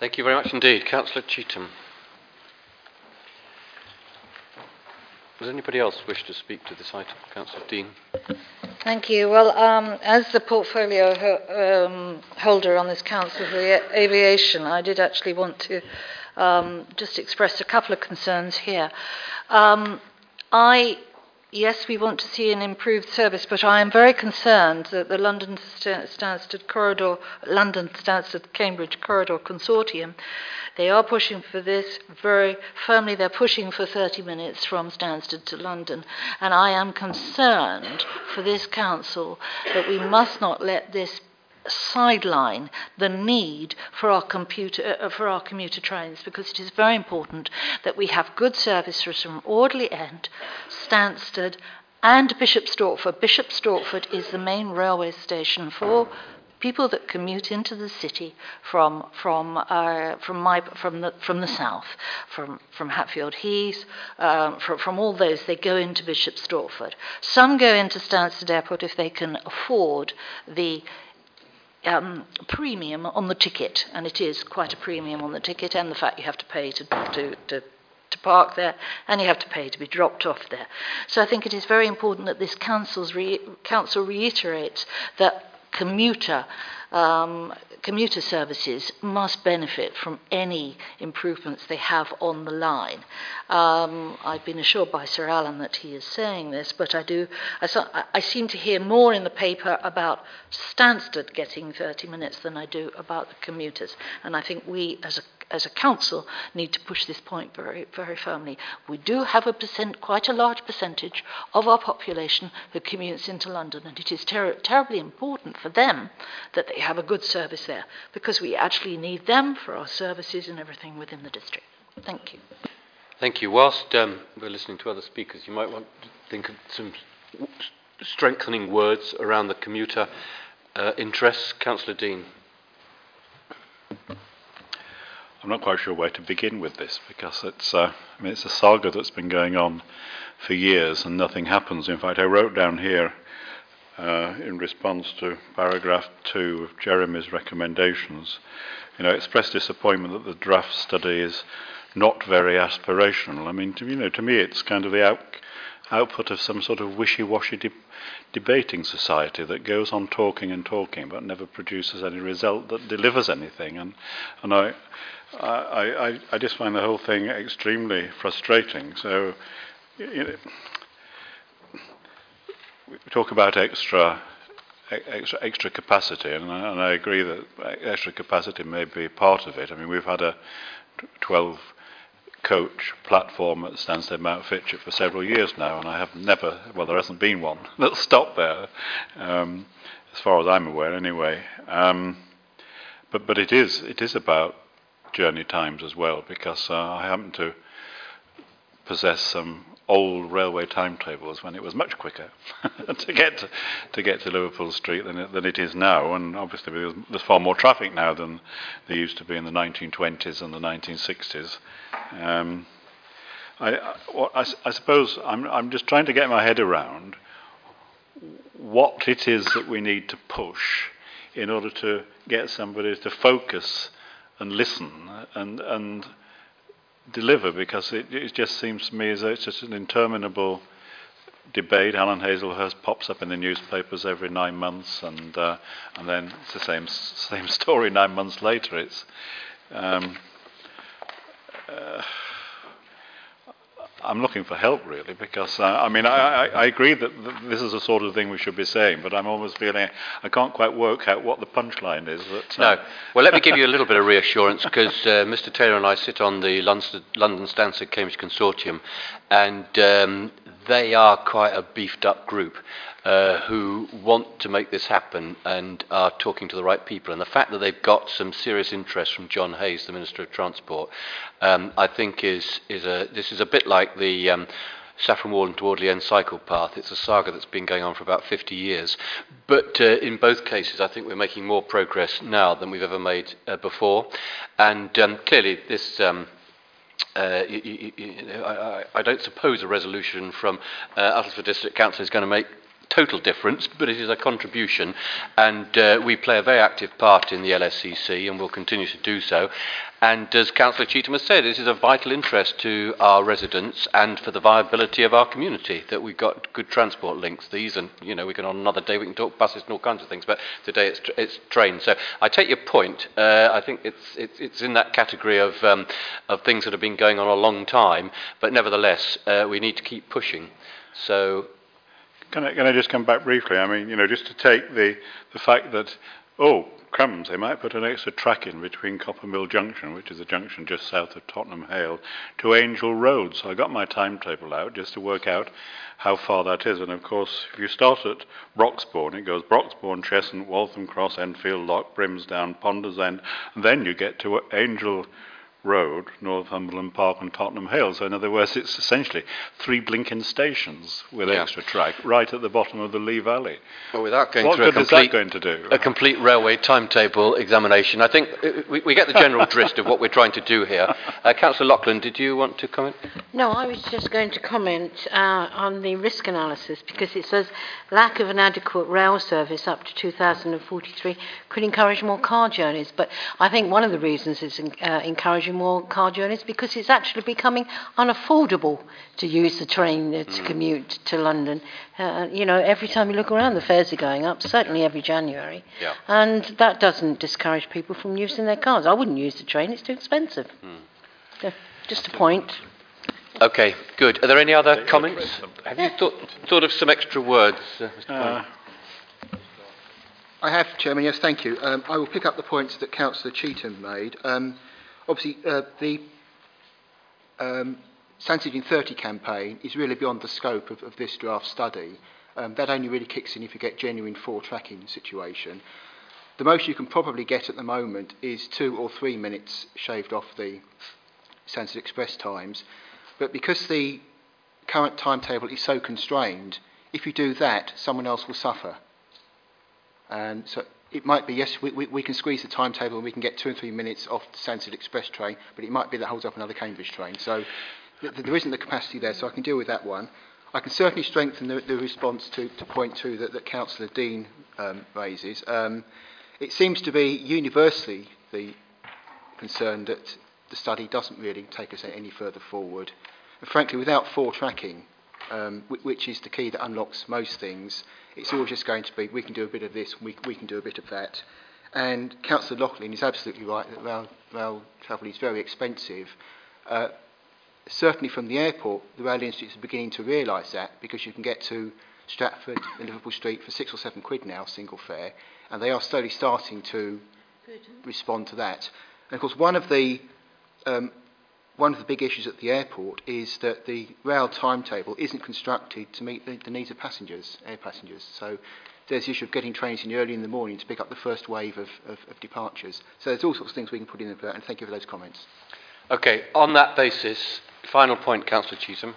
Thank you very much indeed. Councillor Cheetham. Does anybody else wish to speak to this item? Councillor Dean. Thank you. Well, um, as the portfolio ho- um, holder on this council for aviation, I did actually want to um, just express a couple of concerns here. Um, I yes, we want to see an improved service, but I am very concerned that the London Stansted Corridor, London Stansted Cambridge Corridor Consortium, they are pushing for this very firmly. They're pushing for 30 minutes from Stansted to London, and I am concerned for this council that we must not let this sideline the need for our computer uh, for our commuter trains because it is very important that we have good service from Audley End, Stansted, and Bishop Stortford. Bishop Stortford is the main railway station for people that commute into the city from from uh, from my from the from the south, from from Hatfield Heath, um, from from all those they go into Bishop Stortford. Some go into Stansted Airport if they can afford the um, premium on the ticket, and it is quite a premium on the ticket, and the fact you have to pay to, to, to, to park there, and you have to pay to be dropped off there. So I think it is very important that this council's re- council reiterates that commuter um, commuter services must benefit from any improvements they have on the line. Um, I've been assured by Sir Alan that he is saying this, but I do. I, I seem to hear more in the paper about Stansted getting 30 minutes than I do about the commuters, and I think we, as a as a council, need to push this point very, very firmly. We do have a percent, quite a large percentage of our population who commutes into London, and it is ter- terribly important for them that they have a good service there because we actually need them for our services and everything within the district. Thank you. Thank you. Whilst um, we're listening to other speakers, you might want to think of some strengthening words around the commuter uh, interests. Councillor Dean. I'm not quite sure where to begin with this because it's, uh, I mean, it's a saga that's been going on for years and nothing happens. In fact, I wrote down here uh, in response to paragraph two of Jeremy's recommendations, you know, expressed disappointment that the draft study is not very aspirational. I mean, to, you know, to me, it's kind of the out, output of some sort of wishy-washy de- debating society that goes on talking and talking but never produces any result that delivers anything. And, and I, I, I, I just find the whole thing extremely frustrating. So, you know, we talk about extra extra, extra capacity, and I, and I agree that extra capacity may be part of it. I mean, we've had a 12 coach platform at Stansted Mountfitchet for several years now, and I have never, well, there hasn't been one *laughs* that's stopped there, um, as far as I'm aware, anyway. Um, but but it is it is about journey times as well, because uh, I happen to possess some old railway timetables when it was much quicker *laughs* to get to, to, get to Liverpool Street than it, than it is now. And obviously, there's, far more traffic now than there used to be in the 1920s and the 1960s. Um, I, I, I, suppose I'm, I'm just trying to get my head around what it is that we need to push in order to get somebody to focus and listen and and deliver because it, it just seems to me as though it's just an interminable debate. Alan Haselhurst pops up in the newspapers every nine months, and uh, and then it's the same *laughs* same story nine months later. It's um, uh, I'm looking for help really because uh, I mean I, I, I agree that this is the sort of thing we should be saying, but I'm almost feeling I can't quite work out what the punchline is. That, uh, no, well let me give you a little bit of reassurance because uh, Mr Taylor and I sit on the London, London Stansted Cambridge Consortium, and um, they are quite a beefed up group uh, who want to make this happen and are talking to the right people. And the fact that they've got some serious interest from John Hayes, the Minister of Transport, um, I think is, is a, this is a bit like the um, Saffron Walden to Audley End cycle path. It's a saga that's been going on for about 50 years. But uh, in both cases, I think we're making more progress now than we've ever made uh, before. And um, clearly, this. Um, uh, you, you, you know, I, I, don't suppose a resolution from uh, District Council is going to make total difference, but it is a contribution, and uh, we play a very active part in the LSCC and will continue to do so. And as Councillor Cheetham has said, this is of vital interest to our residents and for the viability of our community that we've got good transport links. These, and you know, we can on another day we can talk buses and all kinds of things, but today it's, tr- it's trains. So I take your point. Uh, I think it's, it's, it's in that category of, um, of things that have been going on a long time, but nevertheless, uh, we need to keep pushing. So can I, can I just come back briefly? I mean, you know, just to take the, the fact that, oh, crumbs, they might put an extra track in between Coppermill Junction, which is a junction just south of Tottenham Hale, to Angel Road. So I got my timetable out just to work out how far that is. And of course, if you start at Broxbourne, it goes Broxbourne, Cheshunt, Waltham Cross, Enfield Lock, Brimsdown, Ponders End, and then you get to Angel Road, Northumberland Park, and Tottenham Hale. So, in other words, it's essentially three blinking stations with yeah. extra track right at the bottom of the Lee Valley. Well, without going what through good a complete, is that going to do? a complete railway timetable examination, I think uh, we, we get the general *laughs* drift of what we're trying to do here. Uh, Councillor Loughlin, did you want to comment? No, I was just going to comment uh, on the risk analysis because it says lack of an adequate rail service up to 2043 could encourage more car journeys. But I think one of the reasons it's uh, encouraging more car journeys because it's actually becoming unaffordable to use the train uh, to mm. commute to London. Uh, you know, every time you look around, the fares are going up, certainly every January. Yeah. And that doesn't discourage people from using their cars. I wouldn't use the train, it's too expensive. Mm. So, just a point. Okay, good. Are there any other comments? Have you thought, thought of some extra words, uh, Mr. Uh, I have, Chairman. Yes, thank you. Um, I will pick up the points that Councillor Cheetham made. Um, obviously, uh, the um, Stansted in 30 campaign is really beyond the scope of, of this draft study. Um, that only really kicks in if you get genuine four tracking situation. The most you can probably get at the moment is two or three minutes shaved off the Stansted Express times. But because the current timetable is so constrained, if you do that, someone else will suffer. And so it might be, yes, we, we, we can squeeze the timetable and we can get two or three minutes off the Stansted Express train, but it might be that holds up another Cambridge train. So th- there isn't the capacity there, so I can deal with that one. I can certainly strengthen the, the response to, to point two that, that Councillor Dean um, raises. Um, it seems to be universally the concern that the study doesn't really take us any further forward. And frankly, without four tracking, um, wh- which is the key that unlocks most things. It's always just going to be, we can do a bit of this, we, we can do a bit of that. And Councillor Loughlin is absolutely right that rail, rail travel is very expensive. Uh, certainly from the airport, the rail industry is beginning to realise that because you can get to Stratford and Liverpool Street for six or seven quid now, single fare, and they are slowly starting to respond to that. And of course, one of the um, one of the big issues at the airport is that the rail timetable isn't constructed to meet the, the needs of passengers, air passengers. So there's the issue of getting trains in early in the morning to pick up the first wave of, of, of departures. So there's all sorts of things we can put in there, and thank you for those comments. Okay, on that basis, final point, Councillor Cheetham.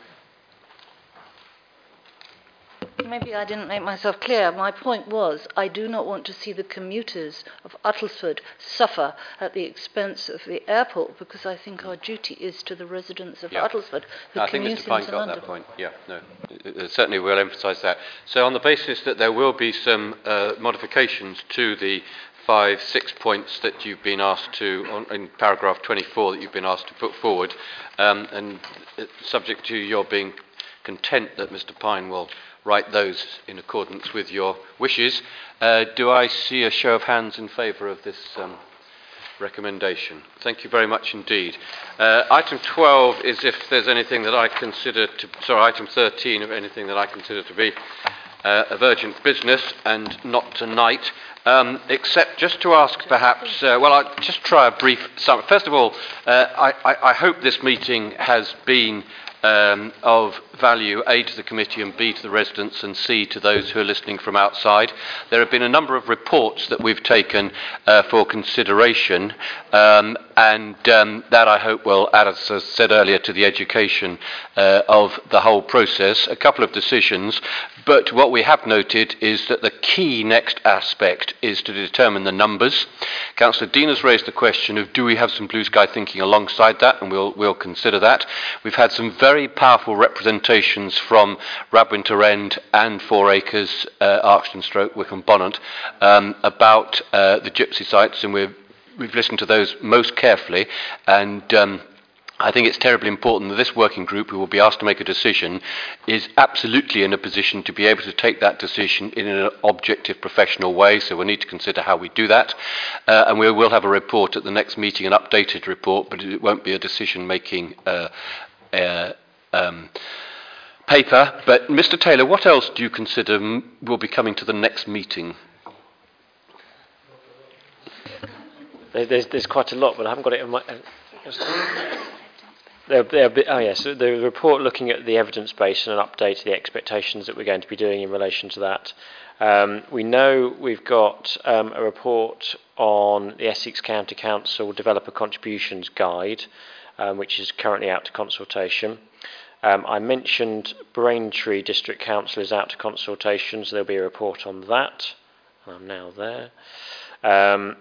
Maybe I didn't make myself clear. My point was I do not want to see the commuters of Uttlesford suffer at the expense of the airport because I think our duty is to the residents of Yeah. Uttlesford who I think Mr. Pine got London. that point. Yeah, no, uh, uh, certainly we'll emphasise that. So on the basis that there will be some uh, modifications to the five, six points that you've been asked to, on, in paragraph 24 that you've been asked to put forward, um, and uh, subject to your being content that Mr. Pine will write those in accordance with your wishes, uh, do I see a show of hands in favour of this um, recommendation? Thank you very much indeed. Uh, item 12 is if there's anything that I consider to, sorry, item 13 of anything that I consider to be uh, of urgent business and not tonight. Um, except just to ask perhaps, uh, well, I'll just try a brief summary. First of all, uh, I, I, I hope this meeting has been um, of value, A, to the committee and B, to the residents and C, to those who are listening from outside. There have been a number of reports that we've taken uh, for consideration um, and um, that I hope will add, as I said earlier, to the education uh, of the whole process. A couple of decisions, but what we have noted is that the key next aspect is to determine the numbers. Councillor Dean has raised the question of do we have some blue sky thinking alongside that, and we'll, we'll consider that. We've had some very powerful representations from Radwinter End and Four Acres, uh, Stroke, Wicken Bonhunt, um, about uh, the gypsy sites, and we've, we've listened to those most carefully. And um, I think it's terribly important that this working group, who will be asked to make a decision, is absolutely in a position to be able to take that decision in an objective, professional way. So we need to consider how we do that. Uh, and we will have a report at the next meeting, an updated report, but it won't be a decision-making uh, uh, um, paper. But Mr. Taylor, what else do you consider m- will be coming to the next meeting? There- There's, there's quite a lot, but I haven't got it in my. There, there, oh yes, the report looking at the evidence base and an update of the expectations that we're going to be doing in relation to that. Um, we know we've got um, a report on the Essex County Council Developer Contributions Guide, um, which is currently out to consultation. Um, I mentioned Braintree District Council is out to consultations. there'll be a report on that. I'm now there. Um,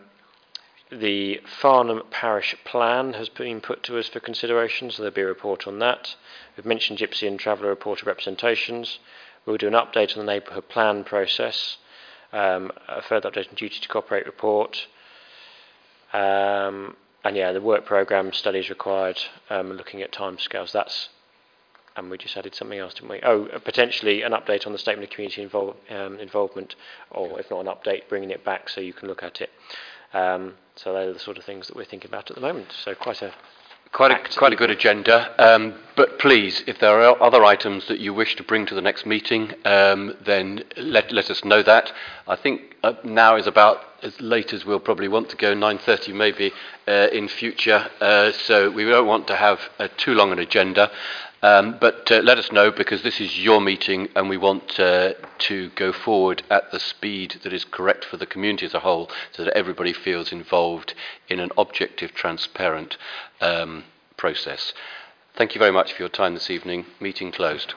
the Farnham Parish Plan has been put to us for consideration, so there'll be a report on that. We've mentioned Gypsy and Traveller Report of Representations. We'll do an update on the neighbourhood plan process, um, a further update on duty to cooperate report, um, and yeah, the work programme studies required, um, looking at timescales. That's and we just added something else, didn't we? Oh, uh, potentially an update on the statement of community invol- um, involvement, or if not an update, bringing it back so you can look at it. Um, so those are the sort of things that we're thinking about at the moment. So quite a Quite a, quite a good agenda. Um, but please, if there are other items that you wish to bring to the next meeting, um, then let, let us know that. I think uh, now is about as late as we'll probably want to go, 9.30 maybe, uh, in future. Uh, so we don't want to have uh, too long an agenda. Um, but uh, let us know because this is your meeting and we want uh, to go forward at the speed that is correct for the community as a whole so that everybody feels involved in an objective, transparent um, process. Thank you very much for your time this evening. Meeting closed.